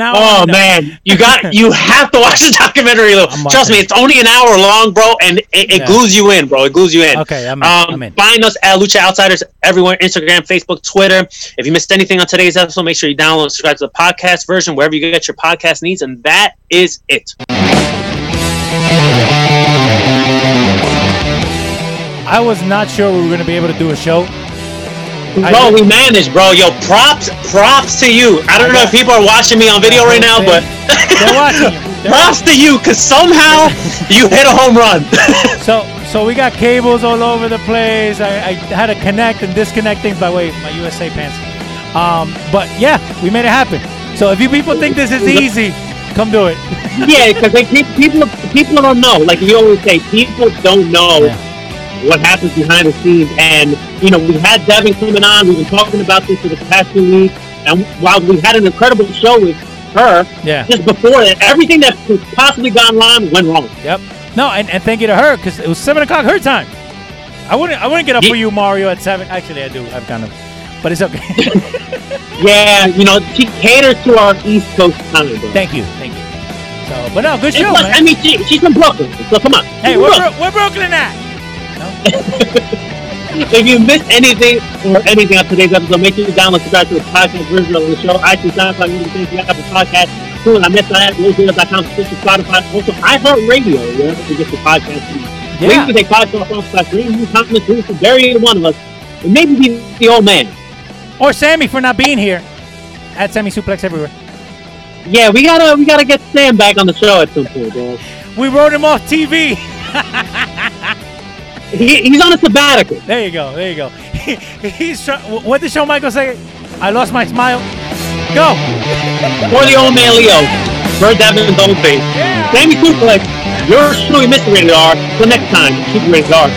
[SPEAKER 5] Oh man, you got you have to watch the documentary. Though. Trust me, it's only an hour long, bro, and it, it
[SPEAKER 4] Yeah.
[SPEAKER 5] glues you in, bro. It glues you in.
[SPEAKER 4] Okay, I'm in,
[SPEAKER 5] um,
[SPEAKER 4] I'm in.
[SPEAKER 5] Find us at Lucha Outsiders everywhere: Instagram, Facebook, Twitter. If you missed anything on today's episode, make sure you download and subscribe to the podcast version wherever you get your podcast needs, and that is it.
[SPEAKER 4] I was not sure we were going to be able to do a show. I
[SPEAKER 5] Bro, we managed, bro. Yo, props, props to you. I don't know if people are watching me on video right now, but
[SPEAKER 4] They're watching. They're
[SPEAKER 5] props to you because somehow you hit a home run.
[SPEAKER 4] So, so we got cables all over the place. I, I had to connect and disconnect things by way of my USA pants. Um, but yeah, we made it happen. So if you people think this is easy, come do it.
[SPEAKER 5] yeah, because people people don't know. Like you always say, people don't know
[SPEAKER 4] Yeah.
[SPEAKER 5] What happens behind the scenes. And you know, we had Devin coming on. We've been talking about this for the past few weeks. And while we had an incredible show with her,
[SPEAKER 4] Yeah.
[SPEAKER 5] just before that, everything that could possibly gone wrong went wrong.
[SPEAKER 4] Yep. No, and, and thank you to her because it was seven o'clock her time. I wouldn't I wouldn't get up
[SPEAKER 5] Ye-
[SPEAKER 4] for you, Mario, at seven. Actually, I do. I've kind of, but it's okay.
[SPEAKER 5] Yeah, you know, she caters to our East Coast time.
[SPEAKER 4] Thank you, thank you. So, but no, good show,
[SPEAKER 5] plus,
[SPEAKER 4] man.
[SPEAKER 5] I mean, she, she's from Brooklyn, so come on.
[SPEAKER 4] hey, we're,
[SPEAKER 5] from
[SPEAKER 4] Bro- we're Brooklyn at.
[SPEAKER 5] If you missed anything or anything on today's episode, make sure you download subscribe to the podcast version of the show. iTunes, SoundCloud, YouTube, Facebook, Apple Podcast. Cool, I missed that. LoadRadio.com, Stitcher, Spotify. Also, iHeartRadio, wherever you get your podcast.
[SPEAKER 4] Yeah.
[SPEAKER 5] Please take podcast off slash review, comments, reviews to vary any one of us. And maybe be the old man.
[SPEAKER 4] Or Sammy for not being here. At Sammy Suplex everywhere.
[SPEAKER 5] Yeah, we gotta we gotta get Sam back on the show at some point, bro.
[SPEAKER 4] We wrote him off TV.
[SPEAKER 5] He, he's on a sabbatical.
[SPEAKER 4] There you go. There you go. He's try- what did Shawn Michaels say? I lost my smile. Go.
[SPEAKER 5] For the old man Leo, Bird Devin's old face.
[SPEAKER 4] Yeah.
[SPEAKER 5] Sammy Suplex, yours truly, Mr. Rated R. Till next time, Super Rated R.